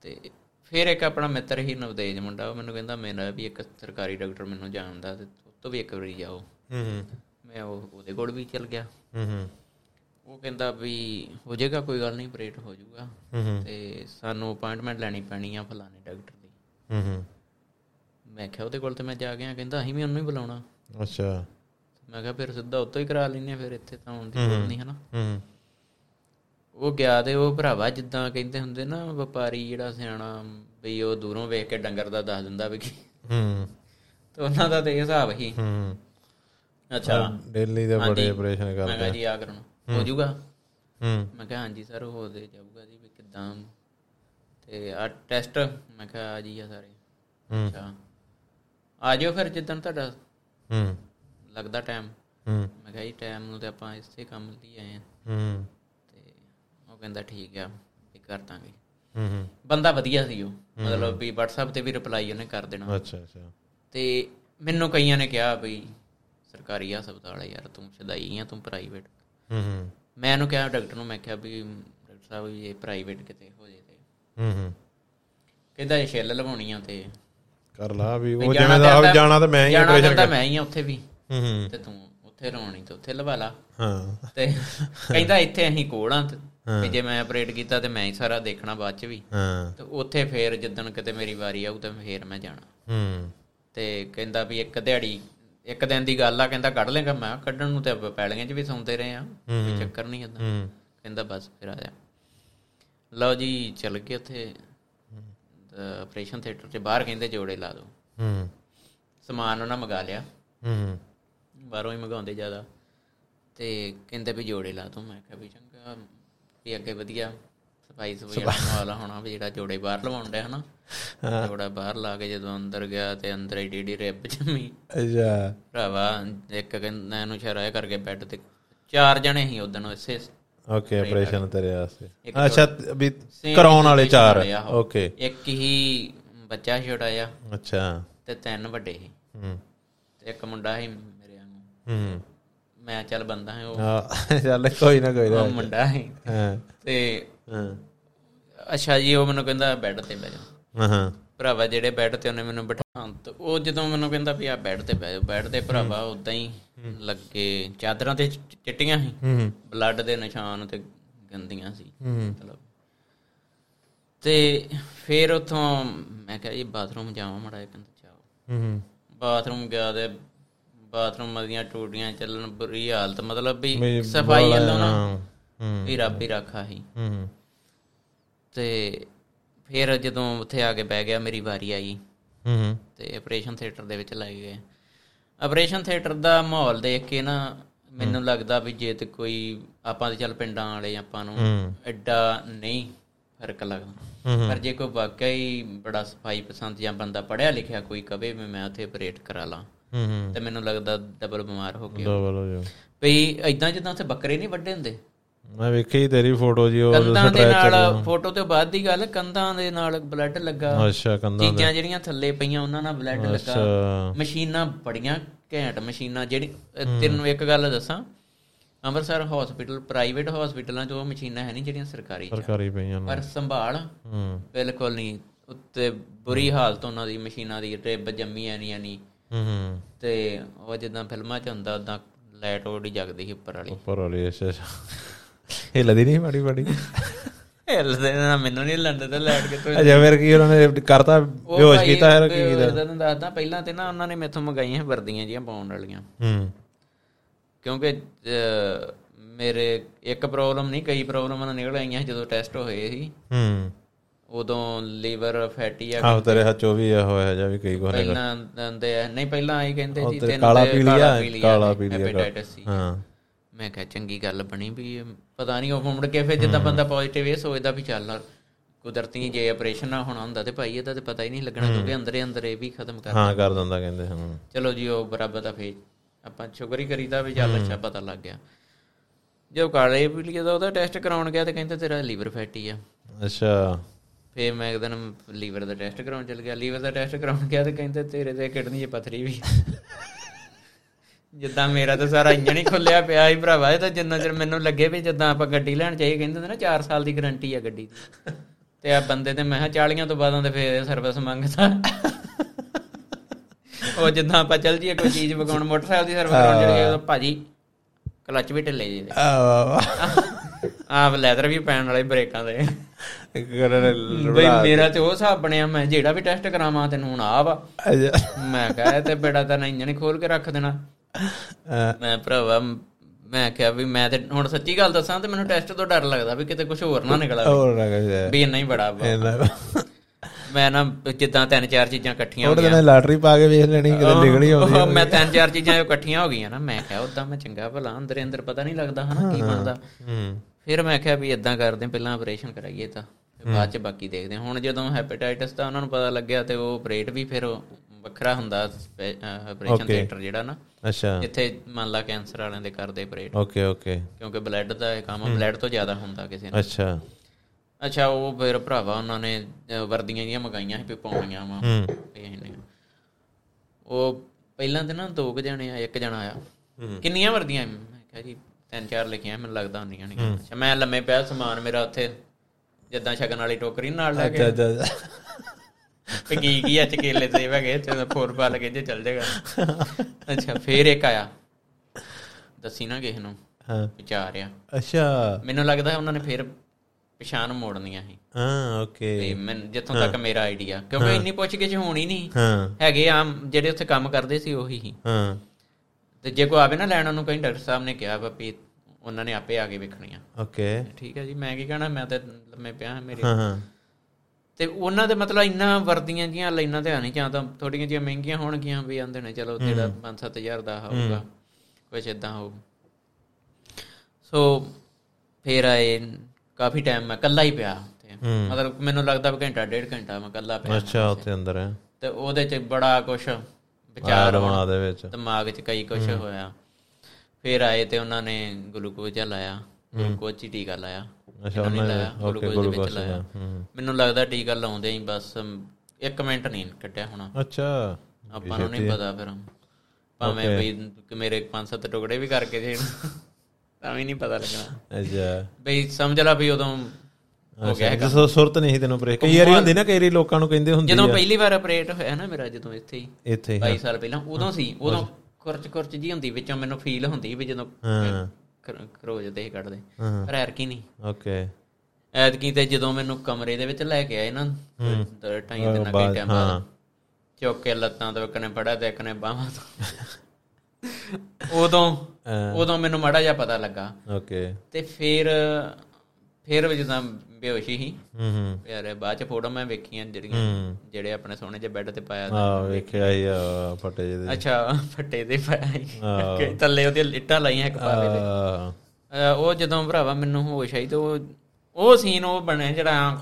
ਤੇ ਫਿਰ ਇੱਕ ਆਪਣਾ ਮਿੱਤਰ ਹੀ ਨਵਦੇਜ ਮੁੰਡਾ ਉਹ ਮੈਨੂੰ ਕਹਿੰਦਾ ਮੇਰਾ ਵੀ ਇੱਕ ਸਰਕਾਰੀ ਡਾਕਟਰ ਮੈਨੂੰ ਜਾਣਦਾ ਤੇ ਉੱਤੋਂ ਵੀ ਇੱਕ ਵਾਰੀ ਜਾਓ ਹੂੰ ਮੈਂ ਉਹ ਉਹਦੇ ਕੋਲ ਵੀ ਚਲ ਗਿਆ। ਹੂੰ ਉਹ ਕਹਿੰਦਾ ਵੀ ਹੋ ਜਾਏਗਾ ਕੋਈ ਗੱਲ ਨਹੀਂ ਆਪਰੇਟ ਹੋ ਜਾਊਗਾ। ਹੂੰ ਤੇ ਸਾਨੂੰ ਅਪਾਇੰਟਮੈਂਟ ਲੈਣੀ ਪੈਣੀ ਆ ਫਲਾਣੇ ਡਾਕਟਰ ਦੀ। ਹੂੰ ਮੈਂ ਕਿਹਾ ਉਹਦੇ ਕੋਲ ਤੇ ਮੈਂ ਜਾ ਗਿਆ ਕਹਿੰਦਾ ਅਸੀਂ ਵੀ ਉਹਨੂੰ ਹੀ ਬੁਲਾਉਣਾ। ਅੱਛਾ। ਮੈਂ ਕਿਹਾ ਫਿਰ ਸਿੱਧਾ ਉੱਤੋਂ ਹੀ ਕਰਾ ਲੈਨੇ ਆ ਫਿਰ ਇੱਥੇ ਤਾਂ ਆਉਣ ਦੀ ਲੋੜ ਨਹੀਂ ਹਨਾ? ਹੂੰ। ਉਹ ਗਿਆ ਤੇ ਉਹ ਭਰਾਵਾ ਜਿੱਦਾਂ ਕਹਿੰਦੇ ਹੁੰਦੇ ਨਾ ਵਪਾਰੀ ਜਿਹੜਾ ਸਿਆਣਾ ਵੀ ਉਹ ਦੂਰੋਂ ਵੇਖ ਕੇ ਡੰਗਰ ਦਾ ਦੱਸ ਦਿੰਦਾ ਵੀ ਕੀ। ਹੂੰ। ਤੇ ਉਹਨਾਂ ਦਾ ਤੇ ਹਿਸਾਬ ਹੀ। ਹੂੰ। ਅੱਛਾ। ਦਿੱਲੀ ਦੇ ਬੜੇ ਆਪਰੇਸ਼ਨ ਮੈਂ ਕਰਦੇ ਕਿਹਾ ਜੀ ਆ ਕਰਨ। ਹੋ। ਜਾਊਗਾ? ਹੂੰ। ਮੈਂ ਕਿਹਾ ਹਾਂਜੀ ਸਰ ਹੋ ਦੇ ਜਾਊਗਾ ਜੀ ਵੀ ਕਿਦਾਂ। ਤੇ ਆ ਟੈਸਟ ਮੈਂ ਕਿਹਾ ਆ ਜੀ ਆ ਸਾਰੇ। ਹੂੰ। ਅੱਛਾ। ਆ ਜਾਓ ਫਿਰ ਜਿੱਦਣ ਤੁਹਾਡਾ ਹੂੰ। ਲੱਗਦਾ ਟਾਈਮ ਹੂੰ। ਮੈਂ ਕਿਹਾ ਜੀ ਟਾਈਮ ਨੂੰ ਤੇ ਆਪਾਂ ਇਸੇ ਕੰਮ ਲਈ ਆਏ ਹੂੰ। ਤੇ ਉਹ ਕਹਿੰਦਾ ਠੀਕ ਆ ਵੀ ਕਰ ਦਾਂਗੇ। ਹੂੰ ਹੂੰ। ਬੰਦਾ ਵਧੀਆ ਸੀ ਉਹ। ਮਤਲਬ ਵੀ WhatsApp ਤੇ ਵੀ ਰਿਪਲਾਈ ਉਹਨੇ ਕਰ ਦੇਣਾ। ਅੱਛਾ ਅੱਛਾ। ਤੇ ਮੈਨੂੰ ਕਈਆਂ ਨੇ ਕਿਹਾ ਵੀ ਸਰਕਾਰੀ ਹਸਪਤਾਲ ਹੈ ਯਾਰ ਤੂੰ ਸਦਾਈ ਆ ਤੂੰ ਪ੍ਰਾਈਵੇਟ ਹੂੰ ਹੂੰ। ਮੈਂ ਉਹਨੂੰ ਕਿਹਾ ਡਾਕਟਰ ਨੂੰ ਮੈਂ ਕਿਹਾ ਵੀ ਡਾਕਟਰ ਸਾਹਿਬ ਇਹ ਪ੍ਰਾਈਵੇਟ ਕਿਤੇ ਹੋ ਜੇ ਤੇ। ਹੂੰ ਹੂੰ। ਕਹਿੰਦਾ ਇਹ ਛਿੱਲ ਲਵਾਉਣੀ ਆ ਤੇ। ਕਰ ਲਾ ਵੀ ਉਹ ਜਿਵੇਂ ਦਾ ਜਾਣਾ ਤਾਂ ਮੈਂ ਹੀ ਆਪਰੇਸ਼ਨ ਤਾਂ ਮੈਂ ਹੀ ਆ ਉੱਥੇ ਵੀ। ਹੂੰ ਹੂੰ। ਤੇ ਤੂੰ ਉੱਥੇ ਲਵਾਉਣੀ ਤੇ ਉੱਥੇ ਲਵਾ ਲਾ। ਹਾਂ। ਤੇ ਕਹਿੰਦਾ ਇੱਥੇ ਅਸੀਂ ਆ ਤੇ ਜੇ ਮੈਂ ਆਪਰੇਟ ਕੀਤਾ ਤੇ ਮੈਂ ਹੀ ਸਾਰਾ ਦੇਖਣਾ ਬਾਅਦ ਚ ਵੀ। ਹਾਂ। ਤੇ ਉੱਥੇ ਫੇਰ ਜਿੱਦਣ ਕਿਤੇ ਮੇਰੀ ਵਾਰੀ ਆਊ ਤਾਂ ਫੇਰ ਮੈਂ ਜਾਣਾ। ਹੂੰ। ਤੇ ਕਹਿੰਦਾ ਵੀ ਇੱਕ ਦਿਹਾੜੀ ਇੱਕ ਦਿਨ ਦੀ ਗੱਲ ਆ ਕਹਿੰਦਾ ਕੱਢ ਲੇਗਾ। ਮੈਂ ਕੱਢਣ ਨੂੰ ਤੇ ਪੈਲੀਆਂ 'ਚ ਵੀ ਸੌਂਦੇ ਰਹੇ ਆ ਕੋਈ ਚੱਕਰ ਨਹੀਂ ਹੂੰ। ਕਹਿੰਦਾ ਬਸ ਫਿਰ ਆ ਜਾ। ਲਓ ਜੀ ਚੱਲ ਗਏ ਉੱਥੇ। ਆਪਰੇਸ਼ਨ ਥੀਏਟਰ 'ਚ ਬਾਹਰ ਕਹਿੰਦੇ ਜੋੜੇ ਲਾ ਦਿਓ ਹੂੰ। ਸਮਾਨ ਉਹਨਾਂ ਮੰਗਾ ਲਿਆ। ਹੂੰ। ਬਾਹਰੋਂ ਹੀ ਮੰਗਾਉਂਦੇ ਜ਼ਿਆਦਾ। ਤੇ ਕਹਿੰਦੇ ਵੀ ਜੋੜੇ ਲਾ ਤੂੰ। ਮੈਂ ਕਿਹਾ ਵੀ ਚੰਗਾ ਵੀ ਅੱਗੇ ਵਧੀਆ। ਸਫ਼ਾਈ ਸਫ਼ਾਈ ਵਾਲਾ ਹੋਣਾ ਵੀ ਜਿਹੜਾ ਜੋੜੇ ਬਾਹਰ ਲਵਾਉਣ ਡਿਆ ਹਨਾ। ਜੋੜਾ ਬਾਹਰ ਲਾ ਕੇ ਜਦੋਂ ਅੰਦਰ ਗਿਆ ਤੇ ਅੰਦਰ ਏਡੀ ਏਡੀ ਰਿਬ ਜੰਮੀ। ਅੱਛਾ। ਭਰਾਵਾ ਇੱਕ ਕਹਿੰਦਾ ਇਹਨੂੰ ਇਸ਼ਾਰਾ ਕਰਕੇ ਬੈੱਡ ਤੇ ਚਾਰ ਜਣੇ ਸੀ ਉਦੋਂ ਇਸੇ ਓਕੇ ਆਪਰੇਸ਼ਨ ਤੇਰੇ ਵਾਸਤੇ। ਅੱਛਾ ਵੀ ਕਰਾਉਣ ਵਾਲੇ ਚਾਰ। ਓਕੇ। ਇੱਕ ਹੀ ਬੱਚਾ ਛੋਟਾ ਆ ਅੱਛਾ। ਤੇ ਤਿੰਨ ਵੱਡੇ ਸੀ। ਹੂੰ। ਤੇ ਇੱਕ ਮੁੰਡਾ ਸੀ ਹੂੰ। ਮੈਂ ਚੱਲ ਬੰਦਾ ਹਾਂ ਉਹ। ਹਾਂ ਚੱਲ ਕੋਈ ਨਾ ਕੋਈ ਨਾ। ਉਹ ਮੁੰਡਾ ਹਾਂ। ਤੇ ਹਾਂ। ਅੱਛਾ ਜੀ ਉਹ ਮੈਨੂੰ ਕਹਿੰਦਾ ਬੈੱਡ ਤੇ ਬਹਿ ਜਾ। ਹਾਂ, ਹਾਂ। ਭਰਾਵਾ ਜਿਹੜੇ ਬੈੱਡ ਤੇ ਉਹਨੇ ਮੈਨੂੰ ਬਿਠਾਉਣ ਤੇ ਉਹ ਜਦੋਂ ਮੈਨੂੰ ਕਹਿੰਦਾ ਵੀ ਆ ਬੈੱਡ ਤੇ ਬਹਿ ਜਾ ਬੈੱਡ ਤੇ ਭਰਾਵਾ ਉਦਾਂ ਹੀ ਲੱਗੇ ਚਾਦਰਾਂ ਤੇ ਚਿੱਟੀਆਂ ਸੀ। ਹੂੰ ਬਲੱਡ ਦੇ ਨਿਸ਼ਾਨ ਤੇ ਗੰਦੀਆਂ ਸੀ। ਮਤਲਬ। ਤੇ ਫਿਰ ਉਥੋਂ ਮੈਂ ਕਿਹਾ ਜੀ ਬਾਥਰੂਮ ਜਾਵਾਂ ਮੜਾ ਕਹਿੰਦਾ ਜਾਓ। ਹੂੰ। ਬਾਥਰੂਮ ਗਿਆ ਤੇ ਬਾਥਰੂਮ ਦੀਆਂ ਟੂਟੀਆਂ ਚੱਲਣ ਬੁਰੀ ਹਾਲਤ ਮਤਲਬ ਵੀ ਸਫ਼ਾਈ ਵੱਲੋਂ ਨਾ ਹੂੰ ਵੀ ਰੱਬ ਹੀ ਰੱਖਾ ਸੀ ਹੂੰ। ਤੇ ਫਿਰ ਜਦੋਂ ਉੱਥੇ ਆ ਕੇ ਬਹਿ ਗਿਆ ਮੇਰੀ ਵਾਰੀ ਆਈ। ਹੂੰ। ਤੇ ਆਪਰੇਸ਼ਨ ਥੀਏਟਰ ਦੇ ਵਿੱਚ ਲੈ ਗਏ। ਆਪਰੇਸ਼ਨ ਥੀਏਟਰ ਦਾ ਮਾਹੌਲ ਦੇਖ ਕੇ ਨਾ ਮੈਨੂੰ ਲੱਗਦਾ ਵੀ ਜੇ ਤੇ ਕੋਈ ਆਪਾਂ ਤੇ ਚੱਲ ਪਿੰਡਾਂ ਵਾਲੇ ਆਪਾਂ ਨੂੰ ਐਡਾ ਨਹੀਂ ਫ਼ਰਕ ਲੱਗਦਾ। ਪਰ ਜੇ ਕੋਈ ਵਾਕਈ ਬੜਾ ਸਫ਼ਾਈ ਪਸੰਦ ਜਾਂ ਬੰਦਾ ਪੜਿਆ ਲਿਖਿਆ ਕੋਈ ਕਵੇ ਵੀ ਮੈਂ ਉੱਥੇ ਆਪਰੇਟ ਕਰਾ ਲਾਂ। ਤੇ ਮੈਨੂੰ ਲੱਗਦਾ ਡਬਲ ਬਿਮਾਰ ਹੋ ਗਿਆ। ਡਬਲ ਹੋ ਜਾ ਵੀ ਇਦਾਂ ਜਿੱਦਾਂ ਉੱਥੇ ਬੱਕਰੇ ਨਹੀਂ ਵੱਡੇ ਹੁੰਦੇ। ਮੈਂ ਵੇਖੀ ਤੇਰੀ ਫੋਟੋ ਜੀ ਉਹ ਕੰਧਾਂ ਦੇ ਨਾਲ ਫੋਟੋ ਤੋਂ ਬਾਅਦ ਦੀ ਗੱਲ ਕੰਧਾਂ ਦੇ ਨਾਲ ਬਲੱਡ ਲੱਗਾ। ਅੱਛਾ ਕੰਦਾ ਚੀਜ਼ਾਂ ਜਿਹੜੀਆਂ ਥੱਲੇ ਪਈਆਂ ਉਹਨਾਂ ਨਾਲ ਬਲੱਡ ਲੱਗਾ। ਅੱਛਾ। ਮਸ਼ੀਨਾਂ ਬੜੀਆਂ ਘੈਂਟ ਮਸ਼ੀਨਾਂ ਜਿਹੜੀ ਤੈਨੂੰ ਇੱਕ ਗੱਲ ਦੱਸਾਂ ਅੰਮ੍ਰਿਤਸਰ ਹਸਪੀਟਲ ਪ੍ਰਾਈਵੇਟ ਹਸਪੀਟਲਾਂ 'ਚ ਉਹ ਮਸ਼ੀਨਾਂ ਹੈ ਨਹੀਂ ਜਿਹੜੀਆਂ ਸਰਕਾਰੀ। ਸਰਕਾਰੀ ਪਈਆਂ ਨੇ। ਪਰ ਸੰਭਾਲ ਹੂੰ। ਬਿਲਕੁਲ ਨਹੀਂ। ਉੱਤੇ ਬੁਰੀ ਹਾਲਤ ਉਹਨਾਂ ਦੀ ਮਸ਼ੀਨਾਂ ਦੀ ਟਿੱਬ ਜੰਮੀ ਆਣੀ ਨਹੀਂ ਹੂੰ ਤੇ ਉਹ ਜਿੱਦਾਂ ਫਿਲਮਾਂ 'ਚ ਹੁੰਦਾ ਉਦਾਂ ਲਾਈਟ ਉਹਦੀ ਜਗਦੀ ਸੀ ਉੱਪਰ ਵਾਲੀ। ਉੱਪਰ ਵਾਲੀ ਅੱਛਾ ਅੱਛਾ। ਇਹ ਲਦੀ ਨਹੀਂ ਮਾੜੀ ਮਾੜੀ? ਹਿੱਲਦੇ ਨਾ ਮੈਨੂੰ ਨਹੀਂ ਲੰਦੇ ਤੇ ਲਾਈਟ ਕਿਤੋਂ ਅਜਾ ਫਿਰ ਕੀ ਉਹਨਾਂ ਨੇ ਕਰਤਾ? ਬੇਹੋਸ਼ ਕੀਤਾ ਹੈ ਕੀ ਕੀਤਾ? ਤੁਹਾਨੂੰ ਦੱਸਦਾ ਪਹਿਲਾਂ ਤੇ ਨਾ ਉਹਨਾਂ ਨੇ ਮੇਥੋਂ ਮੰਗਾਈਆਂ ਵਰਦੀਆਂ ਜੀਆਂ ਪਾਉਣ ਵਾਲੀਆਂ। ਹੂੰ। ਕਿਉਂਕਿ ਮੇਰੇ ਇੱਕ ਪ੍ਰੋਬਲਮ ਨਹੀਂ ਕਈ ਪ੍ਰੋਬਲਮਾਂ ਨਿਕਲ ਆਈਆਂ ਜਦੋਂ ਟੈਸਟ ਹੋਏ ਸੀ। ਹੂੰ। ਉਦੋਂ ਲੀਵਰ ਫੈਟੀ ਆ ਆਹ ਤੇਰੇ ਹੱਥੋਂ ਵੀ ਇਹ ਹੋਇਆ ਜਾਂ ਵੀ ਕਈ ਕੋਨੇ ਪਹਿਲਾਂ ਆ। ਨਹੀਂ ਪਹਿਲਾਂ ਆਈ ਕਹਿੰਦੇ ਤੇ ਤੈਨੂੰ ਕਾਲਾ ਪੀਲੀਆ ਕਾਲਾ ਪੀਲੀਆ ਹੈਪੇਟਾਈਟਸ ਸੀ। ਹਾਂ। ਮੈਂ ਕਿਹਾ ਚੰਗੀ ਗੱਲ ਬਣੀ ਵੀ ਪਤਾ ਨਹੀਂ ਉਹ ਮੁੜ ਕੇ ਫਿਰ ਜਿੱਦਾਂ ਬੰਦਾ ਪੋਜ਼ਿਟਿਵ ਇਹ ਸੋਚਦਾ ਵੀ ਚੱਲ ਕੁਦਰਤੀ ਜੇ ਆਪਰੇਸ਼ਨ ਨਾ ਹੋਣਾ ਹੁੰਦਾ ਤੇ ਭਾਈ ਇਹਦਾ ਤੇ ਪਤਾ ਹੀ ਨਹੀਂ ਲੱਗਣਾ ਕਿਉਂਕਿ ਅੰਦਰੇ ਅੰਦਰ ਵੀ ਖਤਮ ਕਰ ਹਾਂ ਕਰ ਦਿੰਦਾ ਕਹਿੰਦੇ ਹਾਂ। ਚਲੋ ਜੀ ਉਹ ਬਰਾਬਰ ਦਾ ਫੇਜ ਆਪਾਂ ਸ਼ੁਕਰ ਹੀ ਕਰੀਦਾ ਵੀ ਚੱਲ ਅੱਛਾ ਪਤਾ ਲੱਗ ਗਿਆ। ਜਦੋਂ ਕਾਲੇ ਪੀਲੀਏ ਦਾ ਉਹਦਾ ਟੈਸਟ ਕਰਾਉਣ ਗਿਆ ਤੇ ਕਹਿੰਦੇ ਤੇਰਾ ਲੀਵਰ ਫੈਟੀ ਆ। ਅੱਛਾ। ਫੇਰ ਮੈਂ ਇੱਕ ਦਿਨ ਲੀਵਰ ਦਾ ਟੈਸਟ ਕਰਾਉਣ ਚਲ ਗਿਆ। ਲੀਵਰ ਦਾ ਟੈਸਟ ਕਰਾਉਣ ਗਿਆ ਤੇ ਕਹਿੰਦੇ ਤੇਰੇ ਤੇ ਕਿਡਨੀ 'ਚ ਪਥਰੀ ਵੀ। ਜਿੱਦਾਂ ਮੇਰਾ ਤਾਂ ਸਾਰਾ ਇੰਜਣ ਹੀ ਖੁੱਲਿਆ ਪਿਆ ਸੀ ਭਰਾਵਾ ਇਹ ਤਾਂ ਜਿੰਨਾ ਚਿਰ ਮੈਨੂੰ ਲੱਗੇ ਵੀ ਜਿੱਦਾਂ ਆਪਾਂ ਗੱਡੀ ਲੈਣ ਚਾਹੀਏ ਕਹਿੰਦੇ ਹੁੰਦੇ ਨਾ 4 ਸਾਲ ਦੀ ਗਾਰੰਟੀ ਆ ਗੱਡੀ ਦੀ। ਤੇ ਆ ਬੰਦੇ ਤੇ ਮੈਂ ਕਿਹਾ 40 ਤੋਂ ਬਾਅਦਾਂ ਤੇ ਫੇਰ ਸਰਵਿਸ ਮੰਗਦਾ। ਉਹ ਜਿੱਦਾਂ ਆਪਾਂ ਚੱਲ ਜੀਏ ਕੋਈ ਚੀਜ਼ ਵਗਾਉਣ ਮੋਟਰਸਾਈਕਲ ਦੀ ਸਰਵਿਸ ਕਰਾਉਣ ਚਲੇ ਗਏ ਭਾਜੀ ਕਲੱਚ ਵੀ ਢਿੱਲੇ ਜੀ ਆ ਆਹ ਲੈਦਰ ਵੀ ਪੈਣ ਵਾਲੇ ਬ੍ਰੇਕਾਂ ਦੇ ਕਰਨ ਬਈ ਮੇਰਾ ਤੇ ਉਹ ਹਿਸਾਬ ਬਣਿਆ ਮੈਂ ਜਿਹੜਾ ਵੀ ਟੈਸਟ ਕਰਾਵਾਂ ਤੈਨੂੰ ਹੁਣ ਆ ਵਾ। ਮੈਂ ਕਿਹਾ ਤੇ ਬੇੜਾ ਤਾਂ ਇੰਜਣ ਖੋਲ ਕੇ ਰੱਖ ਦੇਣਾ। ਮੈਂ ਭਰਾਵਾ ਮੈਂ ਕਿਹਾ ਵੀ ਮੈਂ ਤੇ ਹੁਣ ਸੱਚੀ ਗੱਲ ਦੱਸਾਂ ਤੇ ਮੈਨੂੰ ਟੈਸਟ ਤੋਂ ਡਰ ਲੱਗਦਾ ਵੀ ਕਿਤੇ ਕੁਝ ਹੋਰ ਨਾ ਨਿਕਲ ਆਵੇ। ਹੋਰ ਨਾ ਕਹੇ ਵੀ ਇੰਨਾ ਹੀ ਬੜਾ ਮੈਂ ਨਾ ਜਿੱਦਾਂ ਤਿੰਨ ਚਾਰ ਚੀਜ਼ਾਂ ਇਕੱਠੀਆਂ ਹੋ ਉਹਦੇ ਗਈਆਂ। ਨਾਲ ਲਾਟਰੀ ਪਾ ਕੇ ਵੇਖ ਲੈਣੀ ਕਿਤੇ ਨਿਕਲੀ ਆਉਂਦੀ ਮੈਂ ਤਿੰਨ ਚਾਰ ਚੀਜ਼ਾਂ ਇਕੱਠੀਆਂ ਹੋ ਗਈਆਂ ਨਾ ਮੈਂ ਕਿਹਾ ਉਦਾਂ ਮੈਂ ਚੰਗਾ ਭਲਾ ਅੰਦਰ ਅੰਦਰ ਪਤਾ ਨਹੀਂ ਲੱਗਦਾ ਹਨਾ ਕੀ ਬਣਦਾ। ਹੂੰ। ਫਿਰ ਮੈਂ ਕਿਹਾ ਵੀ ਇਦਾਂ ਕਰਦੇ ਪਹਿਲਾਂ ਆਪਰੇਸ਼ਨ ਕਰਾਈਏ ਤਾਂ ਬਾਅਦ ਚ ਬਾਕੀ ਦੇਖਦੇ। ਹੁਣ ਜਦੋਂ ਹੈਪੇਟਾਈਟਸ ਦਾ ਉਹਨਾਂ ਨੂੰ ਪਤਾ ਲੱਗਿਆ ਤੇ ਉਹ ਆਪਰੇਟ ਵੀ ਫਿਰ ਵੱਖਰਾ ਹੁੰਦਾ ਆਪਰੇਸ਼ਨ ਥੀਏਟਰ ਜਿਹੜਾ ਨਾ। ਅੱਛਾ। ਜਿੱਥੇ ਮੰਨ ਲਾ ਕੈਂਸਰ ਵਾਲਿਆਂ ਦੇ ਕਰਦੇ ਆਪਰੇਟ ਓਕੇ ਓਕੇ ਕਿਉਂਕਿ ਬਲੱਡ ਦਾ ਇਹ ਕੰਮ ਬਲੱਡ ਤੋਂ ਜ਼ਿਆਦਾ ਹੁੰਦਾ ਕਿਸੇ ਨੂੰ। ਅੱਛਾ। ਅੱਛਾ ਉਹ ਫਿਰ ਭਰਾਵਾ ਉਹਨਾਂ ਨੇ ਵਰਦੀਆਂ ਜੀਆਂ ਮੰਗਾਈਆਂ ਸੀ ਵੀ ਪਾਉਣੀਆਂ ਵਾ। ਹੂੰ। ਉਹ ਪਹਿਲਾਂ ਤੇ ਨਾ ਦੋ ਕੁ ਜਣੇ ਆ ਇੱਕ ਜਣਾ ਆਇਆ ਕਿੰਨੀਆਂ ਵਰਦੀਆਂ? ਮੈਂ ਕਿਹਾ ਜੀ ਤਿੰਨ ਚਾਰ ਲਿਖੀਆਂ ਮੈਨੂੰ ਲੱਗਦਾ ਹੁੰਦੀਆਂ ਨਹੀਂ ਅੱਛਾ ਮੈਂ ਲੰਮੇ ਪਿਆ ਸਮਾਨ ਮੇਰਾ ਉੱਥੇ ਜਿੱਦਾਂ ਸ਼ਗਨ ਵਾਲੀ ਟੋਕਰੀ ਨਾਲ ਲੈ ਕੇ। ਅੱਛਾ ਅੱਛਾ ਤੇ ਕੀ ਕੀ ਅੱਜ ਕੇਲੇ ਤੇ ਵਗੇ ਤੇ ਫੋਰ ਪਾ ਲਗੇ ਜੇ ਚੱਲ ਜਾਏਗਾ। ਅੱਛਾ ਫੇਰ ਇੱਕ ਆਇਆ। ਦੱਸੀ ਨਾ ਕਿਸੇ ਨੂੰ ਹਾਂ। ਵਿਚਾਰਿਆ ਅੱਛਾ। ਮੈਨੂੰ ਲੱਗਦਾ ਉਹਨਾਂ ਨੇ ਫੇਰ ਪਛਾਣ ਮੋੜਨੀਆਂ ਸੀ। ਹਾਂ ਓਕੇ। ਤੇ ਮੈਂ ਜਿੱਥੋਂ ਤੱਕ ਮੇਰਾ ਆਈਡੀਆ ਕਿਉਂਕਿ ਇੰਨੀ ਪੁੱਛ ਕੇ ਹੋਣੀ ਨਹੀਂ ਹਾਂ। ਹੈਗੇ ਆਮ ਜਿਹੜੇ ਉੱਥੇ ਕੰਮ ਕਰਦੇ ਸੀ ਉਹੀ ਹੀ ਹਾਂ। ਤੇ ਜੇ ਕੋਈ ਆਵੇ ਨਾ ਲੈਣ ਉਹਨੂੰ ਕਹੀਂ ਡਾਕਟਰ ਸਾਹਿਬ ਨੇ ਕਿਹਾ ਵਾ ਵੀ ਉਹਨਾਂ ਨੇ ਆਪੇ ਆ ਕੇ ਵੇਖਣੀਆਂ। ਓਕੇ ਠੀਕ ਹੈ ਜੀ ਮੈਂ ਕੀ ਕਹਿਣਾ ਮੈਂ ਤੇ ਲੰਮੇ ਪਿਆ ਮੇਰੇ। ਹਾਂ ਹਾਂ। ਤੇ ਉਹਨਾਂ ਦੇ ਮਤਲਬ ਇੰਨਾ ਵਰਦੀਆਂ ਜੀਆਂ ਲੈਣਾ ਤੇ ਨਹੀਂ ਜਾਂ ਤਾਂ ਥੋੜੀਆਂ ਜੀਆਂ ਮਹਿੰਗੀਆਂ ਹੋਣਗੀਆਂ ਵੀ ਆਂਦੇ ਨੇ ਚਲੋ ਜਿਹੜਾ 5-7000 ਦਾ ਹੋਊਗਾ ਕੁਝ ਇਦਾਂ ਹੋਊ। ਸੋ ਫੇਰ ਆਏ ਕਾਫੀ ਟਾਈਮ ਮੈਂ ਇਕੱਲਾ ਹੀ ਪਿਆ ਮਤਲਬ ਮੈਨੂੰ ਲੱਗਦਾ ਵੀ ਘੰਟਾ ਡੇਢ ਘੰਟਾ ਮੈਂ ਇਕੱਲਾ ਪਿਆ ਅੱਛਾ ਉੱਥੇ। ਅੰਦਰ ਹੈ। ਤੇ ਉਹਦੇ ਚ ਬੜਾ ਕੁਝ ਵਿਚਾਰ ਰਮਾ ਦੇ ਵਿੱਚ। ਦਿਮਾਗ 'ਚ ਕਈ ਕੁਝ ਹੋਇਆ। ਫਿਰ ਆਏ ਤੇ ਉਹਨਾਂ ਨੇ ਗਲੂਕੋਜ਼ ਲਾਇਆ ਗਲੂਕੋਜ਼ ਹੀ ਟੀਕਾ ਲਾਇਆ। ਅੱਛਾ ਉਹਨਾਂ ਨੇ ਗਲੂਕੋਜ਼ ਦੇ ਵਿੱਚ ਲਾਇਆ। ਹੂੰ। ਮੈਨੂੰ ਲੱਗਦਾ ਟੀਕਾ ਲਾਉਂਦੇ ਹੀ ਬਸ 1 ਮਿੰਟ ਨਹੀਂ ਕੱਟਿਆ ਹੋਣਾ। ਅੱਛਾ। ਆਪਾਂ ਨੂੰ ਨਹੀਂ ਪਤਾ ਫਿਰ। ਭਾਵੇਂ ਵੀ ਕਿ ਮੇਰੇ 5-7 ਟੁਕੜੇ ਵੀ ਕਰਕੇ ਦੇਣ ਤਾਂ ਵੀ ਨਹੀਂ ਪਤਾ ਲੱਗਣਾ। ਅੱਛਾ। ਬਈ ਸਮਝ ਲਾ ਵੀ ਉਦੋਂ ਹੋ ਗਿਆ ਅੱਛਾ ਸੋ ਸੁਰਤ ਨਹੀਂ ਸੀ ਤੈਨੂੰ ਬ੍ਰੇਕ ਕਈ ਵਾਰੀ ਹੁੰਦੀ ਨਾ ਕਈ ਵਾਰੀ ਲੋਕਾਂ ਨੂੰ ਕਹਿੰਦੇ ਹੁੰਦੀ ਜਦੋਂ ਪਹਿਲੀ ਵਾਰ ਆਪਰੇਟ ਹੋਇਆ ਨਾ ਮੇਰਾ ਜਦੋਂ ਇੱਥੇ ਹੀ ਇੱਥੇ 22 ਸਾਲ ਪਹਿਲਾਂ ਉਦੋਂ ਸੀ ਉਦੋਂ ਕੁਰਚ ਕੁਰਚ ਜੀ ਹੁੰਦੀ ਵਿੱਚੋਂ ਮੈਨੂੰ ਫੀਲ ਹੁੰਦੀ ਵੀ ਜਦੋਂ ਹਾਂ। ਕਰੋਜ ਦੇ ਕੱਢਦੇ। ਪਰ ਐਰਕੀ ਨਹੀਂ। ਓਕੇ। ਐਤਕੀ ਤੇ ਜਦੋਂ ਮੈਨੂੰ ਕਮਰੇ ਦੇ ਵਿੱਚ ਲੈ ਕੇ ਆਏ ਨਾ ਦ- ਢਾਈ ਦਿਨਾਂ ਕੇ ਟਾਈਮ ਬਾਅਦ ਚੁੱਕ ਕੇ ਲੱਤਾਂ ਤੋਂ ਇੱਕ ਨੇ ਫੜਿਆ ਤੇ ਇੱਕ ਨੇ ਬਾਹਾਂ ਤੋਂ। ਉਦੋਂ ਉਦੋਂ ਮੈਨੂੰ ਮਾੜਾ ਜਿਹਾ ਪਤਾ ਲੱਗਾ। ਓਕੇ। ਤੇ ਫਿਰ ਫਿਰ ਜਦੋਂ ਬੇਹੋਸ਼ੀ ਸੀ। ਹੂੰ ਹੂੰ। ਯਾਰ ਬਾਅਦ ਚ ਫੋਟੋ ਮੈਂ ਵੇਖੀਆਂ ਜਿਹੜੀਆਂ ਹੂੰ। ਜਿਹੜੇ ਆਪਣੇ ਸੋਹਣੇ ਜਿਹੇ ਬੈੱਡ ਤੇ ਪਾਇਆ ਆ ਵੇਖਿਆ ਹੀ ਆ ਫਟੇ ਜਿਹੇ ਦੇ। ਅੱਛਾ ਫੱਟੇ ਦੇ ਪਾਇਆ। ਕਿ ਥੱਲੇ ਉਹਦੇ ਇੱਟਾਂ ਲਾਈਆਂ ਇੱਕ ਪਾਵੇ ਅਹ ਉਹ ਜਦੋਂ ਭਰਾਵਾ ਮੈਨੂੰ ਹੋਸ਼ ਆਈ ਤੇ ਉਹ ਉਹ ਸੀਨ ਉਹ ਬਣਿਆ ਜਿਹੜਾ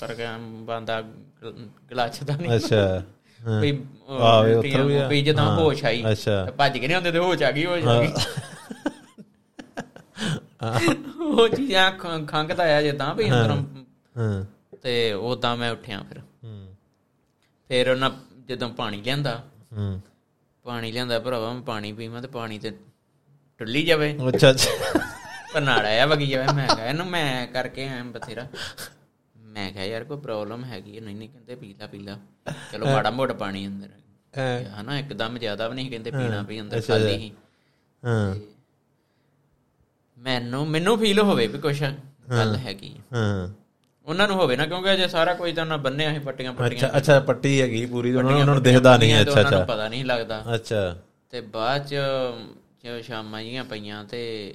ਕਰ ਗਿਆ ਬੰਦਾ ਗਲਾਚ ਦਾ ਨਹੀਂ। ਅੱਛਾ। ਹਾਂ। ਵੀ ਆਹ, ਵੀ ਉੱਥੋਂ ਵੀ ਜਦੋਂ ਹਾਂ। ਹੋਸ਼ ਆਈ ਅੱਛਾ। ਤੇ ਭੱਜ ਕੇ ਨਹੀਂ ਹੁੰਦੇ ਤੇ ਹੋਸ਼ ਆ ਗਈ ਹੋਸ਼ ਆ ਗਈ। ਉਹ ਚੀਜ਼ਾਂ ਖ- ਖੰਘਦਾ ਆ ਜਿੱਦਾਂ ਵੀ ਅੰਦਰੋਂ। ਹਾਂ। ਤੇ ਉਦਾਂ ਮੈਂ ਉੱਠਿਆ ਫਿਰ। ਹੂੰ। ਫਿਰ ਉਹਨਾਂ ਜਦੋਂ ਪਾਣੀ ਲਿਆਂਦਾ ਹੂੰ। ਪਾਣੀ ਲਿਆਂਦਾ ਭਰਾਵਾ ਮੈਂ ਪਾਣੀ ਪੀਵਾਂ ਤੇ ਪਾਣੀ ਤੇ ਟੁੱਲੀ ਜਾਵੇ। ਅੱਛਾ ਅੱਛਾ। ਪਨਾੜਾ ਆ ਵਗੀ ਜਾਵੇ। ਮੈਂ ਕਿਹਾ ਇਹਨੂੰ ਮੈਂ ਕਰਕੇ ਆਇਆ ਬਥੇਰਾ। ਮੈਂ ਕਿਹਾ ਯਾਰ ਕੋਈ ਪ੍ਰੋਬਲਮ ਹੈਗੀ ਨਹੀਂ ਨਹੀਂ ਕਹਿੰਦੇ ਪੀਲਾ ਪੀਲਾ ਚਲੋ ਮਾੜਾ ਮੋਟਾ ਪਾਣੀ ਅੰਦਰ। ਹਾਂ। ਹਨਾ ਇੱਕਦਮ ਜ਼ਿਆਦਾ ਵੀ ਨਹੀਂ ਕਹਿੰਦੇ ਪੀਣਾ ਵੀ ਅੰਦਰ ਖਾਲੀ ਹੀ। ਹਾਂ ਮੈਨੂੰ ਮੈਨੂੰ ਫੀਲ ਹੋਵੇ ਵੀ ਕੁਛ ਗੱਲ ਹੈਗੀ ਹੈ। ਉਹਨਾਂ ਨੂੰ ਹੋਵੇ ਨਾ ਕਿਉਂਕਿ ਅਜੇ ਸਾਰਾ ਕੋਈ ਤਾਂ ਨਾ ਬੰਨਿਆ ਸੀ ਪੱਟੀਆਂ ਪੱਟੀਆਂ ਅੱਛਾ ਅੱਛਾ ਪੱਟੀ ਹੈਗੀ ਪੂਰੀ ਉਹਨਾਂ ਨੂੰ ਉਹਨਾਂ ਨੂੰ ਦਿਖਦਾ ਨਹੀਂ ਅੱਛਾ ਉਹਨਾਂ ਨੂੰ ਅੱਛਾ। ਪਤਾ ਨਹੀਂ ਲੱਗਦਾ। ਅੱਛਾ। ਤੇ ਬਾਅਦ ਚ ਜਦੋਂ ਸ਼ਾਮਾਂ ਜੀਆਂ ਪਈਆਂ ਤੇ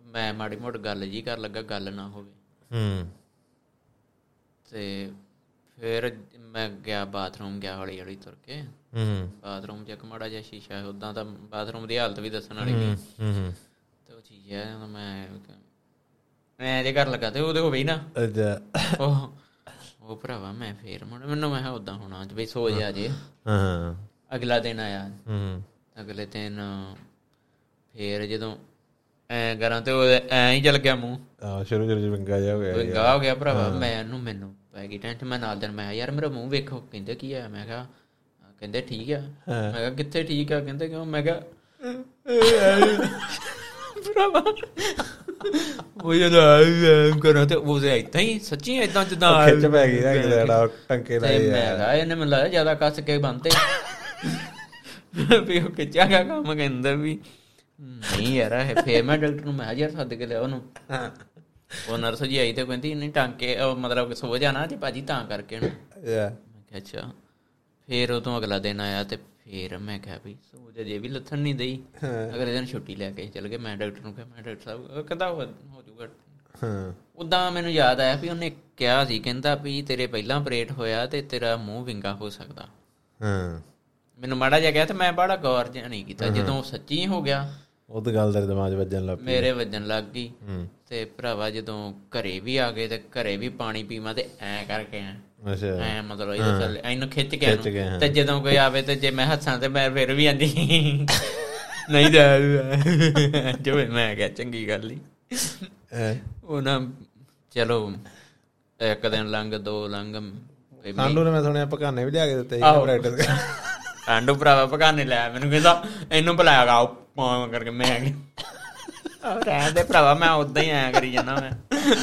ਮੈਂ ਮਾੜੀ ਮੋਟ ਗੱਲ ਜੀ ਕਰ ਲੱਗਾ ਗੱਲ ਨਾ ਹੋਵੇ। ਹੂੰ। ਤੇ ਫਿਰ ਮੈਂ ਗਿਆ ਬਾਥਰੂਮ ਗਿਆ ਹੌਲੀ ਹੌਲੀ ਤੁਰ ਕੇ। ਹੂੰ। ਬਾਥਰੂਮ 'ਚ ਇੱਕ ਮਾੜਾ ਜਿਹਾ ਸ਼ੀਸ਼ਾ ਹੈ ਉਦਾਂ ਤਾਂ ਬਾਥਰੂਮ ਦੀ ਹਾਲਤ ਵੀ ਦੱਸਣ ਵਾਲੀ ਨਹੀਂ ਹੂੰ ਤੇ ਉਹ ਚੀਜ਼ ਹੈ ਮੈਂ ਮੈਂ ਜੇ ਕਰ ਲੱਗਾ ਤੇ ਉਹਦੇ ਹੋਵੇ ਹੀ ਨਾ। ਅੱਛਾ। ਉਹ ਉਹ ਭਰਾਵਾ ਮੈਂ ਫੇਰ ਮੁੜ ਮੈਨੂੰ ਮੈਂ ਉਦਾਂ ਹੋਣਾ ਵੀ ਸੋ ਜਾ ਜੇ। ਹਾਂ। ਅਗਲਾ ਦਿਨ ਆਇਆ। ਹੂੰ ਅਗਲੇ ਦਿਨ ਫੇਰ ਜਦੋਂ ਐ ਕਰਾਂ ਤੇ ਉਹ ਐ ਹੀ ਚਲ ਗਿਆ ਮੂੰਹ। ਆ ਸ਼ੁਰੂ ਸ਼ੁਰੂ ਵਿੰਗਾ ਜਾ ਹੋ ਗਿਆ ਕੋਈ ਗਾ ਹੋ ਗਿਆ ਭਰਾਵਾ ਮੈਨੂੰ ਮੈਨੂੰ ਪੈ ਗਈ ਟੈਂਸ਼ਨ ਮੈਂ ਨਾਲ ਦਿਨ ਮੈਂ ਯਾਰ ਮੇਰਾ ਮੂੰਹ ਵੇਖੋ ਕਹਿੰਦੇ ਕੀ ਆ ਮੈਂ ਕਿਹਾ ਕਹਿੰਦੇ ਠੀਕ ਆ। ਮੈਂ ਕਿਹਾ ਕਿੱਥੇ ਠੀਕ ਆ? ਕਹਿੰਦੇ ਕਿਉਂ? ਮੈਂ ਕਿਹਾ ਭਰਾਵਾ। ਉਹ ਜਦੋਂ ਕਰਾਂ ਤੇ ਉਹ ਇਦਾਂ ਹੀ ਸੱਚੀ ਇਦਾਂ ਜਿੱਦਾਂ ਖਿੱਚ ਪੈ ਗਈ ਨਾ ਕਿਤੇ ਜਿਹੜਾ ਟੰਕੇ ਤੇ ਲਾਏ ਮੈਂ ਕਿਹਾ ਇਹਨੇ ਮੈਨੂੰ ਲੱਗਦਾ ਜ਼ਿਆਦਾ ਕੱਸ ਕੇ ਬੰਨਤੇ ਵੀ ਉਹ ਖਿੱਚਿਆ ਗਿਆ ਕੰਮ ਕਹਿੰਦਾ ਵੀ। ਨਹੀਂ ਯਾਰ ਇਹ ਫੇਰ ਮੈਂ ਡਾਕਟਰ ਨੂੰ ਮੈਂ ਯਾਰ ਸੱਦ ਕੇ ਲਿਆ ਉਹਨੂੰ। ਉਹ ਨਰਸ ਜੀ ਆਈ ਤੇ ਕਹਿੰਦੀ ਨਹੀਂ ਟਾਂਕੇ ਮਤਲਬ ਕਿ ਸੋ ਜਾਣਾ ਤੇ ਭਾਜੀ ਤਾਂ ਕਰਕੇ ਨਾ। ਯਾ ਮੈਂ ਕਿਹਾ ਅੱਛਾ। ਫੇਰ ਉਹ ਤੋਂ ਅਗਲਾ ਦਿਨ ਆਇਆ ਤੇ ਫੇਰ ਮੈਂ ਕਿਹਾ ਵੀ ਸੋਜ ਜੇ ਵੀ ਲੱਥਣ ਨਹੀਂ ਦਈ। ਅਗਲੇ ਦਿਨ ਛੁੱਟੀ ਲੈ ਕੇ ਚਲ ਗਏ ਮੈਂ ਡਾਕਟਰ ਨੂੰ ਕਿਹਾ ਮੈਂ ਡਾਕਟਰ ਸਾਹਿਬ ਕਹਿੰਦਾ ਹੋ ਜਾਊਗਾ। ਹਾਂ। ਉਦਾਂ ਮੈਨੂੰ ਯਾਦ ਆਇਆ ਵੀ ਉਹਨੇ ਕਿਹਾ ਸੀ ਕਹਿੰਦਾ ਵੀ ਤੇਰੇ ਪਹਿਲਾਂ ਆਪਰੇਟ ਹੋਇਆ ਤੇ ਤੇਰਾ ਮੂੰਹ ਵਿੰਗਾ ਹੋ ਸਕਦਾ। ਹਾਂ। ਮੈਨੂੰ ਮਾੜਾ ਜਿਹਾ ਗਿਆ ਤੇ ਮੈਂ ਬੜਾ ਗੌਰ ਜਿਹਾ ਨਹੀਂ ਕੀਤਾ। ਜਦੋਂ ਸੱਚੀ ਹੋ ਗਿਆ ਉਹ ਤਾਂ ਗੱਲ ਤੇਰੇ ਦਿਮਾਗ 'ਚ ਵੱਜਣ ਲੱਗ ਪਈ ਮੇਰੇ ਵੱਜਣ ਲੱਗ ਗਈ ਹੂੰ। ਤੇ ਭਰਾਵਾ ਜਦੋਂ ਘਰੇ ਵੀ ਆ ਗਏ ਤੇ ਘਰੇ ਵੀ ਪਾਣੀ ਪੀਵਾਂ ਤੇ ਐ ਕਰਕੇ ਐ। ਐ ਮਤਲਬ ਇਹਦੇ ਥੱਲੇ ਇਹਨੂੰ ਖਿੱਚ ਕੇ। ਤੇ ਜਦੋਂ ਕੋਈ ਆਵੇ ਤੇ ਜੇ ਮੈਂ ਹੱਸਾਂ ਤੇ ਮੈਂ ਫਿਰ ਵੀ ਆਂਦੀ। ਨਹੀਂ ਜਾ ਜੋ ਮੈਂ ਕਿਹਾ ਚੰਗੀ ਗੱਲ ਹੀ ਉਹ ਨਾ ਚਲੋ ਇੱਕ ਦਿਨ ਲੰਘ ਦੋ ਲੰਘ ਸਾਂਡੂ ਨੇ ਮੈਂ ਸੁਣਿਆ ਪਕਾਨੇ ਵੀ ਲਿਆ ਕੇ ਦਿੱਤੇ ਸੀ। ਪ੍ਰੈਕਟਿਸ ਆਂਡੂ ਭਰਾਵਾ ਪਕਾਨੇ ਲਿਆ ਮੈਨੂੰ ਕਹਿੰਦਾ ਇਹਨੂੰ ਬੁਲਾਇਆ ਗਾ ਪਾਉਂ ਕਰਕੇ ਮੈਂ ਆ ਰਹਿਣ ਦੇ ਭਰਾਵਾ ਮੈਂ ਉਦਾਂ ਹੀ ਆਇਆ ਕਰੀ ਜਾਂਦਾ ਮੈਂ।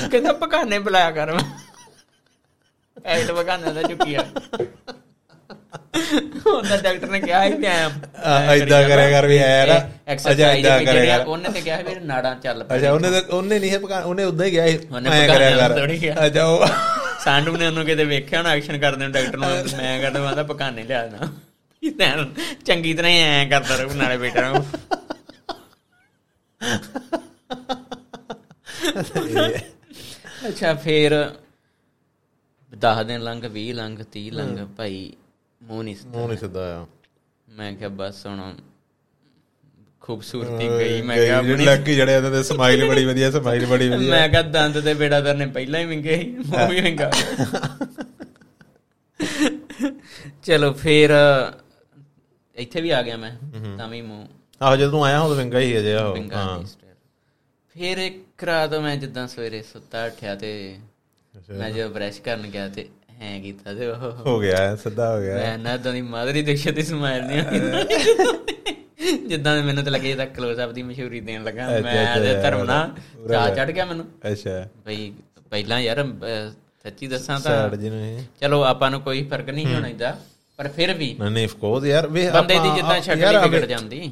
ਕਹਿੰਦਾ ਪਕਾਨੇ ਬੁਲਾਇਆ ਕਰ ਮੈਂ। ਐ ਤਾਂ ਪਕਾਨੇ ਦਾ ਚੁੱਕਿਆ ਉਹਦਾ ਡਾਕਟਰ ਨੇ ਕਿਹਾ ਸੀ ਵੀ ਐ ਏਦਾਂ ਕਰਿਆ ਕਰ ਵੀ ਐ ਨਾ। ਅੱਛਾ, ਵੀ ਕਰਿਆ ਕਰ। ਉਹਨੇ ਤੇ ਕਿਹਾ ਵੀ ਨਾੜਾਂ ਚੱਲ ਪੈ ਅੱਛਾ ਉਹਨੇ ਉਹਨੇ ਨਹੀਂ ਹੈ ਪਕਾ ਉਹਨੇ ਉਦਾਂ ਹੀ ਗਿਆ ਸੀ ਉਹਨੇ ਐਂ ਕਰਿਆ ਕਰ। ਅੱਛਾ ਉਹ ਸਾਂਡੂ ਨੇ ਉਹਨੂੰ ਕਿਤੇ ਵੇਖਿਆ ਨਾ ਐਕਸ਼ਨ ਕਰਦੇ ਨੂੰ ਡਾਕਟਰ ਨੂੰ ਮੈਂ ਕਹਿੰਦਾ ਮੈਂ ਤਾਂ ਪਕਾਨੇ ਲਿਆ ਦੇਣਾ ਇਹ ਚੰਗੀ ਤਰ੍ਹਾਂ ਹੀ ਐ ਕਰਦਾ ਰਹੂ ਨਾਲੇ ਬੇਟਾ ਨੂੰ ਅੱਛਾ ਫੇਰ 10 ਦਿਨ ਲੰਘ 20 ਲੰਘ 30 ਲੰਘ ਭਾਈ ਮੂੰਹ ਨਹੀਂ ਸਿੱਧਾ। ਮੂੰਹ ਨਹੀਂ ਸਿੱਧਾ ਆ ਮੈਂ ਕਿਹਾ ਬਸ ਹੁਣ ਖੂਬਸੂਰਤੀ ਗਈ ਮੈਂ ਕਿਹਾ ਆਪਣੀ ਲੱਕੀ ਜੜੇ ਉਹਨਾਂ ਦੇ ਸਮਾਈਲ ਬੜੀ ਵਧੀਆ ਸਮਾਈਲ ਬੜੀ ਵਧੀਆ। ਮੈਂ ਕਿਹਾ ਦੰਦ ਤੇ ਬੇੜਾਦਰ ਨੇ ਪਹਿਲਾਂ ਹੀ ਵਿੰਗੇ ਮੂੰਹ ਵੀ ਵਿੰਗਾ। ਚਲੋ ਫੇਰ ਇੱਥੇ ਵੀ ਆ ਗਿਆ ਮੈਂ ਤਾਂ ਵੀ ਮੂੰਹ। ਆਹੋ ਜਦੋਂ ਤੂੰ ਆਇਆ ਉਦੋਂ ਵਿੰਗਾ ਹੀ ਅਜੇ ਹਾਂ ਫਿਰ ਇੱਕ ਰਾਤ ਮੈਂ ਜਿੱਦਾਂ ਸਵੇਰੇ ਸੁੱਤਾ ਉੱਠਿਆ ਤੇ ਮੈਂ ਜਦੋਂ ਬ੍ਰਸ਼ ਕਰਨ ਗਿਆ ਤੇ ਹੈ ਕੀਤਾ ਤੇ ਉਹ ਹੋ ਗਿਆ ਸਿੱਧਾ ਹੋ ਗਿਆ। ਮੈਂ ਨਾ ਤਾਂ ਦੀ ਮਾਦਰੀ ਦੇਖਿਆ ਤੇ ਸਮਾਈਲ ਨਹੀਂ ਜਿੱਦਾਂ ਮੈਨੂੰ ਤਾਂ ਲੱਗੇ ਜਿੱਦਾਂ ਕਲੋਜ਼ ਅਪ ਦੀ ਮਸ਼ਹੂਰੀ ਦੇਣ ਲੱਗਾ ਮੈਂ ਤੇ ਧਰਮ ਨਾ ਚਾ। ਚੜ ਗਿਆ ਮੈਨੂੰ। ਅੱਛਾ। ਬਈ ਪਹਿਲਾਂ ਯਾਰ ਸੱਚੀ ਦੱਸਾਂ ਤਾਂ ਚਲੋ ਆਪਾਂ ਨੂੰ ਕੋਈ ਫ਼ਰਕ ਨਹੀਂ ਹੋਣਾ ਇਹਦਾ ਪਰ ਫਿਰ ਵੀ ਨਹੀਂ ਨਹੀਂ ਕੋਸ ਯਾਰ ਵੇ ਬੰਦੇ ਦੀ ਜਿੱਦਾਂ ਸ਼ਕਲ ਵਿਗੜ ਜਾਂਦੀ।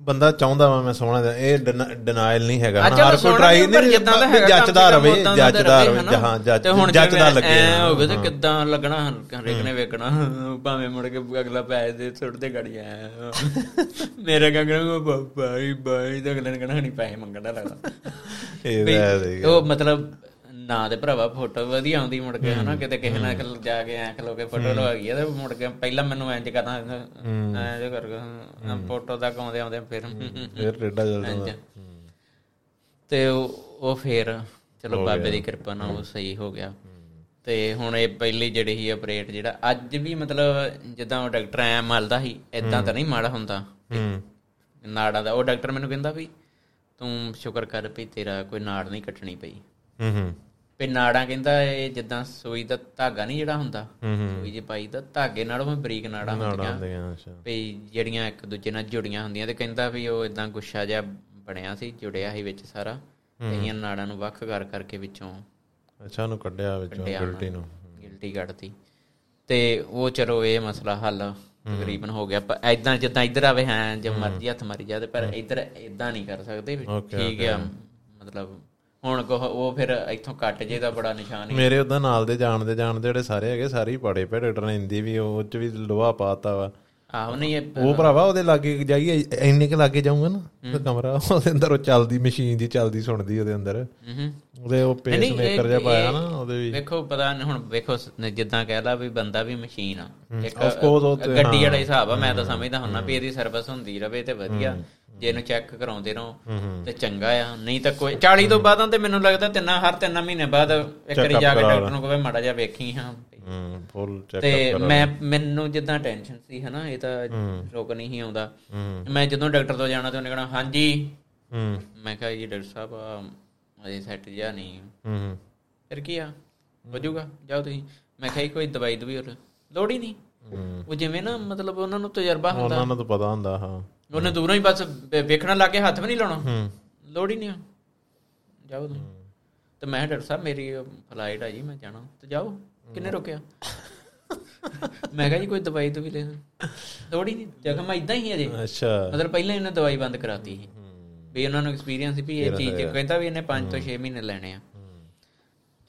ਬੰਦਾ ਚਾਹੁੰਦਾ ਵਾ ਮੈਂ ਸੋਹਣਾ ਜਿਹਾ। ਇਹ ਡਿਨਾਇਲ ਨਹੀਂ ਹੈਗਾ ਹਰ ਕੋਈ ਟਰਾਈ ਨਹੀਂ ਜਿੱਦਾਂ ਦਾ ਹੈਗਾ ਜੱਚਦਾ ਕੰਮ ਰਵੇ ਦਾ ਜੱਚਦਾ ਰਵੇ, ਰਵੇ ਹਨਾ। ਜਹਾਂ ਜੱਜ ਤੇ ਹੁਣ ਜੱਚਦਾ ਜਿਵੇਂ ਲੱਗੇ ਐਂ ਹਾਂ, ਹੋਵੇ ਤੇ ਹਾਂ। ਕਿੱਦਾਂ ਲੱਗਣਾ ਹਰੇਕ ਨੇ ਵੇਖਣਾ ਭਾਵੇਂ ਮੁੜ ਕੇ ਅਗਲਾ ਪੈਸੇ ਦੇ ਸੁੱਟਦੇ ਗੜੀਆਂ ਮੇਰੇ ਕੰਗਣ ਕੋ ਬਾਈ ਬਾਈ ਤਾਂ ਅਗਲੇ ਨੇ ਕਹਣਾ ਨਹੀਂ ਪੈਸੇ ਮੰਗਣਾ ਲੱਗਦਾ ਇਹ ਉਹ ਮਤਲਬ ਨਾ ਤੇ ਭਰਾਵਾ ਫੋਟੋ ਵਧੀਆ ਆਉਂਦੀ ਮੁੜ ਕੇ ਹਨਾ? ਕਿਤੇ ਕਿਸੇ ਨਾਲ ਜਾ ਕੇ ਐ ਖਲੋ ਕੇ ਫੋਟੋ ਲਵਾ ਗਈ ਤੇ ਮੁੜ ਕੇ ਪਹਿਲਾਂ ਮੈਨੂੰ ਇੰਜ ਕਰਨਾ ਐ ਜੋ ਕਰਕੇ ਫੋਟੋ ਤੱਕ ਆਉਂਦੇ ਆਉਂਦੇ ਫਿਰ ਫਿਰ ਟੇਡਾ ਚੱਲਦਾ। ਤੇ ਉਹ ਫੇਰ ਚਲੋ ਬਾਬੇ ਦੀ ਕਿਰਪਾ ਨਾਲ ਉਹ ਸਹੀ ਹੋ ਗਿਆ। ਤੇ ਹੁਣ ਇਹ ਪਹਿਲੀ ਜਿਹੜੀ ਸੀ ਆਪਰੇਟ ਜਿਹੜਾ ਅੱਜ ਵੀ ਮਤਲਬ ਜਿੱਦਾਂ ਉਹ ਡਾਕਟਰ ਐ ਮਲਦਾ ਸੀ ਇਦਾਂ ਤਾਂ ਨਹੀਂ ਮਾੜਾ ਹੁੰਦਾ। ਹੂੰ। ਨਾੜਾਂ ਦਾ ਉਹ ਡਾਕਟਰ ਮੈਨੂੰ ਕਹਿੰਦਾ ਵੀ ਤੂੰ ਸ਼ੁਕਰ ਕਰ ਵੀ ਤੇਰਾ ਕੋਈ ਨਾੜ ਨਹੀਂ ਕੱਟਣੀ ਪਈ। ਹੂੰ ਹੂੰ। ਵੀ ਨਾੜਾਂ ਕਹਿੰਦਾ ਇਹ ਜਿੱਦਾਂ ਸੂਈ ਦਾ ਧਾਗਾ ਨਹੀਂ ਜਿਹੜਾ ਹੁੰਦਾ ਹੂੰ ਹੂੰ। ਸੂਈ ਜੇ ਪਾਈ ਦਾ ਧਾਗੇ ਨਾਲੋਂ ਵੀ ਬਰੀਕ ਨਾੜਾਂ ਹੁੰਦੀਆਂ। ਵੀ ਜਿਹੜੀਆਂ ਇੱਕ ਦੂਜੇ ਨਾਲ ਜੁੜੀਆਂ ਹੁੰਦੀਆਂ ਤੇ ਕਹਿੰਦਾ ਵੀ ਉਹ ਇਦਾਂ ਗੁੱਛਾ ਜਿਹਾ ਬਣਿਆ ਸੀ ਜੁੜਿਆ ਸੀ ਵਿੱਚ ਸਾਰਾ। ਤੇ ਇਹਨਾਂ ਨਾੜਾਂ ਨੂੰ ਵੱਖ ਕਰ ਕਰਕੇ ਵਿੱਚੋਂ ਅੱਛਾ ਉਹਨੂੰ ਕੱਢਿਆ ਵਿੱਚੋਂ ਗਿਲਟੀ ਨੂੰ। ਗਿਲਟੀ ਕੱਢਤੀ। ਤੇ ਉਹ ਚਲੋ ਇਹ ਮਸਲਾ ਹੱਲ ਤਕਰੀਬਨ ਹੋ ਗਿਆ। ਪਰ ਇਦਾਂ ਜਿੱਦਾਂ ਇੱਧਰ ਆਵੇ ਹਾਂ ਜੇ ਮਰਜ਼ੀ ਹੱਥ ਮਾਰੀ ਜਾਦੇ ਪਰ ਇੱਧਰ ਇਦਾਂ ਨਹੀਂ ਕਰ ਸਕਦੇ ਠੀਕ ਆ ਮਤਲਬ ਹੁਣ ਕੋ ਉਹ ਫਿਰ ਇੱਥੋਂ ਕੱਟ ਜੇ ਦਾ ਬੜਾ ਨਿਸ਼ਾਨ ਹੀ। ਮੇਰੇ ਉਹਦਾ ਨਾਲ ਦੇ ਜਾਣਦੇ ਜਾਣਦੇ ਜਿਹੜੇ ਸਾਰੇ ਹੈਗੇ ਸਾਰੇ ਹੀ ਪੜੇ ਨੇ ਹਿੰਦੀ ਵੀ ਉਹ ਚ ਵੀ ਲੋਹਾ ਪਾਤਾ ਵਾ। ਆਹੋ ਨਹੀਂ ਇਹ ਉਹ ਭਰਾਵਾ ਉਹਦੇ ਲਾਗੇ ਜਾਈਏ ਇੰਨੇ ਕਿ ਲਾਗੇ ਜਾਊਂਗਾ ਨਾ ਤੇ ਕਮਰਾ ਉਹਦੇ ਅੰਦਰ ਉਹ ਚੱਲਦੀ ਮਸ਼ੀਨ ਦੀ ਚੱਲਦੀ ਸੁਣਦੀ ਉਹਦੇ ਅੰਦਰ। ਹੂੰ ਉਹਦੇ ਉਹ ਪੇਸ ਮੇਕਰ ਜਿਹਾ ਪਾਇਆ ਨਾ ਉਹਦੇ ਵੀ। ਵੇਖੋ ਪਤਾ ਨੀ ਹੁਣ ਵੇਖੋ ਜਿੱਦਾਂ ਕਹਿ ਲਾ ਵੀ ਬੰਦਾ ਵੀ ਮਸ਼ੀਨ ਆ। ਇੱਕ ਗੱਡੀ ਵਾਲਾ ਹਿਸਾਬ ਆ ਮੈਂ ਤਾਂ ਸਮਝਦਾ ਹੁੰਨਾ ਵੀ ਇਹਦੀ ਸਰਵਿਸ ਹੁੰਦੀ ਰਵੇ ਤੇ ਵਧੀਆ। ਜੇ ਇਹਨੂੰ ਚੈੱਕ ਕਰਾਉਂਦੇ ਰਹੋ ਤੇ ਚੰਗਾ ਆ। ਨਹੀਂ ਤਾਂ ਕੋਈ 40 ਤੋਂ ਬਾਅਦਾਂ ਤੇ ਮੈਨੂੰ ਲੱਗਦਾ ਤਿੰਨਾਂ ਹਰ ਤਿੰਨਾਂ ਮਹੀਨੇ ਬਾਅਦ ਇੱਕ ਵਾਰੀ ਜਾ ਕੇ ਡਾਕਟਰ ਨੂੰ ਕਹੇ ਮਾੜਾ ਜਿਹਾ ਵੇਖੀ ਹਾਂ। ਹੂੰ ਫੁੱਲ ਚੈੱਕ ਤੇ ਮੈਂ ਮੈਨੂੰ ਜਿੱਦਾਂ ਟੈਨਸ਼ਨ ਸੀ ਹਨਾ ਇਹ ਤਾਂ ਰੁਕ ਨਹੀਂ ਆਉਂਦਾ। ਮੈਂ ਜਦੋਂ ਡਾਕਟਰ ਤੋਂ ਜਾਣਾ ਤੇ ਉਹਨੇ ਕਹਣਾ ਹਾਂਜੀ। ਹੂੰ। ਮੈਂ ਕਿਹਾ ਜੀ ਡਾਕਟਰ ਸਾਹਿਬ ਆ ਅਜੇ ਸੈੱਟ ਜਿਆ ਨਹੀਂ। ਹੂੰ ਫਿਰ ਕੀ ਆ? ਹੋ ਜਾਊਗਾ ਜਾਓ ਤੁਸੀਂ। ਮੈਂ ਕਿਹਾ ਕੋਈ ਦਵਾਈ ਦਵਾਈ ਹੋਰ? ਲੋੜ ਹੀ ਨਹੀਂ। ਉਹ ਜਿਵੇਂ ਨਾ ਮਤਲਬ ਉਹਨਾਂ ਨੂੰ ਤਜਰਬਾ ਹੁੰਦਾ। ਉਹਨਾਂ ਨੂੰ ਤਾਂ ਪਤਾ ਹੁੰਦਾ ਹਾਂ। ਉਹਨੇ ਦੂਰੋਂ ਹੀ ਬਸ ਵੇਖਣਾ ਲਾ ਕੇ ਹੱਥ ਵੀ ਨਹੀਂ ਲਾਉਣਾ। ਹੂੰ। ਲੋੜ ਹੀ ਨਹੀਂ ਜਾਓ ਤੁਸੀਂ। ਤੇ ਮੈਂ ਡਾਕਟਰ ਸਾਹਿਬ ਮੇਰੀ ਫਲਾਈਟ ਆ ਜੀ ਮੈਂ ਜਾਣਾ। ਤੇ ਜਾਓ। ਕਿੰਨੇ ਰੁਕਿਆ? ਮੈਂ ਕਿਹਾ ਜੀ ਕੋਈ ਦਵਾਈ ਤੋਂ ਵੀ ਲੈ। ਲੋੜ ਹੀ ਨਹੀਂ। ਜ਼ਖਮ ਇਦਾਂ ਹੀ ਅਜੇ ਅੱਛਾ। ਮਤਲਬ ਪਹਿਲਾਂ ਇਹਨੇ ਦਵਾਈ ਬੰਦ ਕਰਾਤੀ ਸੀ। ਵੀ ਉਹਨਾਂ ਨੂੰ ਐਕਸਪੀਰੀਅੰਸ ਵੀ ਇਹ ਚੀਜ਼ ਕਹਿੰਦਾ ਵੀ ਇਹਨੇ 5 ਤੋਂ 6 ਮਹੀਨੇ ਲੈਣੇ ਆ।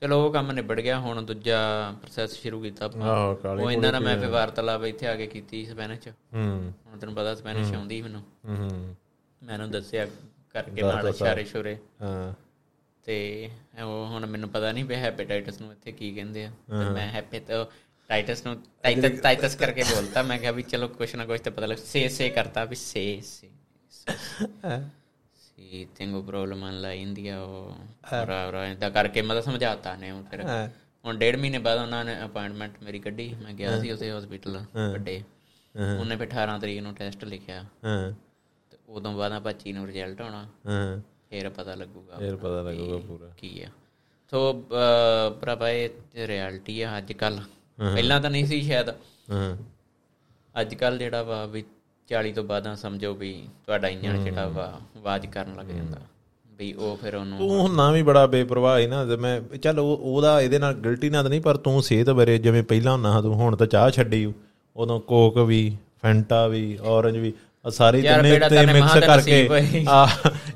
ਚਲੋ ਉਹ ਕੰਮ ਨਿਬੜ ਗਿਆ ਹੁਣ ਦੂਜਾ ਪ੍ਰੋਸੈਸ ਸ਼ੁਰੂ ਕੀਤਾ ਆਪਾਂ। ਆਹੋ ਕਾਲੀ ਉਹ ਇਹਨਾਂ ਨਾਲ ਮੈਂ ਫਿਰ ਵਾਰਤਾਲਾਪ ਇੱਥੇ ਆ ਕੇ ਕੀਤੀ ਸਪੈਨਿਸ਼ ਹੂੰ। ਹੁਣ ਤੈਨੂੰ ਪਤਾ ਸਪੈਨਿਸ਼ ਆਉਂਦੀ ਮੈਨੂੰ। ਹੂੰ ਮੈਂ ਉਹਨੂੰ ਦੱਸਿਆ ਕਰਕੇ ਨਾਲ ਇਸ਼ਾਰੇ ਸ਼ੁਰੇ। ਹਾਂ। ਤੇ ਉਹ ਹੁਣ ਮੈਨੂੰ ਪਤਾ ਨਹੀਂ ਵੀ ਹੈਪੇਟਾਈਟਸ ਨੂੰ ਇੱਥੇ ਕੀ ਕਹਿੰਦੇ ਆ। ਤੇ ਮੈਂ ਹੈਪੇ ਤਾਂ ਟਾਈਟਸ ਨੂੰ ਟਾਈਟਸ ਟਾਈਟਸ ਕਰਕੇ ਬੋਲਤਾ। ਮੈਂ ਕਿਹਾ ਵੀ ਚਲੋ ਕੁਛ ਨਾ ਕੁਛ ਤਾਂ ਪਤਾ ਲੱਗ ਸੇ ਸੇ ਕਰਤਾ ਵੀ ਸੇ ਸੇ ਸੀ ਤੈਨੂੰ ਪ੍ਰੋਬਲਮ ਆ ਲਾ ਇੰਡੀਆ ਉਹ ਰਾ ਰਾ ਇਦਾਂ ਕਰਕੇ ਮਤਲਬ ਸਮਝਾਤਾ ਨੇ ਉਹ ਫਿਰ ਹੁਣ ਡੇਢ ਮਹੀਨੇ ਬਾਅਦ ਉਹਨਾਂ ਨੇ ਅਪਾਇੰਟਮੈਂਟ ਮੇਰੀ ਕੱਢੀ ਮੈਂ ਗਿਆ ਸੀ ਉਸੇ ਹਸਪੀਟਲ ਵੱਡੇ ਉਹਨੇ ਫਿਰ 18 ਤਰੀਕ ਨੂੰ ਟੈਸਟ ਲਿਖਿਆ ਹਾਂ ਤੇ ਉਦੋਂ ਬਾਅਦ ਆ 25 ਨੂੰ ਰਿਜ਼ਲਟ ਆਉਣਾ ਹਾਂ ਫਿਰ ਪਤਾ ਲੱਗੂਗਾ ਫੇਰ ਪਤਾ ਲੱਗੂਗਾ ਪੂਰਾ ਕੀ ਆ ਸੋ ਭਰਾਵਾ ਇਹ ਰਿਐਲਿਟੀ ਆ ਅੱਜ ਕੱਲ ਪਹਿਲਾਂ ਤਾਂ ਨਹੀਂ ਸੀ ਸ਼ਾਇਦ ਹਾਂ ਅੱਜ ਕੱਲ ਜਿਹੜਾ ਵਾ ਵੀ 40 ਤੋਂ ਬਾਅਦਾਂ ਸਮਝੋ ਵੀ ਤੁਹਾਡਾ ਇੰਜਣ ਜਿਹੜਾ ਵਾ ਆਵਾਜ਼ ਕਰਨ ਲੱਗ ਜਾਂਦਾ ਵੀ ਉਹ ਫਿਰ ਉਹਨੂੰ ਤੂੰ ਹੁੰਨਾ ਵੀ ਬੜਾ ਬੇਪਰਵਾਹ ਹੈ ਨਾ ਮੈਂ ਚੱਲ ਉਹ ਉਹਦਾ ਇਹਦੇ ਨਾਲ ਗਿਲਟੀ ਨਾਲ ਤਾਂ ਨਹੀਂ ਪਰ ਤੂੰ ਸਿਹਤ ਬਾਰੇ ਜਿਵੇਂ ਪਹਿਲਾਂ ਹੁੰਨਾ ਤੂੰ ਹੁਣ ਤਾਂ ਚਾਹ ਛੱਡੀ। ਉਦੋਂ ਕੋਕ ਵੀ ਫੈਂਟਾ ਵੀ ਔਰੰਜ ਵੀ ਆ ਸਾਰੇ ਬੇੜਾ ਤੇ ਮਿਕਸ ਕਰਕੇ। ਆ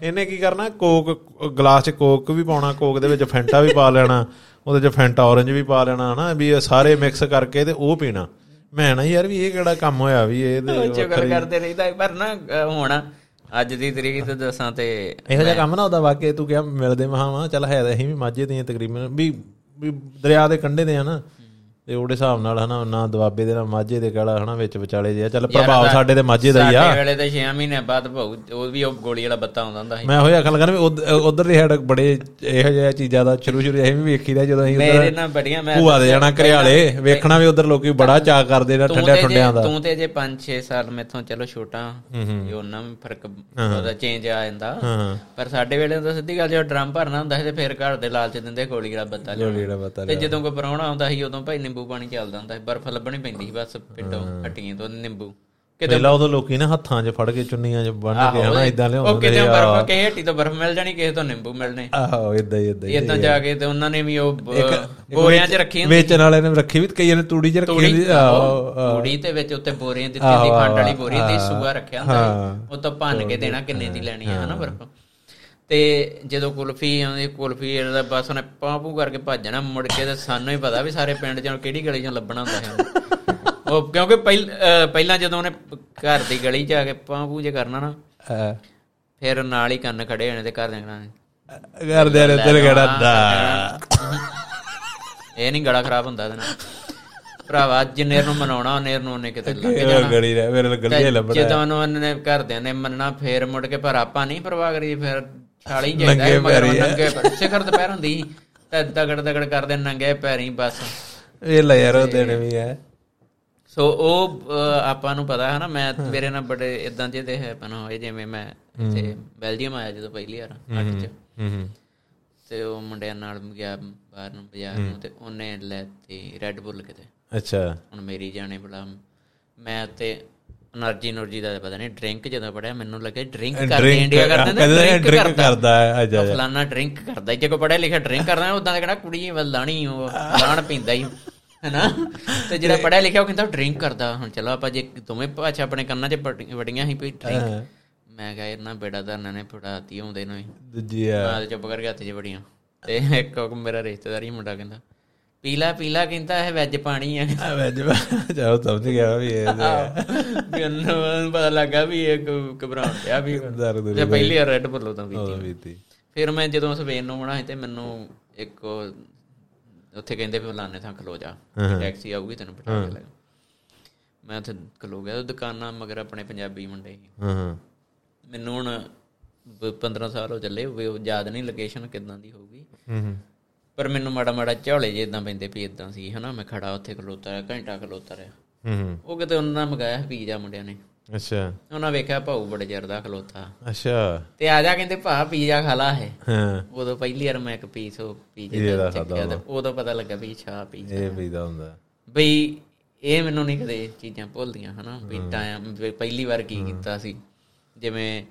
ਇਹਨੇ ਕੀ ਕਰਨਾ ਕੋਕ ਗਲਾਸ 'ਚ ਕੋਕ ਵੀ ਪਾਉਣਾ ਕੋਕ ਦੇ ਵਿੱਚ ਫੈਂਟਾ ਵੀ ਪਾ ਲੈਣਾ ਉਹਦੇ 'ਚ ਫੈਂਟਾ ਔਰੰਜ ਵੀ ਪਾ ਲੈਣਾ ਹਨਾ ਵੀ ਇਹ ਸਾਰੇ ਮਿਕਸ ਕਰਕੇ ਤੇ ਉਹ ਪੀਣਾ ਮੈਂ ਨਾ ਯਾਰ ਵੀ ਇਹ ਕਿਹੜਾ ਕੰਮ ਹੋਇਆ ਵੀ ਇਹ ਤੇ ਸ਼ੁਕਰ ਕਰਦੇ ਰਹੀਦਾ ਪਰ ਨਾ ਹੁਣ ਅੱਜ ਦੀ ਤਰੀਕ ਤੇ ਦੱਸਾਂ ਤੇ ਇਹੋ ਜਿਹਾ ਕੰਮ ਨਾ ਉਹਦਾ ਵਾਕਿਆ ਤੂੰ ਕਿਹਾ ਮਿਲਦੇ ਮਹਾਵਾ ਚੱਲ ਹੈ ਤਾਂ ਅਸੀਂ ਵੀ ਮਾਝੇ ਦੇ ਆ ਤਕਰੀਬਨ ਵੀ ਦਰਿਆ ਦੇ ਕੰਢੇ ਦੇ ਆ ਨਾ। ਤੇ ਉਹਦੇ ਹਿਸਾਬ ਨਾਲ ਹਨਾ ਨਾ ਦਵਾਬੇ ਦੇ ਨਾਲ ਮਾਝੇ ਦੇ ਕਿਹੜਾ ਹਨਾ ਵਿੱਚ ਵਿਚਾਲੇ ਜੇ ਆ। ਚੱਲ ਪ੍ਰਭਾਵ ਸਾਡੇ ਤੇ ਮਾਝੇ ਦਾ ਹੀ ਆ। ਸਾਡੇ ਵੇਲੇ ਤਾਂ 6 ਮਹੀਨੇ ਬਾਅਦ ਭਾਊ ਉਹ ਵੀ ਉਹ ਗੋਲੀ ਵਾਲਾ ਬੱਤਾ ਆਉਂਦਾ ਹੁੰਦਾ ਸੀ। ਮੈਂ ਹੋਇਆ ਅਕਲ ਕਰ ਉਧਰ ਦੇ ਸਾਡੇ ਬੜੇ ਇਹੋ ਜਿਹਾ ਚੀਜ਼ਾਂ ਦਾ ਸ਼ੁਰੂ ਸ਼ੁਰੂ ਅਸੀਂ ਵੀ ਵੇਖੀਦਾ ਜਦੋਂ ਅਸੀਂ ਮੇਰੇ ਉਧਰ ਨਾਲ ਬੜੀਆਂ ਮੈਂ ਭੂਆ ਦੇ ਜਾਣਾ ਘਰਿਆਲੇ ਵੇਖਣਾ ਵੀ ਉਧਰ ਲੋਕੀ ਬੜਾ ਚਾਅ ਕਰਦੇ ਨੇ ਤੂੰ ਠੰਡਿਆਂ ਦਾ। ਤੂੰ ਤੇ ਜੇ 5-6 ਸਾਲ ਮੇਥੋਂ ਚਲੋ ਛੋਟਾ ਇਹ ਉਹਨਾਂ ਵੀ ਫ਼ਰਕ ਉਹਦਾ ਚੇਂਜ ਆ ਜਾਂਦਾ। ਪਰ ਸਾਡੇ ਵੇਲੇ ਤਾਂ ਸਿੱਧੀ ਗੱਲ ਜੇ ਡਰਮ ਭਰਨਾ ਹੁੰਦਾ ਸੀ ਤੇ ਫਿਰ ਘਰ ਦੇ ਲਾਲਚ ਦਿੰਦੇ ਗੋਲੀ ਵਾਲਾ ਬੱਤਾ ਤੇ ਜਦੋਂ ਕੋਈ ਪਰੌਣਾ ਆਉਂਦਾ ਸੀ ਉਦੋਂ ਭਾਈ ਨਿੰਬੂ ਪਾਣੀ ਚੱਲਦਾ ਹੁੰਦਾ ਸੀ ਬਰਫ਼ ਲੱਭਣੀ ਪੈਂਦੀ ਸੀ ਬਸ ਪਿੰਡੋਂ ਹੱਟੀਆਂ ਤੋਂ ਨਿੰਬੂ। ਕਿਤੇ ਪਹਿਲਾਂ ਉਦੋਂ ਲੋਕੀ ਨਾ ਹੱਥਾਂ 'ਚ ਫੜ ਕੇ ਚੁੰਨੀਆਂ 'ਚ ਬੰਨ ਕੇ ਹਨਾ ਇਦਾਂ ਉਹ ਲਿਆਉਂਦੇ ਕਿਤੇ ਹੁੰਦੇ ਬਰਫ਼ ਕਿਸੇ ਹੱਟੀ ਤੋਂ ਬਰਫ਼ ਮਿਲ ਜਾਣੀ ਕਿਸੇ ਤੋਂ ਨਿੰਬੂ ਮਿਲਣੇ। ਆਹੋ ਇਦਾਂ ਹੀ ਇਦਾਂ ਹੀ ਇਦਾਂ ਜਾ ਕੇ ਤੇ ਉਹਨਾਂ ਨੇ ਵੀ ਉਹ ਬੋਰਿਆਂ 'ਚ ਰੱਖੀ ਹੁੰਦੀ ਵੇਚਣ ਵਾਲੇ ਨੇ ਰੱਖੀ ਵੀ ਕਈਆਂ ਨੇ ਤੂੜੀ 'ਚ ਰੱਖੀ ਹੁੰਦੀ ਆਹੋ ਤੂੜੀ ਤੇ ਵਿੱਚ ਉੱਤੇ ਬੋਰੀਆਂ ਦਿੱਤੀ ਦੀ ਖੰਡ ਵਾਲੀ ਬੋਰੀ ਤੇ ਸੂਆ ਰੱਖਿਆ ਹੁੰਦਾ। ਉਹ ਤਾਂ ਭੰਨ ਕੇ ਦੇਣਾ ਕਿੰਨੇ ਦੀ ਲੈਣੀ ਹੈ ਹਨਾ ਬਰਫ਼। ਤੇ ਜਦੋਂ ਕੁਲਫੀ ਆਉਂਦੀ ਕੁਲਫੀ ਦਾ ਬਸ ਉਹਨੇ ਪਾਪੂ ਕਰਕੇ ਭੱਜਣਾ ਮੁੜ ਕੇ ਤੇ ਸਾਨੂੰ ਹੀ ਪਤਾ ਵੀ ਸਾਰੇ ਪਿੰਡ ਚੋਂ ਕਿਹੜੀ ਗਲੀ ਚੋਂ ਲੱਭਣਾ ਹੁੰਦਾ ਹੈ। ਉਹ ਕਿਉਂਕਿ ਪਹਿਲ- ਜਦੋਂ ਉਹਨੇ ਘਰ ਦੀ ਗਲੀ 'ਚ ਆ ਕੇ ਪਾਪੂ ਜੇ ਕਰਨਾ ਨਾ ਫਿਰ ਨਾਲ ਹੀ ਕੰਨ ਖੜੇ ਹੋਣੇ ਤੇ ਘਰ ਦੇ ਕਹਿਣਾ ਕਰਦੇ ਨੇ ਤੇਰੇ ਕਿਹੜਾ ਦਾ ਇਹ ਨਹੀਂ ਗਲਾ ਖਰਾਬ ਹੁੰਦਾ ਇਹਦੇ ਨਾਲ। ਭਰਾਵਾ ਜਿੰਨੇ ਨੂੰ ਮਨਾਉਣਾ ਉਹਨੇ ਨੂੰ ਉਹਨੇ ਕਿਤੇ ਲੱਗ ਜਾਣਾ। ਗੜੀ ਰਹਿ ਮੇਰੇ ਗਲੀ ਲੱਭਣਾ ਜਦੋਂ ਉਹਨੂੰ ਉਹਨੇ ਘਰਦਿਆਂ ਨੇ ਮੰਨਣਾ ਫੇਰ ਮੁੜ ਕੇ ਪਰ ਆਪਾਂ ਨਹੀਂ ਪਰਵਾਹ ਕਰੀ ਫਿਰ ਛਾਲੀ ਜਾਂਦਾ ਮਗਰ ਨੰਗੇ ਸਿਖਰ ਦੁਪਹਿਰ ਹੁੰਦੀ ਤੇ ਦਗੜ ਦਗੜ ਕਰਦੇ ਨੰਗੇ ਪੈਰੀ ਬਸ। ਇਹ ਲੈ ਯਾਰ ਉਹ ਦਿਨ ਵੀ ਹੈ। ਸੋ ਉਹ ਆਪਾਂ ਨੂੰ ਪਤਾ ਹੈ ਨਾ ਮੈਂ ਮੇਰੇ ਨਾਲ ਬੜੇ ਇਦਾਂ ਜਿਹੇ ਦੇ ਹੈਪਨ ਹੋਏ ਜਿਵੇਂ ਮੈਂ ਇੱਥੇ ਬੈਲਜੀਅਮ ਆਇਆ ਜਦੋਂ ਪਹਿਲੀ ਵਾਰ ਅੱਠ ਚ। ਹੂੰ ਹੂੰ। ਤੇ ਉਹ ਮੁੰਡਿਆਂ ਨਾਲ ਗਿਆ ਬਾਹਰ ਨੂੰ ਬਾਜ਼ਾਰ ਨੂੰ ਤੇ ਉਹਨੇ ਲੈਤੀ ਰੈੱਡ ਬੁੱਲ ਕਿਤੇ। ਅੱਛਾ। ਹੁਣ ਮੇਰੀ ਜਾਣੇ ਬੜਾ ਮੈਂ ਤੇ એનર્ਜੀ એનર્ਜੀ ਦਾ ਪਤਾ ਨਹੀਂ ਡਰਿੰਕ ਜਦੋਂ ਪੜਿਆ ਮੈਨੂੰ ਲੱਗਾ ਡਰਿੰਕ ਕਰਦੇ ਇੰਡੀਆ ਕਰਦੇ ਨੇ ਡਰਿੰਕ ਕਰਦਾ। ਹੈ ਅੱਛਾ ਫਲਾਨਾ ਡਰਿੰਕ ਕਰਦਾ ਜੇ ਕੋ ਪੜਿਆ ਲਿਖਿਆ ਡਰਿੰਕ ਕਰਦਾ ਉਦਾਂ ਦਾ ਕਿਹੜਾ ਕੁੜੀ ਲਾਣੀ ਉਹ ਲਾਣ ਪੀਂਦਾ ਹੀ ਹੈਨਾ? ਤੇ ਜਿਹੜਾ ਪੜਿਆ ਲਿਖਿਆ ਉਹ ਕਹਿੰਦਾ ਡਰਿੰਕ ਕਰਦਾ। ਹੁਣ ਚਲੋ ਆਪਾਂ ਜੇ ਦੋਵੇਂ ਭਾਸ਼ਾ ਆਪਣੇ ਕੰਨਾਂ 'ਚ ਵੜੀਆਂ ਹੀ ਪਈ ਡਰਿੰਕ ਮੈਂ ਕਿਹਾ ਇਹਨਾਂ ਬੇੜਾ ਦਾ ਨੇ ਫੜਾਤੀ ਆਉਂਦੇ ਨੂੰ ਹੀ। ਦੂਜੀ ਆ। ਚੁੱਪ ਕਰਕੇ ਹੱਥ 'ਚ ਵੜੀਆਂ। ਤੇ ਇੱਕ ਮੇਰਾ ਰਿਸ਼ਤੇਦਾਰ ਹੀ ਮੁੰਡਾ ਕਹਿੰਦਾ ਪੀਲਾ ਪੀਲਾ ਕਹਿੰਦਾ ਇਹ ਵੈਜ ਪਾਣੀ ਆ। ਆ ਵੈਜ ਜਾਓ ਸਮਝ ਗਿਆ ਵੀ ਇਹ ਵੀ ਉਹਨੂੰ ਪਤਾ ਲੱਗਾ ਵੀ ਇਹ ਘਬਰਾਉਣ ਪਿਆ ਵੀ ਤੇ ਪਹਿਲੀ ਵਾਰ ਰੈੱਡ ਬੁੱਲ ਉਦੋਂ ਪੀਤੀ ਫਿਰ ਮੈਂ ਜਦੋਂ ਸਵੇਰ ਨੂੰ ਬਣਾਈ ਤੇ ਮੈਨੂੰ ਇੱਕ ਉੱਥੇ ਕਹਿੰਦੇ ਵੀ ਫਲਾਣੇ ਥਾਂ ਖਲੋ ਜਾ। ਟੈਕਸੀ ਆਊਗੀ ਤੈਨੂੰ ਬਿਠਾ ਕੇ ਲੈ ਮੈਂ ਉੱਥੇ ਖਲੋ ਗਿਆ। ਦੁਕਾਨਾਂ ਮਗਰ ਆਪਣੇ ਪੰਜਾਬੀ ਮੁੰਡੇ ਹਾਂ ਮੈਨੂੰ ਹੁਣ ਬ- 15 ਸਾਲ ਹੋ ਚੱਲੇ। ਯਾਦ ਨਹੀਂ ਲੋਕੇਸ਼ਨ ਕਿਦਾਂ ਦੀ ਹੋਊਗੀ। ਹੂੰ। ਪਰ ਮੈਨੂੰ ਮਾੜਾ ਮਾੜਾ ਝੋਲੇ ਜੇ ਇਦਾਂ ਪੈਂਦੇ ਵੀ ਇਦਾਂ ਸੀ ਹਨਾ ਮੈਂ ਖੜਾ ਉੱਥੇ ਖਲੋਤਾ ਰਿਹਾ ਘੰਟਾ ਖਲੋਤਾ ਰਿਹਾ। ਹੂੰ ਉਹ ਕਿਤੇ ਉਹਨਾਂ ਨੇ ਮੰਗਾਇਆ ਪੀਜ਼ਾ ਮੁੰਡਿਆਂ ਨੇ। ਅੱਛਾ। ਉਹਨਾਂ ਵੇਖਿਆ ਭਾਊ ਬੜੇ ਚਿਰ ਦਾ ਖਲੋਤਾ। ਅੱਛਾ। ਤੇ ਆ ਜਾ ਕਹਿੰਦੇ ਭਾ ਪੀਜ਼ਾ ਖਾ ਲਾ ਹੈ ਹਾਂ। ਉਦੋਂ ਪਹਿਲੀ ਵਾਰ ਮੈਂ ਇੱਕ ਪੀਸ ਉਹ ਪੀਜ਼ੇ ਪੀਜ਼ੇ ਦਾ ਦਾ ਚੱਕਿਆ ਉਦੋਂ ਪਤਾ ਲੱਗਾ ਵੀ ਛਾ ਪੀਜ਼ਾ ਇਹ ਦਾ ਹੁੰਦਾ। ਬਈ ਇਹ ਮੈਨੂੰ ਨਹੀਂ ਕਦੇ ਚੀਜ਼ਾਂ ਭੁੱਲਦੀਆਂ ਹਨਾ। ਵੀ ਟਾਈਮ ਪਹਿਲੀ ਵਾਰ ਕੀ ਕੀਤਾ ਸੀ। ਜਿਵੇਂ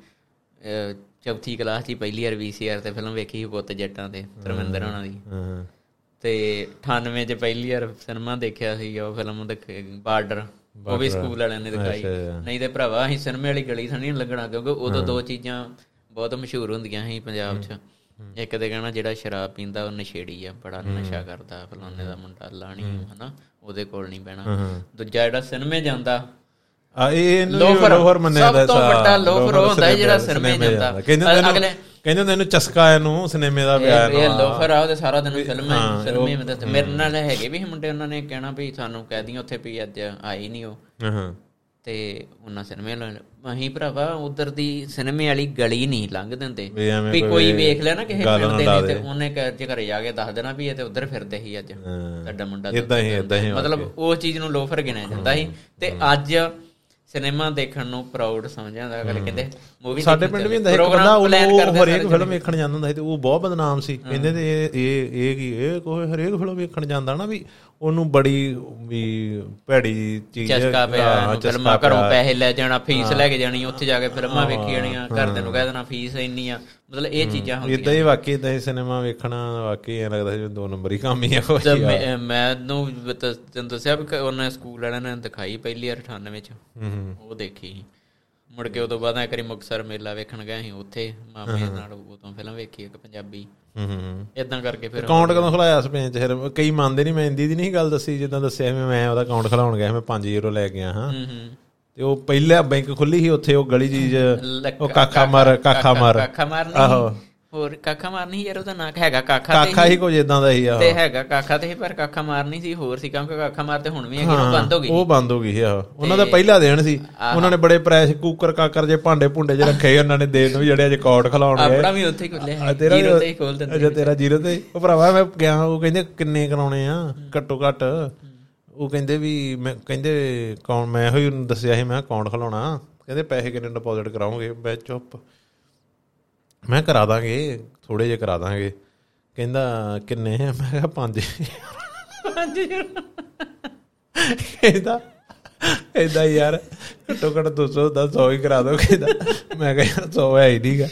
ਚੌਥੀ ਕਲਾਸ 'ਚ ਪਹਿਲੀ ਵਾਰ ਵੀਸੀਆਰ ਤੇ ਫਿਲਮ ਵੇਖੀ ਸੀ ਪੁੱਤ ਜੱਟਾਂ ਤੇ ਧਰਮਿੰਦਰ ਹੋਣਾ ਦੀ। ਤੇ 98 ਚ ਪਹਿਲੀ ਵਾਰ ਸਿਨੇਮਾ ਦੇਖਿਆ ਸੀ ਉਹ ਫਿਲਮ ਦਿਖੇ ਬਾਰਡਰ। ਉਹ ਵੀ ਸਕੂਲ ਵਾਲਿਆਂ ਨੇ ਦਿਖਾਈ। ਨਹੀਂ ਤੇ ਭਰਾਵਾ ਅਸੀਂ ਸਿਨੇਮੇ ਵਾਲੀ ਗਲੀ ਥਣੀ ਲੱਗਣਾ ਕਿਉਂਕਿ ਉਦੋਂ ਦੋ ਚੀਜ਼ਾਂ ਬਹੁਤ ਮਸ਼ਹੂਰ ਹੁੰਦੀਆਂ ਸੀ ਪੰਜਾਬ 'ਚ। ਇੱਕ ਤੇ ਕਹਿਣਾ ਜਿਹੜਾ ਸ਼ਰਾਬ ਪੀਂਦਾ ਉਹ ਨਸ਼ੇੜੀ ਆ ਬੜਾ ਨਸ਼ਾ ਕਰਦਾ ਫਲਾਣੇ ਦਾ ਮੁੰਡਾ ਲਾਣੀ ਹਨਾ ਉਹਦੇ ਕੋਲ ਨਹੀਂ ਬਹਿਣਾ। ਦੂਜਾ ਜਿਹੜਾ ਸਿਨੇਮੇ ਜਾਂਦਾ ਆ ਇਹ ਇਹਨੂੰ ਲੋਫਰ, ਮੰਨਿਆ ਸਭ ਦਾ ਤੋਂ ਵੱਡਾ ਲੋਫਰ ਹੁੰਦਾ ਜਿਹੜਾ ਸਿਨੇਮੇ ਸਿਨੇਮੇ ਜਾਂਦਾ। ਅਗਲੇ- ਕਹਿੰਦੇ ਤੈਨੂੰ ਚਸਕਾ ਇਹਨੂੰ ਸਿਨੇਮੇ ਦਾ ਪਿਆ ਇਹ ਲੋਫਰ ਆ ਉਹਦੇ ਸਾਰਾ ਦਿਨ ਫਿਲਮ ਵਿੱਚ ਤੇ ਮੇਰੇ ਨਾਲ ਹੈਗੇ ਵੀ ਮੁੰਡੇ ਉਹਨਾਂ ਨੇ ਕਹਿਣਾ ਵੀ ਸਾਨੂੰ ਕਹਿ ਦੀਆਂ ਉੱਥੇ ਵੀ ਅੱਜ ਆਈ ਨਹੀਂ ਉਹ ਹਾਂ ਤੇ ਉਹਨਾਂ ਸਿਨੇਮੇ ਲਾ ਅਸੀਂ ਭਰਾਵਾ ਉਧਰ ਦੀ ਸਿਨੇਮੇ ਵਾਲੀ ਗਲੀ ਨਹੀਂ ਲੰਘ ਦਿੰਦੇ ਵੀ ਕੋਈ ਵੇਖ ਲਿਆ ਨਾ ਕਿਸੇ ਗੱਲ ਪਿੰਡ ਨਾ ਦੇ ਲਾ ਨੇ ਤੇ। ਉਹਨੇ ਚ ਘਰੇ ਜਾ ਕੇ ਦੱਸ ਦੇਣਾ ਵੀ ਇਹ ਤੇ ਉਧਰ ਫਿਰਦੇ ਸੀ ਅੱਜ। ਤੁਹਾਡਾ ਮੁੰਡਾ ਏਦਾਂ ਹੀ ਏਦਾਂ ਹੀ ਮਤਲਬ ਉਹ ਚੀਜ਼ ਨੂੰ ਲੋਫਰ ਗਿਣਿਆ ਜਾਂਦਾ ਸੀ ਤੇ ਅੱਜ ਸਿਨੇਮਾ ਦੇਖਣ ਨੂੰ ਪ੍ਰਾਊਡ ਸਮਝਿਆ ਜਾਂਦਾ ਅਗਲੇ ਕਹਿੰਦੇ ਮੂਵੀ ਸਾਡੇ ਪਿੰਡ ਵੀ ਹੁੰਦਾ ਇੱਕ ਬੰਦਾ ਉਹ ਹਰੇਕ ਫਿਲਮ ਵੇਖਣ ਜਾਂਦਾ ਹੁੰਦਾ ਸੀ ਤੇ ਉਹ ਬਹੁਤ ਬਦਨਾਮ ਸੀ। ਕਹਿੰਦੇ ਤੇ ਇਹ ਇਹ ਇਹ ਕੀ ਇਹ ਕੋਈ ਹਰੇਕ ਫਿਲਮ ਵੇਖਣ ਜਾਂਦਾ ਨਾ ਵੀ ਉਹਨੂੰ ਬੜੀ ਵੀ ਭੈੜੀ ਚੀਜ਼ ਚਸਕਾ ਪਿਆ ਫਿਲਮਾਂ ਘਰੋਂ। ਪੈਸੇ ਲੈ ਜਾਣਾ ਫੀਸ ਲੈ ਕੇ ਜਾਣੀ ਉੱਥੇ ਜਾ ਕੇ ਫਿਲਮਾਂ ਵੇਖੀ ਜਾਣੀਆਂ ਘਰਦਿਆਂ ਨੂੰ ਕਹਿ ਦੇਣਾ ਫੀਸ ਇੰਨੀ ਆ। ਮਤਲਬ ਇਹ ਚੀਜ਼ਾਂ ਹੁੰਦੀਆਂ ਇਦਾਂ ਹੀ ਵਾਕਈ ਇਦਾਂ ਹੀ ਸਿਨੇਮਾ ਵੇਖਣਾ ਵਾਕਈ ਐ ਲੱਗਦਾ ਸੀ ਦੋ ਨੰਬਰ ਹੀ ਕੰਮ ਹੀ ਆ। ਕੋਈ ਮੈਨੂੰ ਤੈਨੂੰ ਦੱਸਿਆ ਵੀ ਉਹਨੇ ਸਕੂਲ ਵਾਲਿਆਂ ਨੇ ਦਿਖਾਈ ਪਹਿਲੀ ਵਾਰ 98 ਚ। ਉਹ ਦੇਖੀ। ਮੁੜ ਕੇ ਉਦੋਂ ਬਾਅਦ ਇੱਕ ਵਾਰੀ ਮੁਕਤਸਰ ਮੇਲਾ ਵੇਖਣ ਗਏ ਸੀ ਉੱਥੇ ਮਾਮੇ ਨਾਲ ਉਦੋਂ ਫਿਲਮ ਵੇਖੀ ਇੱਕ ਪੰਜਾਬੀ। ਹੂੰ ਹੂੰ ਇਦਾਂ ਕਰਕੇ ਫਿਰ ਅਕਾਊਂਟ ਕਦੋਂ ਖੁਲਾਇਆ ਸਪੇਨ ਚ? ਫਿਰ ਕਈ ਮੰਨਦੇ ਨਹੀਂ ਮੈਂ ਇੰਦੀ ਦੀ ਨਹੀਂ ਗੱਲ ਦੱਸੀ ਜਿੱਦਾਂ ਦੱਸਿਆ ਮੈਂ ਮੈਂ ਉਹਦਾ ਅਕਾਊਂਟ ਖੁਲਾਉਣ ਗਿਆ ਮੈਂ 5 ਯੂਰੋ ਲੈ ਗਿਆ ਹਾਂ। ਹੂੰ ਹੂੰ। ਤੇ ਉਹ ਪਹਿਲਾ ਬੈਂਕ ਖੁੱਲੀ ਸੀ ਉੱਥੇ ਉਹ ਗਲੀ ਜੀ ਉਹ ਕਾਖਾ ਮਾਰ ਕਾਖਾ ਮਾਰ ਕਾਖਾ ਮਾਰ ਆਹੋ। ਨਹੀਂ ਹੋਰ ਕਾਖਾ ਮਾਰ ਨਹੀਂ ਯਾਰ ਉਹਦਾ ਨਾਂ ਹੈਗਾ ਕਾਖਾ ਤੇ ਕਾਖਾ ਹੀ ਕੁਝ ਇਦਾਂ ਦਾ ਹੀ ਆ। ਤੇ ਹੈਗਾ ਕਾਖਾ ਤੇ ਪਰ ਕਾਖਾ ਮਾਰ ਨਹੀਂ ਸੀ ਹੋਰ ਸੀ ਕਿਉਂਕਿ ਕਾਖਾ ਮਾਰ ਤੇ ਹੁਣ ਵੀ ਹੈਗੀ ਉਹ ਬੰਦ ਹੋ ਗਈ ਉਹ ਬੰਦ ਹੋ ਗਈ ਆਹੋ। ਉਹਨਾਂ ਦਾ ਪਹਿਲਾ ਦੇਣ ਸੀ। ਉਹਨਾਂ ਨੇ ਬੜੇ ਪ੍ਰੈਸ ਕੁੱਕਰ ਕਾਕਰ ਜੇ ਭਾਂਡੇ ਭੁੰਡੇ ਜੇ ਰੱਖੇ ਉਹਨਾਂ ਨੇ ਦੇਣ ਨੂੰ ਜਿਹੜੇ ਅਜੇ ਕੋਡ ਖਲਾਉਣ ਗਏ। ਆਪਣਾ ਵੀ ਉੱਥੇ ਹੀ ਖੁੱਲਿਆ ਆ ਹੈ ਤੇਰਾ ਜੀਰੋ ਤੇ ਹੀ ਖੋਲ ਦਿੰਦੇ ਅੱਛਾ ਤੇਰਾ ਜ਼ੀਰੋ ਤੇ ਉਹ ਭਰਾਵਾ ਮੈਂ ਗਿਆ ਉਹ ਕਹਿੰਦੇ ਕਿੰਨੇ ਕਰਾਉਣੇ ਆ ਘੱਟੋ ਘੱਟ। ਉਹ ਕਹਿੰਦੇ ਵੀ ਮੈਂ ਕਹਿੰਦੇ ਕੌਣ ਮੈਂ ਹੋਈ ਉਹਨੂੰ ਦੱਸਿਆ ਸੀ ਮੈਂ ਅਕਾਊਂਟ ਖਲਾਉਣਾ? ਕਹਿੰਦੇ ਪੈਸੇ ਕਿੰਨੇ ਡਿਪੋਜ਼ਿਟ ਕਰਾਉਂਗੇ ਮੈਂ ਚੁੱਪ। ਮੈਂ ਕਰਾ ਦਾਂਗੇ ਥੋੜੇ ਜਿਹਾ ਕਰਾ ਦਾਂਗੇ। ਕਹਿੰਦਾ ਕਿੰਨੇ ਮੈਂ ਕਿਹਾ ਪੰਜ। ਕਹਿੰਦਾ ਕਹਿੰਦਾ ਯਾਰ ਘੱਟੋ ਘੱਟ 200 ਦਾ 100 ਹੀ ਕਰਾ ਦੋ ਕਹਿੰਦਾ। ਮੈਂ ਕਿਹਾ ਯਾਰ 100 ਹੈ ਹੀ ਨਹੀਂਗਾ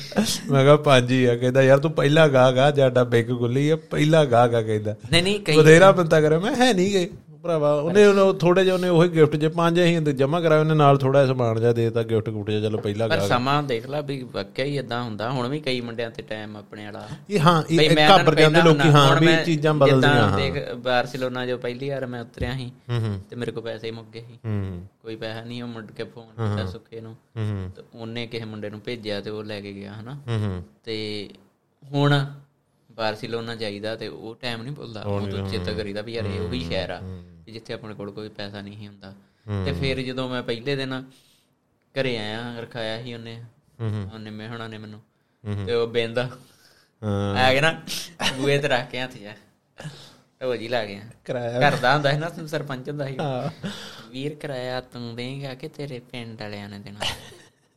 ਮੈਂ ਕਿਹਾ ਪੰਜ ਹੀ ਆ। ਕਹਿੰਦਾ ਯਾਰ ਤੂੰ ਪਹਿਲਾ ਗਾਹਕ ਆ ਜਾਡਾ ਬੈਗ ਗੁੱਲੀ ਆ ਪਹਿਲਾ ਗਾਹਕ ਆ ਕਹਿੰਦਾ। ਨਹੀਂ ਨਹੀਂ ਕਈ ਬਥੇਰਾ ਬੰਦਾ ਕਰੇ ਮੈਂ ਹੈ ਨਹੀਂ ਗਏ ਭਰਾਵਾ ਉਹਨੇ ਉਹ ਥੋੜੇ ਜਿਹਾ ਉਹਨੇ ਉਹੀ ਗਿਫਟ ਜੇ ਪੰਜ ਅਸੀਂ ਜਮਾ ਕਰਾਇਆ ਉਹਨੇ ਨਾਲ ਥੋੜਾ ਜਿਹਾ ਸਮਾਨ ਜਿਹਾ ਦੇਤਾ ਗਿਫਟ ਗੁਫਟ ਜਿਹਾ ਚਲੋ ਪਹਿਲਾ ਪਰ ਸਮਾਂ ਦੇਖ ਲਾ ਵੀ ਵਾਕਿਆ ਹੀ ਇਦਾਂ ਹੁੰਦਾ ਹੁਣ ਵੀ ਕਈ ਮੁੰਡਿਆਂ ਤੇ ਟਾਈਮ ਆਪਣੇ ਵਾਲਾ। ਇਹ ਹਾਂ ਇਹ ਘਾਬਰ ਜਾਂਦੇ ਲੋਕੀ ਹਾਂ ਵੀ ਚੀਜ਼ਾਂ ਬਦਲਦੀਆਂ ਹਾਂ। ਦੇਖ ਬਾਰਸੀਲੋਨਾ ਜੋ ਪਹਿਲੀ ਵਾਰ ਮੈਂ ਉਤਰਿਆ ਸੀ ਹੂੰ ਹੂੰ। ਤੇ ਮੇਰੇ ਕੋਲ ਪੈਸੇ ਮੁੱਕ ਗਏ ਸੀ। ਹੂੰ। ਕੋਈ ਪੈਸਾ ਨਹੀਂ ਉਹ ਮੁੜ ਕੇ ਫੋਨ ਕੀਤਾ ਸੁੱਖੇ ਨੂੰ। ਹੂੰ ਤੇ ਉਹਨੇ ਕਿਸੇ ਮੁੰਡੇ ਨੂੰ ਭੇਜਿਆ ਤੇ ਉਹ ਲੈ ਕੇ ਗਿਆ ਹਨਾ। ਤੇ ਹੁਣ ਬਾਰਸੀਲੋਨਾ ਜਾਈਦਾ ਤੇ ਉਹ ਟਾਈਮ ਨਹੀਂ ਭੁੱਲਦਾ। ਉਹ ਤੋਂ ਚੇਤਾ ਕਰੀਦਾ ਵੀ ਯਾਰ ਇਹ ਉਹੀ ਸ਼ਹਿਰ ਆ ਜਿੱਥੇ ਆਪਣੇ ਕੋਲ ਕੋਈ ਪੈਸਾ ਨਹੀਂ ਹੁੰਦਾ। ਤੇ ਫਿਰ ਜਦੋਂ ਮੈਂ ਪਹਿਲੇ ਦਿਨ ਘਰੇ ਆਇਆ ਰਖਾਇਆ ਸੀ ਉਹਨੇ। ਉਹਨੇ ਮੇਹਣਾ ਨੇ ਮੈਨੂੰ। ਤੇ ਉਹ ਬੇਂਦਾ। ਆ ਗਿਆ ਨਾ ਬੂਏ ਤੇ ਰੱਖ ਕੇ ਹੱਥ ਜਾ ਢੋਜੀ ਲਾ ਗਿਆ ਕਿਰਾਇਆ। ਕਰਦਾ ਹੁੰਦਾ ਸੀ ਨਾ ਸਰਪੰਚ ਹੁੰਦਾ ਸੀ। ਹਾਂ। ਵੀਰ ਕਿਰਾਇਆ ਤੂੰ ਦੇਂਗਾ ਕਿ ਤੇਰੇ ਪਿੰਡ ਵਾਲਿਆਂ ਨੇ ਦੇਣਾ।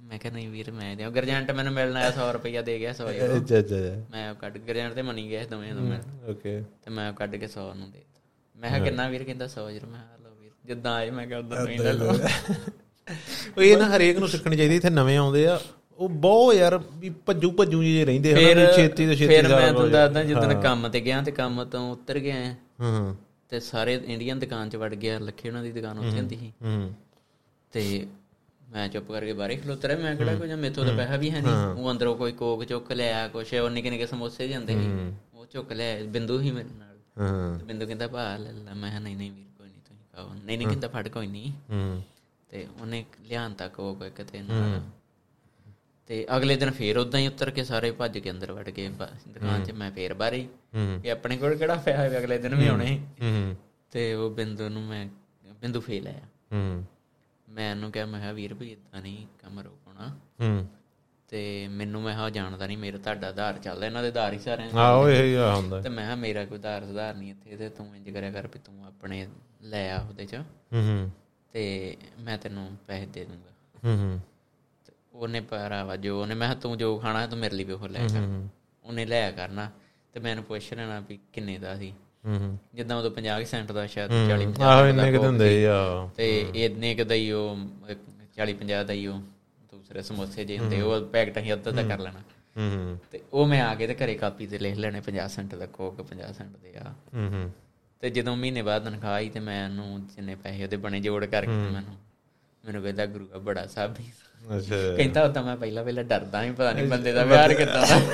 ਮੈਂ ਕਿਹਾ ਨਹੀਂ ਵੀਰ ਮੈਂ ਦਿਆਂ। ਗਰਜੰਟ ਮੈਨੂੰ ਮਿਲਣ ਆਇਆ 100 ਰੁਪਇਆ ਦੇ ਗਿਆ 100 ਯੂਰੋ ਅੱਛਾ ਅੱਛਾ। ਮੈਂ ਉਹ ਕੱਢ ਗਰਜੰਟ ਤੇ ਮਨੀ ਗਿਆ ਦੋਵੇਂ ਨੂੰ ਮੈਂ ਓਕੇ ਤੇ ਮੈਂ ਕੱਢ ਕੇ 100 ਨੂੰ ਦੇ ਦਿੱਤਾ। ਮੈਂ ਕਿਹਾ ਕਿੰਨਾ ਵੀਰ ਕਹਿੰਦਾ 100 ਯੂਰੋ ਮੈਂ ਲਓ ਵੀਰ ਜਿੱਦਾਂ ਆਏ ਮੈਂ ਕਿਹਾ ਉਦਾਂ ਤੁਸੀਂ ਲੈ ਲਓ। [laughs] ਉਹ ਇਹ ਨਾ ਹਰੇਕ ਨੂੰ ਸਿੱਖਣੀ ਚਾਹੀਦੀ ਇੱਥੇ ਨਵੇਂ ਆਉਂਦੇ ਆ। ਉਹ ਬਹੁਤ ਯਾਰ ਵੀ ਭੱਜੂ ਭੱਜੂ ਜਿਹੇ ਰਹਿੰਦੇ ਹਨ ਛੇਤੀ ਤੋਂ ਛੇਤੀ ਫਿਰ ਮੈਂ ਤੁਹਾਨੂੰ ਦੱਸਦਾ ਜਦੋਂ ਕੰਮ ਤੇ ਗਿਆ ਤੇ ਕੰਮ ਤੋਂ ਉਤਰ ਗਿਆ ਹੂੰ ਤੇ ਸਾਰੇ ਇੰਡੀਅਨ ਦੁਕਾਨ 'ਚ ਵੜ ਗਿਆ ਲੱਖੇ ਉਹਨਾਂ ਦੀ ਦੁਕਾਨ ਉੱਥੇ ਹੁੰਦੀ ਸੀ। ਹੂੰ ਤੇ ਮੈਂ ਚੁੱਪ ਕਰਕੇ ਬਾਹਰ ਹੀ ਖਲੋਤਾ ਰਿਹਾ ਮੈਂ ਕਿਹੜਾ ਕੋਈ ਮੇਥੋਂ ਤਾਂ ਪੈਸਾ ਵੀ ਹੈ ਨਹੀਂ। ਉਹ ਅੰਦਰੋਂ ਕੋਈ ਕੋਕ ਚੁੱਕ ਲਿਆ ਕੁਛ ਉਹ ਨਿੱਕੇ ਨਿੱਕੇ ਸਮੋਸੇ ਜਾਂਦੇ ਸੀ ਉਹ ਚੁੱਕ ਲਿਆ ਬਿੰਦੂ ਹੀ ਮੇਰੇ ਨਾਲ। ਹਾਂ। ਬਿੰਦੂ ਕਹਿੰਦਾ ਭਾ ਲੈ ਲੈ ਮੈਂ ਨਹੀਂ ਨਹੀਂ ਵੀਰ ਕੋਈ ਨਹੀਂ ਤੁਸੀਂ ਖਾਓ। ਨਹੀਂ ਨਹੀਂ ਕਹਿੰਦਾ ਫੜ ਕੋਈ ਨਹੀਂ। ਹੂੰ। ਤੇ ਉਹਨੇ ਲਿਆਨ ਤੱਕ ਉਹ ਕੋਈ ਕਿਤੇ ਨਾਲ। ਤੇ ਅਗਲੇ ਦਿਨ ਫੇਰ ਉਦਾਂ ਹੀ ਉਤਰ ਕੇ ਸਾਰੇ ਭੱਜ ਕੇ ਅੰਦਰ ਵੜ ਗਏ ਦੁਕਾਨ 'ਚ ਮੈਂ ਫੇਰ ਹੀ। ਹੂੰ। ਇਹ ਆਪਣੇ ਕੋਲ ਕਿਹੜਾ ਪਿਆ ਹੋਇਆ ਅਗਲੇ ਦਿਨ ਵੀ ਆਉਣੇ। ਹੂੰ। ਤੇ ਉਹ ਬਿੰਦੂ ਨੂੰ ਮੈਂ ਬਿੰਦੂ ਫੇਲ ਆਇਆ। ਹੂੰ। ਮੈਂ ਇਹਨੂੰ ਕਿਹਾ ਮੈਂ ਕਿਹਾ ਵੀਰ ਵੀ ਇਦਾਂ ਨਹੀਂ ਕੰਮ ਰੋਕਣਾ ਹੂੰ। ਤੇ ਮੈਨੂੰ ਮੈਂ ਹਾਂ ਜਾਣਦਾ ਨਹੀਂ ਮੇਰਾ ਤੁਹਾਡਾ ਆਧਾਰ ਚੱਲਦਾ ਇਹਨਾਂ ਦੇ ਆਧਾਰ ਹੀ ਸਾਰਿਆਂ ਦੇ। ਆਹੋ ਇਹ ਹੀ ਆ ਹੁੰਦਾ। ਤੇ ਮੈਂ ਕਿਹਾ ਮੇਰਾ ਕੋਈ ਆਧਾਰ ਸੁਧਾਰ ਨਹੀਂ ਇੱਥੇ ਤੇ ਤੂੰ ਇੰਜ ਕਰਿਆ ਕਰ ਵੀ ਤੂੰ ਆਪਣੇ ਲੈ ਆ ਉਹਦੇ ਚ। ਹੂੰ ਹੂੰ। ਤੇ ਮੈਂ ਤੈਨੂੰ ਪੈਸੇ ਦੇ ਦੂੰਗਾ। ਹੂੰ ਹੂੰ। ਉਹਨੇ ਭਰਾਵਾ ਜੋ ਉਹਨੇ ਮੈਂ ਤੂੰ ਜੋ ਖਾਣਾ ਤੂੰ ਮੇਰੇ ਲਈ ਵੀ ਉਹ ਲੈ ਕਰ। ਉਹਨੇ ਲਿਆ ਕਰਨਾ। ਤੇ ਮੈਨੂੰ ਪੁੱਛ ਲੈਣਾ ਵੀ ਕਿੰਨੇ ਦਾ ਸੀ। ਹੂੰ। ਜਿੱਦਾਂ ਉਦੋਂ 50 ਸੈਂਟ ਦਾ ਸ਼ਾਇਦ 40 50 ਆਹੋ ਇੰਨੇ ਕਿਤੇ ਹੁੰਦੇ ਆ ਤੇ ਇੰਨੇ ਕੁ ਦਾ ਹੀ ਉਹ 40 50 ਦਾ ਹੀ ਉਹ ਦੂਸਰੇ ਸਮੋਸੇ ਜੇ ਹੁੰਦੇ ਉਹ ਪੈਕਟ ਅਸੀਂ ਅੱਧਾ ਦਾ ਕਰ ਲੈਣਾ। ਹੂੰ। ਤੇ ਉਹ ਮੈਂ ਆ ਕੇ ਤੇ ਘਰੇ ਕਾਪੀ ਤੇ ਲਿਖ ਲੈਣੇ 50 ਸੈਂਟ ਦਾ ਕੋਕ 50 ਸੈਂਟ ਦੇ ਆ। ਹੂੰ ਤੇ ਜਦੋਂ ਮਹੀਨੇ ਬਾਅਦ ਤਨਖਾਹ ਆਈ ਤੇ ਮੈਂ ਉਹਨੂੰ ਜਿੰਨੇ ਪੈਸੇ ਉਹਦੇ ਬਣੇ ਜੋੜ ਕਰਕੇ ਮੈਨੂੰ ਮੈਨੂੰ ਕਹਿੰਦਾ ਗੁਰੂਆ ਬੜਾ ਸਾਬੀ ਅੱਛਾ। ਕਹਿੰਦਾ ਉਹ ਤਾਂ ਮੈਂ ਪਹਿਲਾਂ ਪਹਿਲਾਂ ਡਰਦਾ ਨਹੀਂ ਪਤਾ ਨਹੀਂ ਬੰਦੇ ਦਾ ਵਿਆਹ ਕਿੱਦਾਂ ਦਾ। [laughs]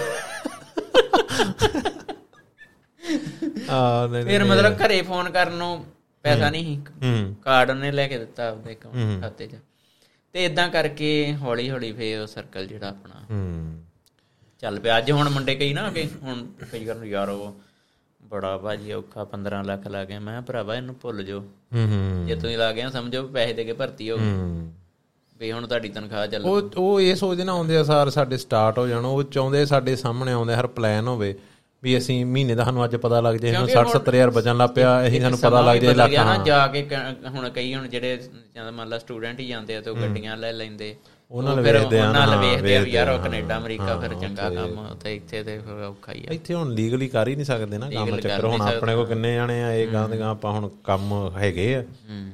ਆ ਨਹੀਂ ਫਿਰ ਮਤਲਬ ਘਰੇ ਫੋਨ ਕਰਨ ਨੂੰ ਪੈਸਾ ਨਹੀਂ ਸੀ। ਹੂੰ। ਕਾਰਡ ਉਹਨੇ ਲੈ ਕੇ ਦਿੱਤਾ ਆਪਦੇ ਖਾਤੇ 'ਚ। ਤੇ ਇਦਾਂ ਕਰਕੇ ਹੌਲੀ ਹੌਲੀ ਫੇਰ ਉਹ ਸਰਕਲ ਜਿਹੜਾ ਆਪਣਾ ਹੂੰ। ਚੱਲ ਪਿਆ। ਅੱਜ ਹੁਣ ਮੁੰਡੇ ਕਈ ਨਾ ਕਿ ਹੁਣ ਕਈ ਕਰਨ ਯਾਰ ਉਹ ਬੜਾ ਭਾਜੀ ਔਖਾ 15 ਲੱਖ ਲਾ ਗਿਆ। ਮੈਂ ਭਰਾਵਾ ਇਹਨੂੰ ਭੁੱਲ ਜਾਓ। ਹੂੰ ਹੂੰ। ਜੇ ਤੁਸੀਂ ਲਾ ਗਏ ਸਮਝੋ ਪੈਸੇ ਦੇ ਕੇ ਭਰਤੀ ਹੋ ਗਈ ਵੀ ਹੁਣ ਤੁਹਾਡੀ ਤਨਖਾਹ ਚੱਲ ਉਹ ਉਹ ਇਹ ਸੋਚਦੇ ਨਾ ਆਉਂਦੇ ਆ ਸਾਰ ਸਾਡੇ ਸਟਾਰਟ ਹੋ ਜਾਣ। ਉਹ ਚਾਹੁੰਦੇ ਸਾਡੇ ਸਾਹਮਣੇ ਆਉਂਦੇ ਹਰ ਪਲਾਨ ਹੋਵੇ। ਵੀ ਅਸੀਂ ਮਹੀਨੇ ਦਾ ਸਾਨੂੰ ਅੱਜ ਪਤਾ ਲੱਗ ਜੇ ਸਾਨੂੰ 60 70000 ਬਚਣ ਲੱਗ ਪਿਆ ਅਸੀਂ ਸਾਨੂੰ ਪਤਾ ਲੱਗ ਜੇ ਲੱਖ। ਨਾ ਜਾ ਕੇ ਹੁਣ ਕਈ ਹੁਣ ਜਿਹੜੇ ਮੰਨ ਲਾ ਸਟੂਡੈਂਟ ਹੀ ਜਾਂਦੇ ਆ ਤੇ ਉਹ ਗੱਡੀਆਂ ਲੈ ਲੈਂਦੇ। ਉਹਨਾਂ ਉਹ ਨਾਲ ਫਿਰ ਵੇਖਦੇ ਆ ਉਹਨਾਂ ਨਾਲ ਵੇਖਦੇ ਆ ਯਾਰ ਉਹ ਕੈਨੇਡਾ ਅਮਰੀਕਾ ਫਿਰ ਚੰਗਾ ਕੰਮ ਤੇ ਇੱਥੇ ਤੇ ਫਿਰ ਔਖਾ ਹੀ ਆ। ਇੱਥੇ ਹੁਣ ਲੀਗਲੀ ਕਰ ਹੀ ਨਹੀਂ ਸਕਦੇ ਨਾ ਕੰਮ ਚੱਕਰ। ਕਰ ਹੁਣ ਆਪਣੇ ਕੋ ਕਿੰਨੇ ਜਾਣੇ ਆ ਇਹ ਗਾਂ ਦੇ ਗਾਂ ਆਪਾਂ ਹੁਣ ਕੰਮ ਹੈਗੇ ਆ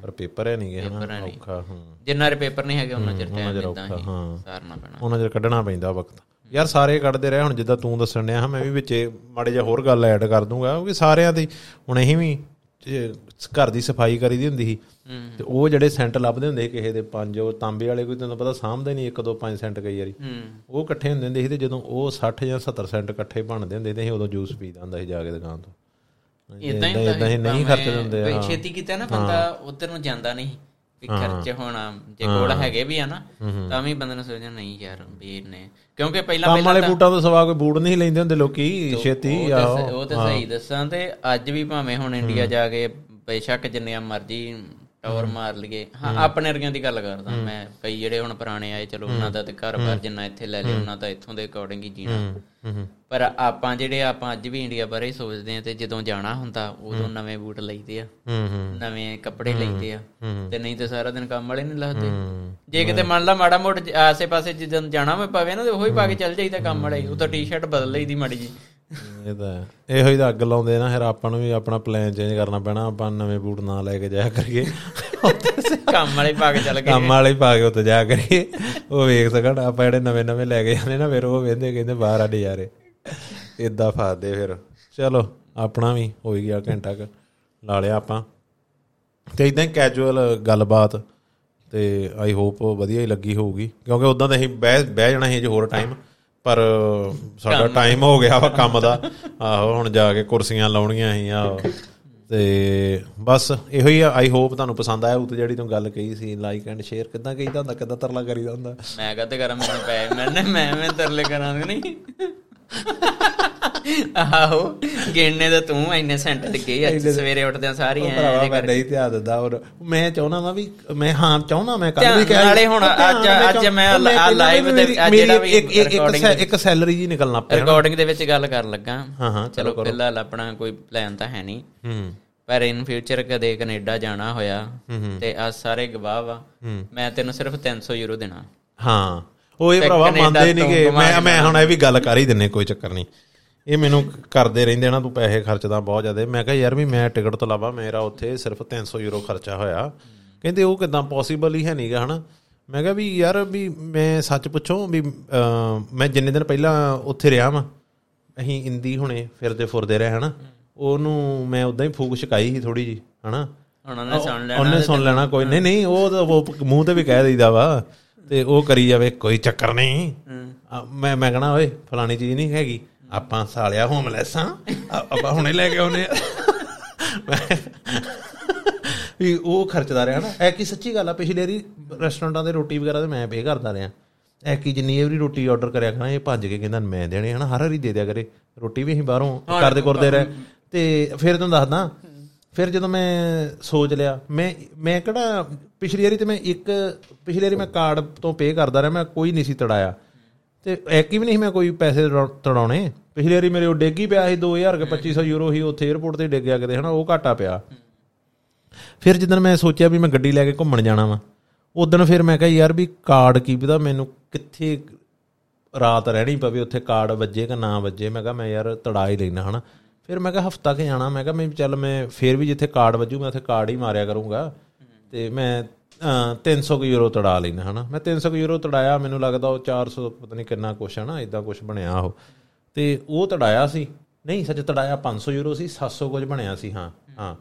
ਪਰ ਪੇਪਰ ਹੈ ਨਹੀਂਗੇ ਹਨਾ। ਔਖਾ ਹਾਂ। ਜਿੰਨਾ ਰੇ ਪੇਪਰ ਨਹੀਂ ਹੈਗੇ ਉਹਨਾਂ ਚਿਰ ਟਾਈਮ ਇਦਾਂ ਹਾਂ। ਸਾਰਨਾ ਪੈਣਾ। ਉਹਨਾਂ ਚਿਰ ਕੱਢਣਾ ਪੈਂਦਾ ਵਕਤ। ਯਾਰ ਸਾਰੇ ਕੱਢਦੇ ਰਹੇ ਹੁਣ ਜਿੱਦਾਂ ਤੂੰ ਦੱਸਣ ਡਿਆ ਮੈਂ ਵੀ ਵਿੱਚੇ ਮਾੜੇ ਜਿਹਾ ਹੋਰ ਗੱਲ ਐਡ ਕਰ ਦੂੰਗਾ ਕਿਉਂਕਿ ਸਾਰਿਆਂ ਦੀ ਹੁਣ ਅਸੀਂ ਵੀ ਘਰ ਦੀ ਸਫ਼ਾਈ ਕਰੀਦੀ ਹੁੰਦੀ ਸੀ ਤੇ ਉਹ ਜਿਹੜੇ ਸੈਂਟ ਲੱਭਦੇ ਹੁੰਦੇ ਕਿਸੇ ਦੇ ਪੰਜ ਉਹ ਤਾਂਬੇ ਵਾਲੇ ਕੋਈ ਤੈਨੂੰ ਪਤਾ ਸਾਂਭਦੇ ਨਹੀਂ 1 2 5 ਸੈਂਟ ਕਈ ਵਾਰੀ। ਉਹ ਇਕੱਠੇ ਹੁੰਦੇ ਹੁੰਦੇ ਸੀ ਤੇ ਜਦੋਂ ਉਹ 60 ਜਾਂ 70 ਸੈਂਟ ਇਕੱਠੇ ਬਣਦੇ ਹੁੰਦੇ ਤੇ ਉਦੋਂ ਜੂਸ ਪੀਦਾ ਹੁੰਦਾ ਸੀ ਜਾ ਕੇ ਦੁਕਾਨ ਤੋਂ। ਇਦਾਂ ਹੀ ਨਹੀਂ ਖਰਚਦੇ ਹੁੰਦੇ ਆ ਛੇਤੀ ਕੀਤਾ ਨਾ ਬੰਦਾ ਉਧਰ ਨੂੰ ਜਾਂਦਾ ਨਹੀਂ। ਵੀ ਖਰਚ ਹੋਣਾ ਜੇ ਕੋਲ ਹੈਗੇ ਵੀ ਆ ਨਾ ਤਾਂ ਵੀ ਬੰਦੇ ਨੂੰ ਸੋਚਣਾ ਨਹੀਂ ਯਾਰ ਵੀਰ ਨੇ ਕਿਉਂਕਿ ਪਹਿਲਾਂ ਕੰਮ ਵਾਲੇ ਬੂਟਾਂ ਤੋਂ ਸਵਾ ਕੋਈ ਬੂਟ ਨਹੀਂ ਲੈਂਦੇ ਹੁੰਦੇ ਲੋਕੀ ਛੇਤੀ ਸ- ਉਹ ਤੇ ਸਹੀ ਦੱਸਾਂ ਤੇ ਅੱਜ ਵੀ ਭਾਵੇਂ ਹੁਣ ਇੰਡੀਆ ਜਾ ਕੇ ਬੇਸ਼ੱਕ ਜਿੰਨੀਆਂ ਮਰਜ਼ੀ ਟੌਰ ਮਾਰ ਲਈਏ। ਹਾਂ ਆਪਣੇ ਵਰਗਿਆਂ ਦੀ ਗੱਲ ਕਰਦਾ। ਮੈਂ ਕਈ ਜਿਹੜੇ ਹੁਣ ਪੁਰਾਣੇ ਆਏ ਚਲੋ ਉਹਨਾਂ ਦਾ ਤੇ ਘਰ-ਬਾਰ ਜਿੰਨਾ ਇੱਥੇ ਲੈ ਲਿਆ ਉਹਨਾਂ ਦਾ ਇੱਥੋਂ ਦੇ ਅਕੋਰਡਿੰਗ ਹੀ ਜੀਣਾ। ਪਰ ਆਪਾਂ ਜਿਹੜੇ ਆਪਾਂ ਅੱਜ ਵੀ ਇੰਡੀਆ ਬਾਰੇ ਹੀ ਸੋਚਦੇ ਆ ਤੇ ਜਦੋਂ ਜਾਣਾ ਹੁੰਦਾ ਉਦੋਂ ਨਵੇਂ ਬੂਟ ਲਈਦੇ ਆ। ਨਵੇਂ ਕੱਪੜੇ ਲਈਦੇ ਆ। ਤੇ ਨਹੀਂ ਤੇ ਸਾਰਾ ਦਿਨ ਕੰਮ ਵਾਲੇ ਨਹੀਂ ਲੱਗਦੇ। ਜੇ ਕਿਤੇ ਮੰਨ ਲਾ ਮਾੜਾ ਮੋੜ ਆਸੇ-ਪਾਸੇ ਜਦੋਂ ਜਾਣਾ ਮੈਂ ਪਵੇ ਨਾ ਤੇ ਉਹੀ ਪਾ ਕੇ ਚੱਲ ਜਾਈਦਾ ਕੰਮ ਵਾਲੇ। ਉਹ ਤਾਂ ਟੀ-ਸ਼ਰਟ ਬਦਲ ਲਈਦੀ ਮਾੜੀ ਜੀ ਇਹ ਤਾਂ। ਇਹੋ ਹੀ ਤਾਂ ਅੱਗ ਲਾਉਂਦੇ ਨਾ ਫਿਰ ਆਪਾਂ ਨੂੰ ਵੀ ਆਪਣਾ ਪਲਾਨ ਚੇਂਜ ਕਰਨਾ ਪੈਣਾ ਆਪਾਂ ਨਵੇਂ ਬੂਟ ਨਾ ਲੈ ਕੇ ਜਾਇਆ ਕਰੀਏ। ਕੰਮ ਵਾਲੇ ਪਾ ਕੇ ਚੱਲ ਗਏ। ਕੰਮ ਵਾਲੇ ਪਾ ਕੇ ਉੱਤੇ ਜਾਇਆ ਕਰੀਏ। ਉਹ ਵੇਖ ਸਕਣ ਆਪਾਂ ਜਿਹੜੇ ਨਵੇਂ ਨਵੇਂ ਲੈ ਕੇ ਜਾਂਦੇ ਨਾ ਫਿਰ ਉਹ ਵੇਂਦੇ ਕਹਿੰਦੇ ਬਾਹਰ ਆ ਨਜ਼ਾਰੇ। ਇਦਾਂ ਫਾਦੇ ਫਿਰ। ਚਲੋ ਆਪਣਾ ਵੀ ਹੋ ਹੀ ਗਿਆ ਘੰਟਾ ਕੁ। ਲਾ ਲਿਆ ਆਪਾਂ। ਤੇ ਇਦਾਂ ਕੈਜੂਅਲ ਗੱਲਬਾਤ। ਤੇ ਆਈ ਹੋਪ ਵਧੀਆ ਹੀ ਲੱਗੀ ਹੋਊਗੀ। ਕਿਉਂਕਿ ਉਦਾਂ ਤਾਂ ਅਸੀਂ ਬਹਿ ਬਹਿ ਜਾਣਾ ਸੀ ਜੇ ਹੋਰ ਟਾਈਮ ਪਰ ਸਾਡਾ ਟਾਈਮ ਹੋ ਗਿਆ ਵਾ ਕੰਮ ਦਾ। ਆਹੋ ਹੁਣ ਜਾ ਕੇ ਕੁਰਸੀਆਂ ਲਾਉਣੀਆਂ ਸੀ ਆਹੋ। ਤੇ ਬਸ ਇਹੋ ਹੀ ਆਈ ਹੋਪ ਤੁਹਾਨੂੰ ਪਸੰਦ ਆਇਆ ਉਹ ਤੇ ਜਿਹੜੀ ਤੂੰ ਗੱਲ ਕਹੀ ਸੀ ਲਾਈਕ ਐਂਡ ਸ਼ੇਅਰ ਕਿਦਾਂ ਕਹੀਦਾ ਹੁੰਦਾ ਕਿਦਾਂ ਤਰਲਾ ਕਰੀਦਾ ਹੁੰਦਾ? ਮੈਂ ਕਹਤੇ ਕਰਾਂ ਮੈਨੂੰ ਪੈ ਮੈਂ ਮੈਂ ਮੈਂ ਤਰਲੇ ਕਰਾਂਗਾ ਨਹੀਂ? ਆਹੋ ਗਿਣਨੇ ਤਾਂ ਤੂੰ ਇੰਨੇ ਸੈਂਟ ਲੱਗੇ ਅੱਜ ਸਵੇਰੇ ਉੱਠਦੇ ਸਾਰੀ ਉਹ ਐ ਭਰਾਵਾ ਮੈਂ ਨਹੀਂ ਧਿਆਨ ਦਿੰਦਾ ਔਰ ਮੈਂ ਚਾਹੁੰਦਾ ਵਾਂ ਵੀ ਮੈਂ ਹਾਂ ਚਾਹੁੰਦਾ ਮੈਂ ਕੱਲ ਵੀ ਧਿਆਨ ਨਾਲੇ ਹੁਣ ਅੱਜ- ਅੱਜ ਮੈਂ ਆ live ਦੇ- ਜਿਹੜਾ ਵੀ ਇੱਕ ਇੱਕ ਸੈਲਰੀ ਜੀ ਨਿਕਲਣਾ ਪਿਆ। ਰਿਕਾਰਡਿੰਗ ਦੇ ਵਿੱਚ ਗੱਲ ਕਰਨ ਲੱਗਾ। ਹਾਂ ਹਾਂ ਚਲੋ ਫਿਲਹਾਲ ਆਪਣਾ ਕੋਈ ਪਲਾਨ ਤਾਂ ਹੈ ਨਹੀਂ। ਹੂੰ। ਪਰ ਇਨ ਫਿਊਚਰ ਕਦੇ ਕੈਨੇਡਾ ਜਾਣਾ ਹੋਇਆ ਤੇ ਆ ਸਾਰੇ ਗਵਾਹ ਵਾ। ਮੈਂ ਤੈਨੂੰ ਸਿਰਫ 300 ਯੂਰੋ ਦੇਣਾ। ਹਾਂ। ਉਹ ਇਹ ਭਰਾਵਾ ਮੰਨਦੇ ਨਹੀਂ ਕਿ ਮੈਂ ਮੈਂ ਹੁਣ ਇਹ ਵੀ ਗੱਲ ਕਰ ਹੀ ਦਿੰਨੇ ਕੋਈ ਚੱਕਰ ਨਹੀਂ। ਇਹ ਮੈਨੂੰ ਕਰਦੇ ਰਹਿੰਦੇ ਨਾ ਤੂੰ ਪੈਸੇ ਖਰਚਦਾ ਬਹੁਤ ਜ਼ਿਆਦਾ। ਮੈਂ ਕਿਹਾ ਯਾਰ ਵੀ ਮੈਂ ਟਿਕਟ ਤੋਂ ਇਲਾਵਾ ਮੇਰਾ ਉੱਥੇ ਸਿਰਫ 300 ਯੂਰੋ ਖਰਚਾ ਹੋਇਆ। ਕਹਿੰਦੇ ਉਹ ਕਿਦਾਂ ਪੋਸੀਬਲ ਹੀ ਹੈ ਨਹੀਂਗਾ ਹਨਾ? ਮੈਂ ਕਿਹਾ ਵੀ ਯਾਰ ਵੀ ਮੈਂ ਸੱਚ ਪੁੱਛੋ ਵੀ ਮੈਂ ਜਿੰਨੇ ਦਿਨ ਪਹਿਲਾਂ ਉੱਥੇ ਰਿਹਾ ਵਾਂ ਅਸੀਂ ਇੰਦੀ ਹੁਣੇ ਫਿਰਦੇ ਫੁਰਦੇ ਰਹੇ ਹਨਾ? ਉਹਨੂੰ ਮੈਂ ਉਦਾਂ ਹੀ ਫੂਕ ਛਕਾਈ ਸੀ ਥੋੜੀ ਜੀ ਹਨਾ? ਉਹਨੇ ਸੁਣ ਲੈਣਾ ਉਹਨੇ ਸੁਣ ਲੈਣਾ ਕੋਈ ਨਹੀਂ ਨਹੀਂ ਉਹ ਮੂੰਹ ਤੇ ਵੀ ਕਹਿ ਦਈਦਾ ਵਾ। ਤੇ ਉਹ ਕਰੀ ਜਾਵੇ ਕੋਈ ਚੱਕਰ ਨਹੀਂ। ਮੈਂ ਮੈਂ ਕਹਣਾ ਓਏ ਫਲਾਣੀ ਚੀਜ਼ ਨਹੀਂ ਹੈਗੀ। ਆਪਾਂ ਸਾਲਿਆ ਹੋਮਲੈਸ ਆਪਾਂ ਹੁਣੇ ਲੈ ਕੇ ਆਉਨੇ ਵੀ ਉਹ ਖਰਚਦਾ ਰਿਹਾ ਨਾ। ਐ ਕੀ ਸੱਚੀ ਗੱਲ ਆ ਪਿਛਲੇ ਵਾਰੀ ਰੈਸਟੋਰੈਂਟਾਂ ਦੇ ਰੋਟੀ ਵਗੈਰਾ ਤੇ ਮੈਂ ਪੇ ਕਰਦਾ ਰਿਹਾ। ਐ ਕੀ ਜਿੰਨੀ ਵਾਰੀ ਰੋਟੀ ਆਰਡਰ ਕਰਿਆ ਕਰਾਂ ਇਹ ਭੱਜ ਕੇ ਕਹਿੰਦਾ ਮੈਂ ਦੇਣੇ ਹਨਾ ਹਰ ਵਾਰੀ ਦੇ ਦਿਆ ਕਰੇ। ਰੋਟੀ ਵੀ ਅਸੀਂ ਬਾਹਰੋਂ ਕਰਦੇ ਕਰਦੇ ਰਹੇ। ਤੇ ਫਿਰ ਤੁਹਾਨੂੰ ਦੱਸਦਾ ਫਿਰ ਜਦੋਂ ਮੈਂ ਸੋਚ ਲਿਆ ਮੈਂ ਮੈਂ ਕਿਹੜਾ ਪਿਛਲੀ ਵਾਰੀ ਤੇ ਮੈਂ ਇੱਕ, ਪਿਛਲੀ ਵਾਰੀ ਮੈਂ ਕਾਰਡ ਤੋਂ ਪੇ ਕਰਦਾ ਰਿਹਾ, ਮੈਂ ਕੋਈ ਨਹੀਂ ਸੀ ਤੜਾਇਆ। ਤੇ ਐਕੀ ਵੀ ਨਹੀਂ ਮੈਂ ਕੋਈ ਪੈਸੇ ਤੜਾ- ਤੜਾਉਣੇ। ਪਿਛਲੀ ਵਾਰੀ ਮੇਰੇ ਉਹ ਡੇਗੀ ਪਿਆ ਸੀ 2000 ਕੇ 2500 ਯੂਰੋ ਹੀ ਉੱਥੇ 에어ਪੋਰਟ ਤੇ ਡਿੱਗਿਆ ਕਿਤੇ, ਹਨਾ, ਉਹ ਘਾਟਾ ਪਿਆ। ਫਿਰ ਜਦੋਂ ਮੈਂ ਸੋਚਿਆ ਵੀ ਮੈਂ ਗੱਡੀ ਲੈ ਕੇ ਘੁੰਮਣ ਜਾਣਾ ਵਾ, ਉਦੋਂ ਫਿਰ ਮੈਂ ਕਿਹਾ ਯਾਰ ਵੀ ਕਾਰਡ ਕੀ ਪਤਾ ਮੈਨੂੰ ਕਿੱਥੇ ਰਾਤ ਰਹਿਣੀ ਪਵੇ, ਉੱਥੇ ਕਾਰਡ ਵੱਜੇ ਕਿ ਨਾ ਵੱਜੇ। ਮੈਂ ਕਿਹਾ ਮੈਂ ਯਾਰ ਤੜਾ ਹੀ ਲੈਣਾ ਹਨਾ। ਫਿਰ ਮੈਂ ਕਿਹਾ ਹਫਤਾ ਕਿ ਜਾਣਾ, ਮੈਂ ਕਿਹਾ ਮੈਂ ਚੱਲ ਮੈਂ ਫਿਰ ਵੀ ਜਿੱਥੇ ਕਾਰਡ ਵੱਜੂ, ਮੈਂ ਉੱਥੇ ਕਾਰਡ ਹੀ ਮਾਰਿਆ ਕਰੂੰਗਾ। ਤੇ ਮੈਂ ਅਹ, 300 ਕੁ ਯੂਰੋ ਤੜਾ ਲੈਣਾ ਹਨਾ? ਮੈਂ 300 ਕੁ ਯੂਰੋ ਤੜਾਇਆ ਮੈਨੂੰ ਲੱਗਦਾ ਉਹ 400 ਪਤਾ ਨਹੀਂ ਕਿੰਨਾ ਕੁਛ ਹੈ ਨਾ ਇਦਾਂ ਕੁਛ ਬਣਿਆ ਉਹ। ਤੇ ਉਹ ਤੜਾਇਆ ਸੀ। ਨਹੀਂ ਸੱਚ ਤੜਾਇਆ 500 ਯੂਰੋ ਸੀ 700 ਕੁਝ ਬਣਿਆ ਸੀ ਹਾਂ ਹਾਂ।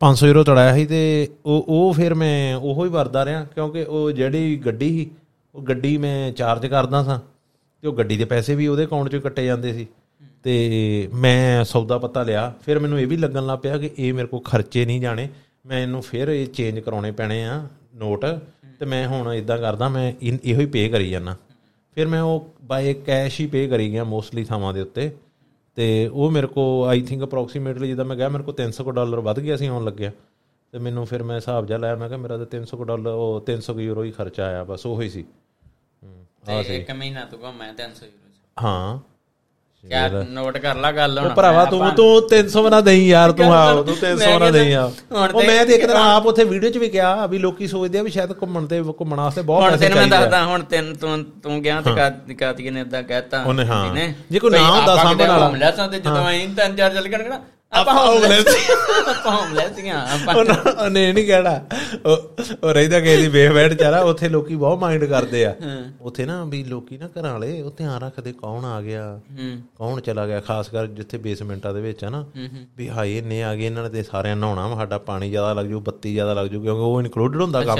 500 ਯੂਰੋ ਤੜਾਇਆ ਸੀ ਤੇ ਉਹ ਉਹ ਫਿਰ ਮੈਂ ਉਹੋ ਹੀ ਵਰਦਾ ਰਿਹਾ ਕਿਉਂਕਿ ਉਹ ਜਿਹੜੀ ਗੱਡੀ ਸੀ ਉਹ ਗੱਡੀ ਮੈਂ ਚਾਰਜ ਕਰਦਾ ਸਾਂ ਤੇ ਉਹ ਗੱਡੀ ਦੇ ਪੈਸੇ ਵੀ ਉਹਦੇ ਅਕਾਊਂਟ 'ਚੋਂ ਕੱਟੇ ਜਾਂਦੇ ਸੀ। ਤੇ ਮੈਂ ਸੌਦਾ ਪੱਤਾ ਲਿਆ ਫਿਰ ਮੈਨੂੰ ਇਹ ਵੀ ਲੱਗਣ ਲੱਗ ਪਿਆ ਕਿ ਇਹ ਮੇਰੇ ਕੋਲ ਖਰਚੇ ਨਹੀਂ ਜਾਣੇ। ਮੈਂ ਇਹਨੂੰ ਫਿਰ ਇਹ ਚੇਂਜ ਕਰਾਉਣੇ ਪੈਣੇ ਆ ਨੋਟ ਤੇ ਮੈਂ ਹੁਣ ਇਦਾਂ ਕਰਦਾ ਮੈਂ ਇਹੋ ਹੀ ਪੇ ਕਰੀ ਜਾਂਦਾ। ਫਿਰ ਮੈਂ ਉਹ ਬਾਏ ਕੈਸ਼ ਹੀ ਪੇ ਕਰੀ ਗਿਆ ਮੋਸਟਲੀ ਥਾਵਾਂ ਦੇ ਉੱਤੇ। ਤੇ ਉਹ ਮੇਰੇ ਕੋ ਆਈ ਥਿੰਕ ਅਪਰੋਕਸੀਮੇਟਲੀ ਜਿੱਦਾਂ ਮੈਂ ਗਿਆ ਮੇਰੇ ਕੋ 300 ਕੁ ਡਾਲਰ ਵੱਧ ਗਿਆ ਸੀ ਆਉਣ ਲੱਗਿਆ। ਤੇ ਮੈਨੂੰ ਫਿਰ ਮੈਂ ਹਿਸਾਬ ਜਿਹਾ ਲਾਇਆ ਮੈਂ ਕਿਹਾ ਮੇਰਾ ਤਾਂ 300 ਕੁ ਡਾਲਰ ਉਹ 300 ਕੁ ਯੂਰੋ ਹੀ ਖਰਚਾ ਆਇਆ ਬਸ ਉਹ ਹੀ ਸੀ। ਹੂੰ, ਇੱਕ ਮਹੀਨਾ ਤੂੰ ਘੁੰਮਿਆ 300 ਯੂਰੋ ਹਾਂ। ਯਾਰ ਨੋਟ ਕਰ ਲਾ ਗੱਲ ਹੁਣ। ਭਰਾਵਾ ਤੂੰ ਤੂੰ 300 ਬਣਾ ਦੇਈ ਯਾਰ ਤੂੰ ਆ ਤੂੰ 300 ਬਣਾ ਦੇਈ ਆ। ਹੁਣ ਉਹ ਮੈਂ ਤੇ ਇੱਕ ਦਿਨ ਆਪ ਉੱਥੇ ਵੀਡੀਓ 'ਚ ਵੀ ਕਿਹਾ ਵੀ ਲੋਕੀ ਸੋਚਦੇ ਆ ਵੀ ਸ਼ਾਇਦ ਘੁੰਮਣ ਤੇ ਘੁੰਮਣ ਵਾਸਤੇ ਬਹੁਤ ਹੁਣ ਪੈਸੇ ਤੈਨੂੰ ਮੈਂ ਚਾਹੀਦੇ ਆ। ਦੱਸਦਾ ਹੁਣ ਤੈਨੂੰ ਤੂੰ ਤੂੰ ਗਿਆ ਤੇ ਕਾ- ਕਾਤੀਏ ਨੇ ਇਦਾਂ ਕਹਿਤਾ ਉਹਨੇ ਹਾਂ। ਜੇ ਕੋਈ ਨਾ ਹੁੰਦਾ ਕਿਤੇ ਵਾਲਾ। ਘੁੰਮ ਲਿਆ ਸਾਂ ਤੇ ਜਦੋਂ ਅਸੀਂ ਤਿੰਨ ਚਾਰ ਚੱਲ ਨਾ ਆਪਾਂ ਹੋਮਲੈਸ ਆਪਾਂ ਹੋਮਲੈਸ ਸੀਆਂ ਆਪਾਂ ਉਹਨਾਂ- ਇਹ ਨਹੀਂ ਕਹਿਣਾ। ਉਹ ਰਹਿਦਾ ਕਿ ਇਹਦੀ ਵੇਖ ਬੈਠ ਚਾਰਾ ਉੱਥੇ ਲੋਕੀ ਬਹੁਤ ਮਾਈਂਡ ਕਰਦੇ ਆ। ਉੱਥੇ ਨਾ ਵੀ ਲੋਕੀ ਨਾ ਘਰਾਂ ਵਾਲੇ ਉਹ ਧਿਆਨ ਰੱਖਦੇ ਕੌਣ ਆ ਗਿਆ ਕੌਣ ਚਲਾ ਗਿਆ ਖਾਸ ਕਰ ਜਿੱਥੇ ਬੇਸਮੈਂਟਾਂ ਦੇ ਵਿੱਚ ਆ ਨਾ। ਵੀ ਹਾਏ ਇੰਨੇ ਆ ਗਏ ਇਹਨਾਂ ਨੇ ਤੇ ਸਾਰਿਆਂ ਨਹਾਉਣਾ ਸਾਡਾ ਪਾਣੀ ਜ਼ਿਆਦਾ ਲੱਗ ਜੂ ਬੱਤੀ ਜ਼ਿਆਦਾ ਲੱਗ ਜੂ ਕਿਉਂਕਿ ਉਹ ਇਨਕਲੂਡਡ ਹੁੰਦਾ ਕੰਮ।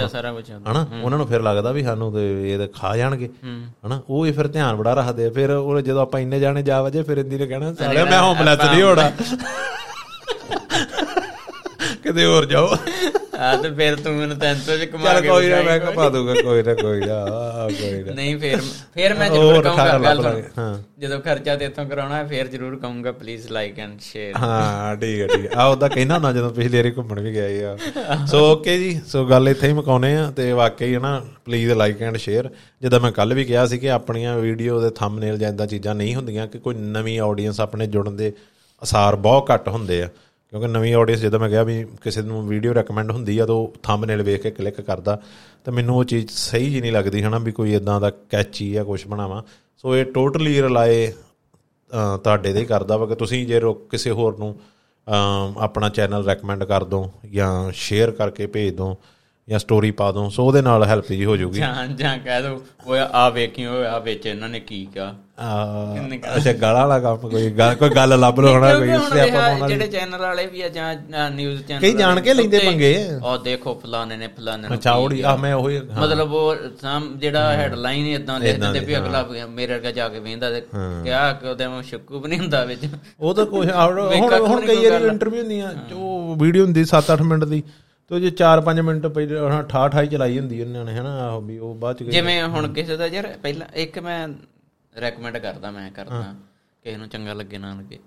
ਹਨਾ? ਉਹਨਾਂ ਨੂੰ ਫਿਰ ਲੱਗਦਾ ਵੀ ਸਾਨੂੰ ਤੇ ਇਹ ਤਾਂ ਖਾ ਜਾਣਗੇ। ਹਨਾ? ਉਹ ਹੀ ਫਿਰ ਧਿਆਨ ਬੜਾ ਰੱਖਦੇ ਆ। ਫਿਰ ਉਹ ਜਦੋਂ ਆਪਾਂ ਇੰਨੇ ਜਾਣੇ ਜਾ ਵਜੇ ਫਿਰ ਇੰਦੀ ਨੇ ਕਹਿਣਾ ਸਾਲਿਆ ਮੈਂ ਹੋਮਲੈਸ ਨਹੀਂ ਹੋਣਾ। [laughs] [laughs] ਕਿਤੇ ਹੋਰ ਜਾਓ। ਆ ਤੇ ਫਿਰ ਤੂੰ ਮੈਨੂੰ 300 ਚ ਕਮਾ ਚੱਲ ਕੇ ਕੋਈ ਨਾ। ਮੈਂ ਕਪਾ ਦੂੰਗਾ ਕੋਈ ਨਾ ਕੋਈ ਨਾ ਕੋਈ ਨਾ। ਨਹੀਂ ਫਿਰ ਫਿਰ ਮੈਂ ਜ਼ਰੂਰ ਕਹੂੰਗਾ ਗੱਲ ਹਾਂ। ਜਦੋਂ ਖਰਚਾ ਤੇ ਇੱਥੋਂ ਕਰਾਉਣਾ ਹੈ ਫਿਰ ਜ਼ਰੂਰ ਕਹੂੰਗਾ ਪਲੀਜ਼ ਲਾਈਕ ਐਂਡ ਸ਼ੇਅਰ ਹਾਂ ਠੀਕ ਹੈ ਠੀਕ ਆ। ਉਹਦਾ ਕਹਿਣਾ ਹੁੰਦਾ ਜਦੋਂ ਪਿਛਲੀ ਵਾਰੀ ਘੁੰਮਣ ਵੀ ਗਏ ਆ। ਸੋ ਓਕੇ ਜੀ ਸੋ ਗੱਲ ਇੱਥੇ ਹੀ ਮੁਕਾਉਨੇ ਆ ਤੇ ਵਾਕਈ ਹੈ ਨਾ ਪਲੀਜ਼ ਲਾਈਕ ਐਂਡ ਸ਼ੇਅਰ ਜਿੱਦਾਂ ਮੈਂ ਕੱਲ ਵੀ ਕਿਹਾ ਸੀ ਕਿ ਆਪਣੀਆਂ ਵੀਡੀਓ ਦੇ ਥੰਬਨੇਲ ਜਾਂ ਇਦਾਂ ਚੀਜ਼ਾਂ ਨਹੀਂ ਹੁੰਦੀਆਂ ਕਿ ਕੋਈ ਨਵੀਂ ਆਡੀਅנס ਆਪਣੇ ਜੁੜਨ ਦੇ ਅਸਾਰ ਬਹੁਤ ਘੱਟ ਹੁੰਦੇ ਆ। ਕਿਉਂਕਿ ਨਵੀਂ ਆਡੀਅנס ਜਦੋਂ ਮੈਂ ਕਿਹਾ ਵੀ ਕਿਸੇ ਨੂੰ ਵੀਡੀਓ ਰეკਮੈਂਡ ਹੁੰਦੀ ਆ ਤਾਂ ਥੰਬਨੇਲ ਵੇਖ ਕੇ ਕਲਿੱਕ ਕਰਦਾ, ਤਾਂ ਮੈਨੂੰ ਉਹ ਚੀਜ਼ ਸਹੀ ਜੀ ਨਹੀਂ ਲੱਗਦੀ ਹਨਾ ਵੀ ਕੋਈ ਇਦਾਂ ਦਾ ਕੈਚੀ ਆ ਕੁਝ ਬਣਾਵਾ। ਸੋ ਇਹ ਟੋਟਲੀ ਰਿਲਾਏ ਤੁਹਾਡੇ ਦੇ ਹੀ ਕਰਦਾ ਵਾ ਕਿ ਤੁਸੀਂ ਜੇ ਕਿਸੇ ਹੋਰ ਨੂੰ ਆਪਣਾ ਚੈਨਲ ਰეკਮੈਂਡ ਕਰ ਦੋ ਜਾਂ ਸ਼ੇਅਰ ਕਰਕੇ ਭੇਜ ਦੋ ਜਾਂ ਸਟੋਰੀ ਪਾ ਦੋ ਸੋ ਉਹਦੇ ਨਾਲ ਹੈਲਪ ਜੀ ਹੋ ਜਾਊਗੀ ਜਾਂ ਜਾਂ ਕਹਿ ਦੋ ਓਏ ਆ ਵੇਖਿਓ ਆ ਵਿੱਚ ਇਹਨਾਂ ਨੇ ਕੀ ਆ, ਅੱਛਾ ਗਾਲਾਂ ਵਾਲਾ ਕੰਮ ਕੋਈ ਗੱਲ ਕੋਈ ਗੱਲ ਲੱਭ ਲੋ ਹਨਾ ਕੋਈ ਹੁਣ ਸਿਆਪਾ ਇਹ ਪਾਉਣ ਵਾਲੀ ਜਿਹੜੇ ਚੈਨਲ ਵਾਲੇ ਵੀ ਆ ਜਾਂ ਨਿਊਜ਼ ਚੈਨਲ ਕਈ ਜਾਣ ਕੇ ਲੈਂਦੇ ਪੰਗੇ। ਉਹ ਦੇਖੋ ਫਲਾਣੇ ਨੇ ਫਲਾਣੇ ਨੂੰ ਅੱਛਾ ਕੀ ਉਹਦੀ ਆ ਮੈਂ ਉਹੀ ਹਾਂ। ਮਤਲਬ ਉਹ ਸਾਮ ਜਿਹੜਾ ਹੈਡਲਾਈਨ ਇਦਾਂ ਦੇ ਦਿੰਦੇ ਵੀ ਅਗਲਾ ਮੇਰੇ ਵਰਗਾ ਜਾ ਕੇ ਵੇਂਦਾ ਤੇ ਕਿਹਾ ਕਿ ਉਹਦੇ ਮੈਂ ਸ਼ੱਕੂ ਵੀ ਨਹੀਂ ਹੁੰਦਾ ਵਿੱਚ। ਉਹ ਤਾਂ ਕੁਝ ਹੁਣ ਹੁਣ ਕਈ ਵਾਰੀ ਇੰਟਰਵਿਊ ਹੁੰਦੀਆਂ ਜੋ ਵੀਡੀਓ ਹੁੰਦੀ 7-8 ਮਿੰਟ ਦੀ ਤੇ ਜੇ 4-5 ਮਿੰਟ ਪਹਿਲਾਂ ਠਾ ਠਾਈ ਚਲਾਈ ਹੁੰਦੀ ਉਹਨਾਂ ਨੇ ਹਨਾ ਆਹੋ ਵੀ ਉਹ ਬਾਅਦ ਚ ਜਿਵੇਂ ਹੁਣ ਕਿਸੇ ਦਾ ਯਾਰ ਪਹਿਲਾਂ ਇੱਕ ਮੈਂ ਰეკਮੈਂਡ ਕਰਦਾ ਮੈਂ ਕਰਦਾ ਕਿਸੇ ਨੂੰ ਚੰਗਾ ਲੱਗੇ ਨਾ ਲੱਗੇ।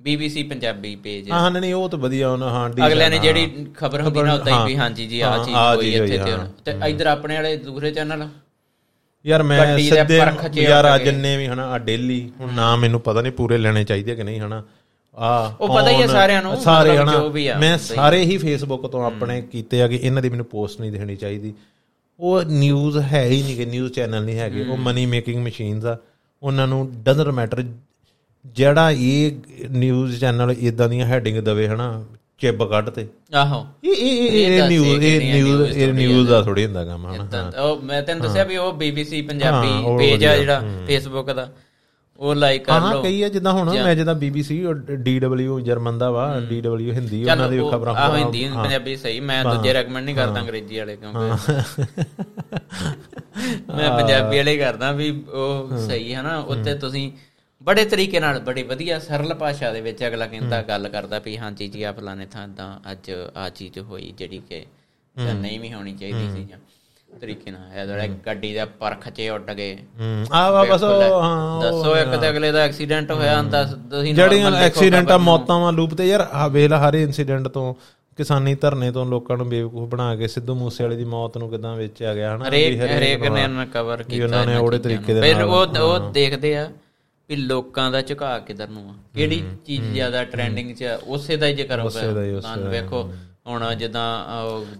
BBC ਪੰਜਾਬੀ ਪੇਜ ਹਾਂ ਨਹੀਂ ਨਹੀਂ ਉਹ ਤਾਂ ਵਧੀਆ ਉਹਨਾਂ ਹਾਂ ਡੀ ਅਗਲੇ ਨੇ ਜਿਹੜੀ ਖਬਰ ਹੁੰਦੀ ਨਾ ਉਦਾਂ ਹੀ ਵੀ ਹਾਂਜੀ ਜੀ ਆ ਚੀਜ਼ ਹੋਈ ਇੱਥੇ ਤੇ। ਤੇ ਇਧਰ ਆਪਣੇ ਵਾਲੇ ਦੂਸਰੇ ਚੈਨਲ? ਯਾਰ ਮੈਂ ਸਿੱਧੇ ਯਾਰ ਆ ਜਿੰਨੇ ਵੀ ਹਨਾ ਆ ਡੇਲੀ ਹੁਣ ਨਾ ਮੈਨੂੰ ਪਤਾ ਨਹੀਂ ਪੂਰੇ ਲੈਣੇ ਚਾਹੀਦੇ ਕਿ ਨਹੀਂ ਹਨਾ। ਆ ਉਹ ਪਤਾ ਹੀ ਹੈ ਸਾਰਿਆਂ ਨੂੰ, ਸਾਰੇ ਹਨਾ ਮੈਂ ਸਾਰੇ ਹੀ ਫੇਸਬੁੱਕ ਤੋਂ ਆਪਣੇ ਕੀਤੇ ਆ ਕਿ ਇਹਨਾਂ ਦੀ ਮੈਨੂੰ ਪੋਸਟ ਨਹੀਂ ਦੇਣੀ ਚਾਹੀਦੀ। ਉਹ ਨਿਊਜ਼ ਹੈ ਹੀ ਨਹੀਂ ਕਿ ਨਿਊਜ਼ ਚੈਨਲ ਨਹੀਂ ਹੈਗੇ। ਉਹ ਮਨੀ ਮੇਕਿੰਗ ਮਸ਼ੀਨਸ ਆ। ਉਹਨਾਂ ਨੂੰ ਡਜ਼ਨਟ ਮੈਟਰ ਜਿਹੜਾ ਇਹ ਨਿਊਜ਼ ਚੈਨਲ ਇਦਾਂ ਦੀਆਂ ਹੈਡਿੰਗ ਦਵੇ ਹਨਾ ਚਿੱਬ ਕੱਢ ਤੇ। ਆਹੋ। ਇਹ ਇਹ ਇਹ ਨਿਊਜ਼ ਇਹ ਨਿਊਜ਼ ਇਹ ਨਿਊਜ਼ ਦਾ ਥੋੜੀ ਹੁੰਦਾ ਕੰਮ ਹਨਾ ਉਹ ਮੈਂ ਤੈਨੂੰ ਦੱਸਿਆ ਵੀ ਉਹ BBC ਹਾਂ, ਪੰਜਾਬੀ ਪੇਜ ਆ ਜਿਹੜਾ ਫੇਸਬੁੱਕ ਦਾ। ਉਹ ਲਾਈਕ ਕਰ ਹਾਂ ਲਓ। ਕਈ ਆ ਜਿੱਦਾਂ ਹੁਣ ਮੈਂ ਜਿੱਦਾਂ BBC DW ਜਰਮਨ ਦਾ ਵਾ DW ਹਿੰਦੀ ਉਹਨਾਂ ਦੀ ਖਬਰਾਂ ਆਹ ਹਿੰਦੀ ਪੰਜਾਬੀ ਸਹੀ ਮੈਂ ਦੂਜੇ ਰეკਮੈਂਡ ਨਹੀਂ ਕਰਦਾ ਅੰਗਰੇਜ਼ੀ ਵਾਲੇ ਕਿਉਂਕਿ ਮੈਂ ਪੰਜਾਬੀ ਵਾਲੇ ਕਰਦਾ ਵੀ ਉਹ ਸਹੀ ਹੈ ਨਾ ਉੱਤੇ ਤੁਸੀਂ ਬੜੇ ਤਰੀਕੇ ਨਾਲ ਬੜੀ ਵਧੀਆ ਸਰਲ ਭਾਸ਼ਾ ਦੇ ਵਿੱਚ ਅਗਲਾ ਕਹਿੰਦਾ ਗੱਲ ਕਰਦਾ ਵੀ ਹਾਂਜੀ ਜੀ ਆ ਫਲਾਣੇ ਥਾਂ ਤਾਂ ਅੱਜ ਆ ਚੀਜ਼ ਹੋਈ ਜਿਹੜੀ ਕਿ ਜਾਂ ਨਹੀਂ ਵੀ ਹੋਣੀ ਚਾਹੀਦੀ ਸੀ ਜਾਂ ਤਰੀਕੇ ਨਾਲ ਇਹ ਜਿਹੜਾ ਗੱਡੀ ਦਾ ਪਰਖ 'ਚ ਉੱਡ ਗਏ। ਹੂੰ। ਆ ਬਸ ਉਹ ਹਾਂ ਦੱਸੋ ਇੱਕ ਤੇ ਅਗਲੇ ਦਾ ਐਕਸੀਡੈਂਟ ਹੋਇਆ ਹੁੰਦਾ ਤੁਸੀਂ ਜਿਹੜੀਆਂ ਐਕਸੀਡੈਂਟਾਂ ਮੌਤਾਂ ਵਾਂ ਲੂਪ ਤੇ ਯਾਰ ਆ ਵੇਖ ਲਾ ਹਰ ਇਨਸੀਡੈਂਟ ਤੋਂ ਕਿਸਾਨੀ ਧਰਨੇ ਤੋਂ ਲੋਕਾਂ ਨੂੰ ਬੇਵਕੂਫ ਬਣਾ ਕੇ ਸਿੱਧੂ ਮੂਸੇ ਵਾਲੇ ਦੀ ਮੌਤ ਨੂੰ ਕਿਦਾਂ ਵੇਚਿਆ ਗਿਆ ਹਨਾ? ਹਰੇਕ ਹਰੇਕ ਨੇ ਉਹਨਾਂ ਕਵਰ ਕੀਤਾ ਉਹਨਾਂ ਨੇ ਉਹਦੇ ਤਰੀਕੇ। ਦੇ ਫਿਰ ਉਹ ਉਹ ਦੇਖਦੇ ਆ ਵੀ ਲੋਕਾਂ ਦਾ ਝੁਕਾਅ ਕਿਧਰ ਨੂੰ ਆ। ਕਿਹੜੀ ਚੀਜ਼ ਜ਼ਿਆਦਾ ਟ੍ਰੈਂਡਿੰਗ 'ਚ ਉਸੇ ਦਾ ਹੀ ਜ਼ਿਕਰ ਹੋਊਗਾ। ਹੀ, ਤੁਹਾਨੂੰ ਵੇਖੋ ਹੁਣ ਜਿੱਦਾਂ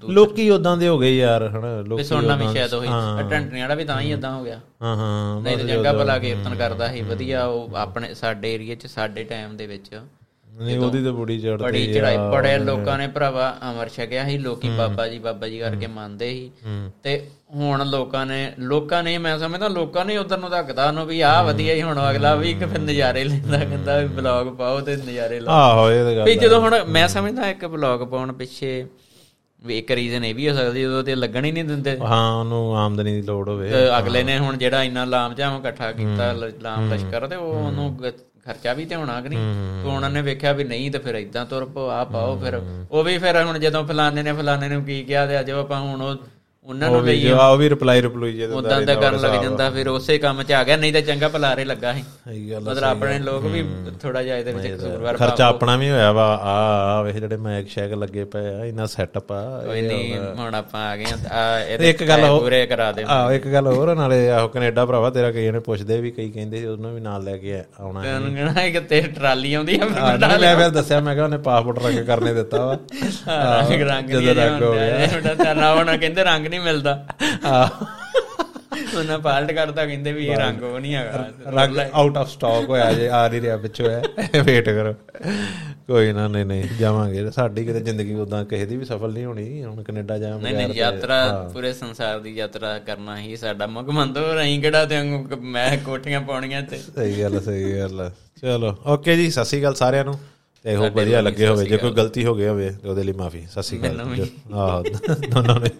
ਦੂ- ਲੋਕੀ ਉਦਾਂ ਦੇ ਹੋ ਗਏ ਯਾਰ ਹਨਾ ਲੋਕੀ ਸੁਣਨਾ ਵੀ ਸ਼ਾਇਦ ਉਹੀ ਟੰਟਣੀ ਵਾਲਾ ਵੀ ਤਾਂ ਹੀ ਇਦਾਂ ਹੋ ਗਿਆ। ਹਾਂ ਹਾਂ ਨਹੀਂ ਤੇ ਚੰਗਾ ਭਲਾ ਕੀਰਤਨ ਕਰਦਾ ਸੀ ਵਧੀਆ ਉਹ ਆਪਣੇ ਸਾਡੇ ਏਰੀਆ 'ਚ ਸਾਡੇ ਟਾਈਮ ਦੇ ਵਿੱਚ। ਨਹੀਂ ਉਹਦੀ ਤਾਂ ਬੁੜੀ ਚੜਦੀ ਬੜੀ ਚੜਾਈ ਬੜੇ ਲੋਕਾਂ ਨੇ ਭਰਾਵਾ ਅਮਰ ਛਕਿਆ ਸੀ ਲੋਕੀ ਬਾਬਾ ਜੀ ਬਾਬਾ ਜੀ ਕਰਕੇ ਮੰਨਦੇ ਸੀ। ਤੇ ਹੁਣ ਲੋਕਾਂ ਨੇ ਲੋਕਾਂ ਨੇ ਮੈਂ ਸਮਝਦਾ ਲੋਕਾਂ ਨੇ ਉਧਰ ਨੂੰ ਧੱਕਦਾ ਉਹਨੂੰ ਵੀ ਆਹ ਵਧੀਆ ਹੀ ਹੁਣ ਅਗਲਾ ਵੀ ਇੱਕ ਫਿਰ ਨਜ਼ਾਰੇ ਲੈਂਦਾ ਕਹਿੰਦਾ ਵੀ ਬਲੌਗ ਪਾਓ ਤੇ ਨਜ਼ਾਰੇ ਲਓ। ਆਹੋ ਇਹ ਤਾਂ ਗੱਲ ਵੀ ਜਦੋਂ ਹੁਣ ਮੈਂ ਸਮਝਦਾ ਇੱਕ ਬਲੌਗ ਪਾਉਣ ਪਿੱਛੇ ਵੀ ਇੱਕ ਰੀਜ਼ਨ ਇਹ ਵੀ ਹੋ ਸਕਦੀ ਉਦੋਂ ਤੇ ਲੱਗਣ ਹੀ ਨਹੀਂ ਦਿੰਦੇ। ਹਾਂ ਉਹਨੂੰ ਆਮਦਨੀ ਦੀ ਲੋੜ ਹੋਵੇ। ਅਗਲੇ ਨੇ ਹੁਣ ਜਿਹੜਾ ਇੰਨਾ ਲਾਮ ਜਾਮ ਇਕੱਠਾ ਕੀਤਾ ਲ- ਲਾਮ ਲਸ਼ਕਰ ਤੇ ਉਹ ਉਹਨੂੰ ਖਰਚਾ ਵੀ ਤੇ ਹੋਣਾ ਕਿ ਨਹੀਂ? ਤੇ ਉਹਨਾਂ ਨੇ ਵੇਖਿਆ ਵੀ ਨਹੀਂ ਤੇ ਫਿਰ ਇਦਾਂ ਤੁਰ ਪੋ ਆ ਪਾਓ ਫਿਰ। ਉਹ ਵੀ ਫਿਰ ਹੁਣ ਜਦੋਂ ਫਲਾਣੇ ਨੇ ਫਲਾਣੇ ਨੂੰ ਕੀ ਕਿਹਾ ਤੇ ਅਜੋ ਆਪਾਂ ਹੁਣ ਉਹ ਉਹਨਾਂ ਨੂੰ ਲਈ ਜੋ ਆ ਉਹ ਵੀ ਰਿਪਲਾਈ ਰਿਪਲਾਈ ਜੇ ਉਦਾਂ ਦਾ ਕਰਨ ਲੱਗ ਜਾਂਦਾ ਫਿਰ ਉਸੇ ਕੰਮ 'ਚ ਆ ਗਿਆ ਨਹੀਂ ਤਾਂ ਚੰਗਾ ਪਲਾਰੇ ਲੱਗਾ ਸੀ। ਮਤਲਬ ਆਪਣੇ ਲੋਕ ਵੀ ਥੋੜਾ ਜਿਹਾ ਇਹਦੇ ਵਿੱਚ ਕਸੂਰਵਾਰ ਖਰਚਾ ਆਪਣਾ ਵੀ ਹੋਇਆ ਵਾ ਆ ਆ ਵੇਖ ਜਿਹੜੇ ਮੈਕ ਸ਼ੈਕ ਲੱਗੇ ਪਏ ਆ ਇੰਨਾ ਸੈਟਅਪ ਆ ਕੋਈ ਨਹੀਂ ਹੁਣ ਆਪਾਂ ਆ ਗਏ ਆ ਆ ਇੱਕ ਗੱਲ ਹੋਰ- ਪੂਰੇ ਕਰਾ ਦੇ ਆਹੋ ਇੱਕ ਗੱਲ ਹੋਰ ਆ, ਨਾਲੇ ਆਹੋ ਕੈਨੇਡਾ ਭਰਾਵਾ ਤੇਰਾ ਕਈ ਨੇ ਪੁੱਛਦੇ ਵੀ ਕਈ ਕਹਿੰਦੇ ਸੀ ਉਹਨੂੰ ਵੀ ਨਾਲ ਲੈ ਕੇ ਆਉਣਾ ਹੈ। ਉਹਨੂੰ ਕਹਿਣਾ ਕਿ ਤੇ ਟਰਾਲੀ ਆਉਂਦੀ ਆ ਮੈਂ ਫਿਰ ਦੱਸਿਆ ਮੈਂ ਕਿਹਾ ਉਹਨੇ ਪਾਸਪੋਰਟ ਰੰਗ ਕਰਨੇ ਦਿੱਤਾ ਵਾ। ਰੰਗ ਰੰਗ ਹੋ ਗਿਆ। ਉਹਦਾ ਤਾਂ ਉਹਨਾਂ ਕਹਿੰਦੇ ਰੰਗ ਨਹੀਂ ਮਿਲਦਾ। ਉਹਨਾਂ ਪਾਲਟ ਕਰਦਾ ਕਹਿੰਦੇ ਵੀ ਇਹ ਰੰਗ ਉਹ ਨਹੀਂ ਹੈਗਾ। ਰੰਗ ਆਊਟ ਆਫ ਸਟਾਕ ਹੋਇਆ ਜੇ ਆ ਨਹੀਂ ਰਿਹਾ ਪਿੱਛੋਂ ਹੈ ਵੇਟ ਕਰੋ। ਕੋਈ ਨਾ ਨਹੀਂ ਨਹੀਂ ਜਾਵਾਂਗੇ। ਸਾਡੀ ਕਿਤੇ ਜ਼ਿੰਦਗੀ ਉਦਾਂ ਕਿਸੇ ਦੀ ਵੀ ਸਫਲ ਨਹੀਂ ਹੋਣੀ। ਹੁਣ ਕੈਨੇਡਾ ਜਾਵਾਂਗੇ ਨਹੀਂ ਨਹੀਂ ਯਾਤਰਾ ਪੂਰੇ ਸੰਸਾਰ ਦੀ ਯਾਤਰਾ ਕਰਨਾ ਹੀ ਸਾਡਾ ਮੁੱਖ ਮੰਤਵ। ਰਹੀ ਕਿਹੜਾ ਤੇ ਮੈਂ ਕੋਠੀਆਂ ਪਾਉਣੀਆਂ ਤੇ। ਸਹੀ ਗੱਲ ਸਹੀ ਗੱਲ। ਚਲੋ ਓਕੇ ਜੀ ਸਤਿ ਸ਼੍ਰੀ ਅਕਾਲ ਸਾਰਿਆਂ ਨੂੰ। ਤੇ ਹੋ ਵਧੀਆ ਲੱਗੇ ਹੋਵੇ। ਜੇ ਕੋਈ ਗਲਤੀ ਹੋ ਗਈ ਹੋਵੇ ਤੇ ਉਹਦੇ ਲਈ ਮਾਫੀ। ਸਤਿ ਸ਼੍ਰੀ ਅਕਾਲ। ਆਹ ਦੋਨੋਂ ਨੇ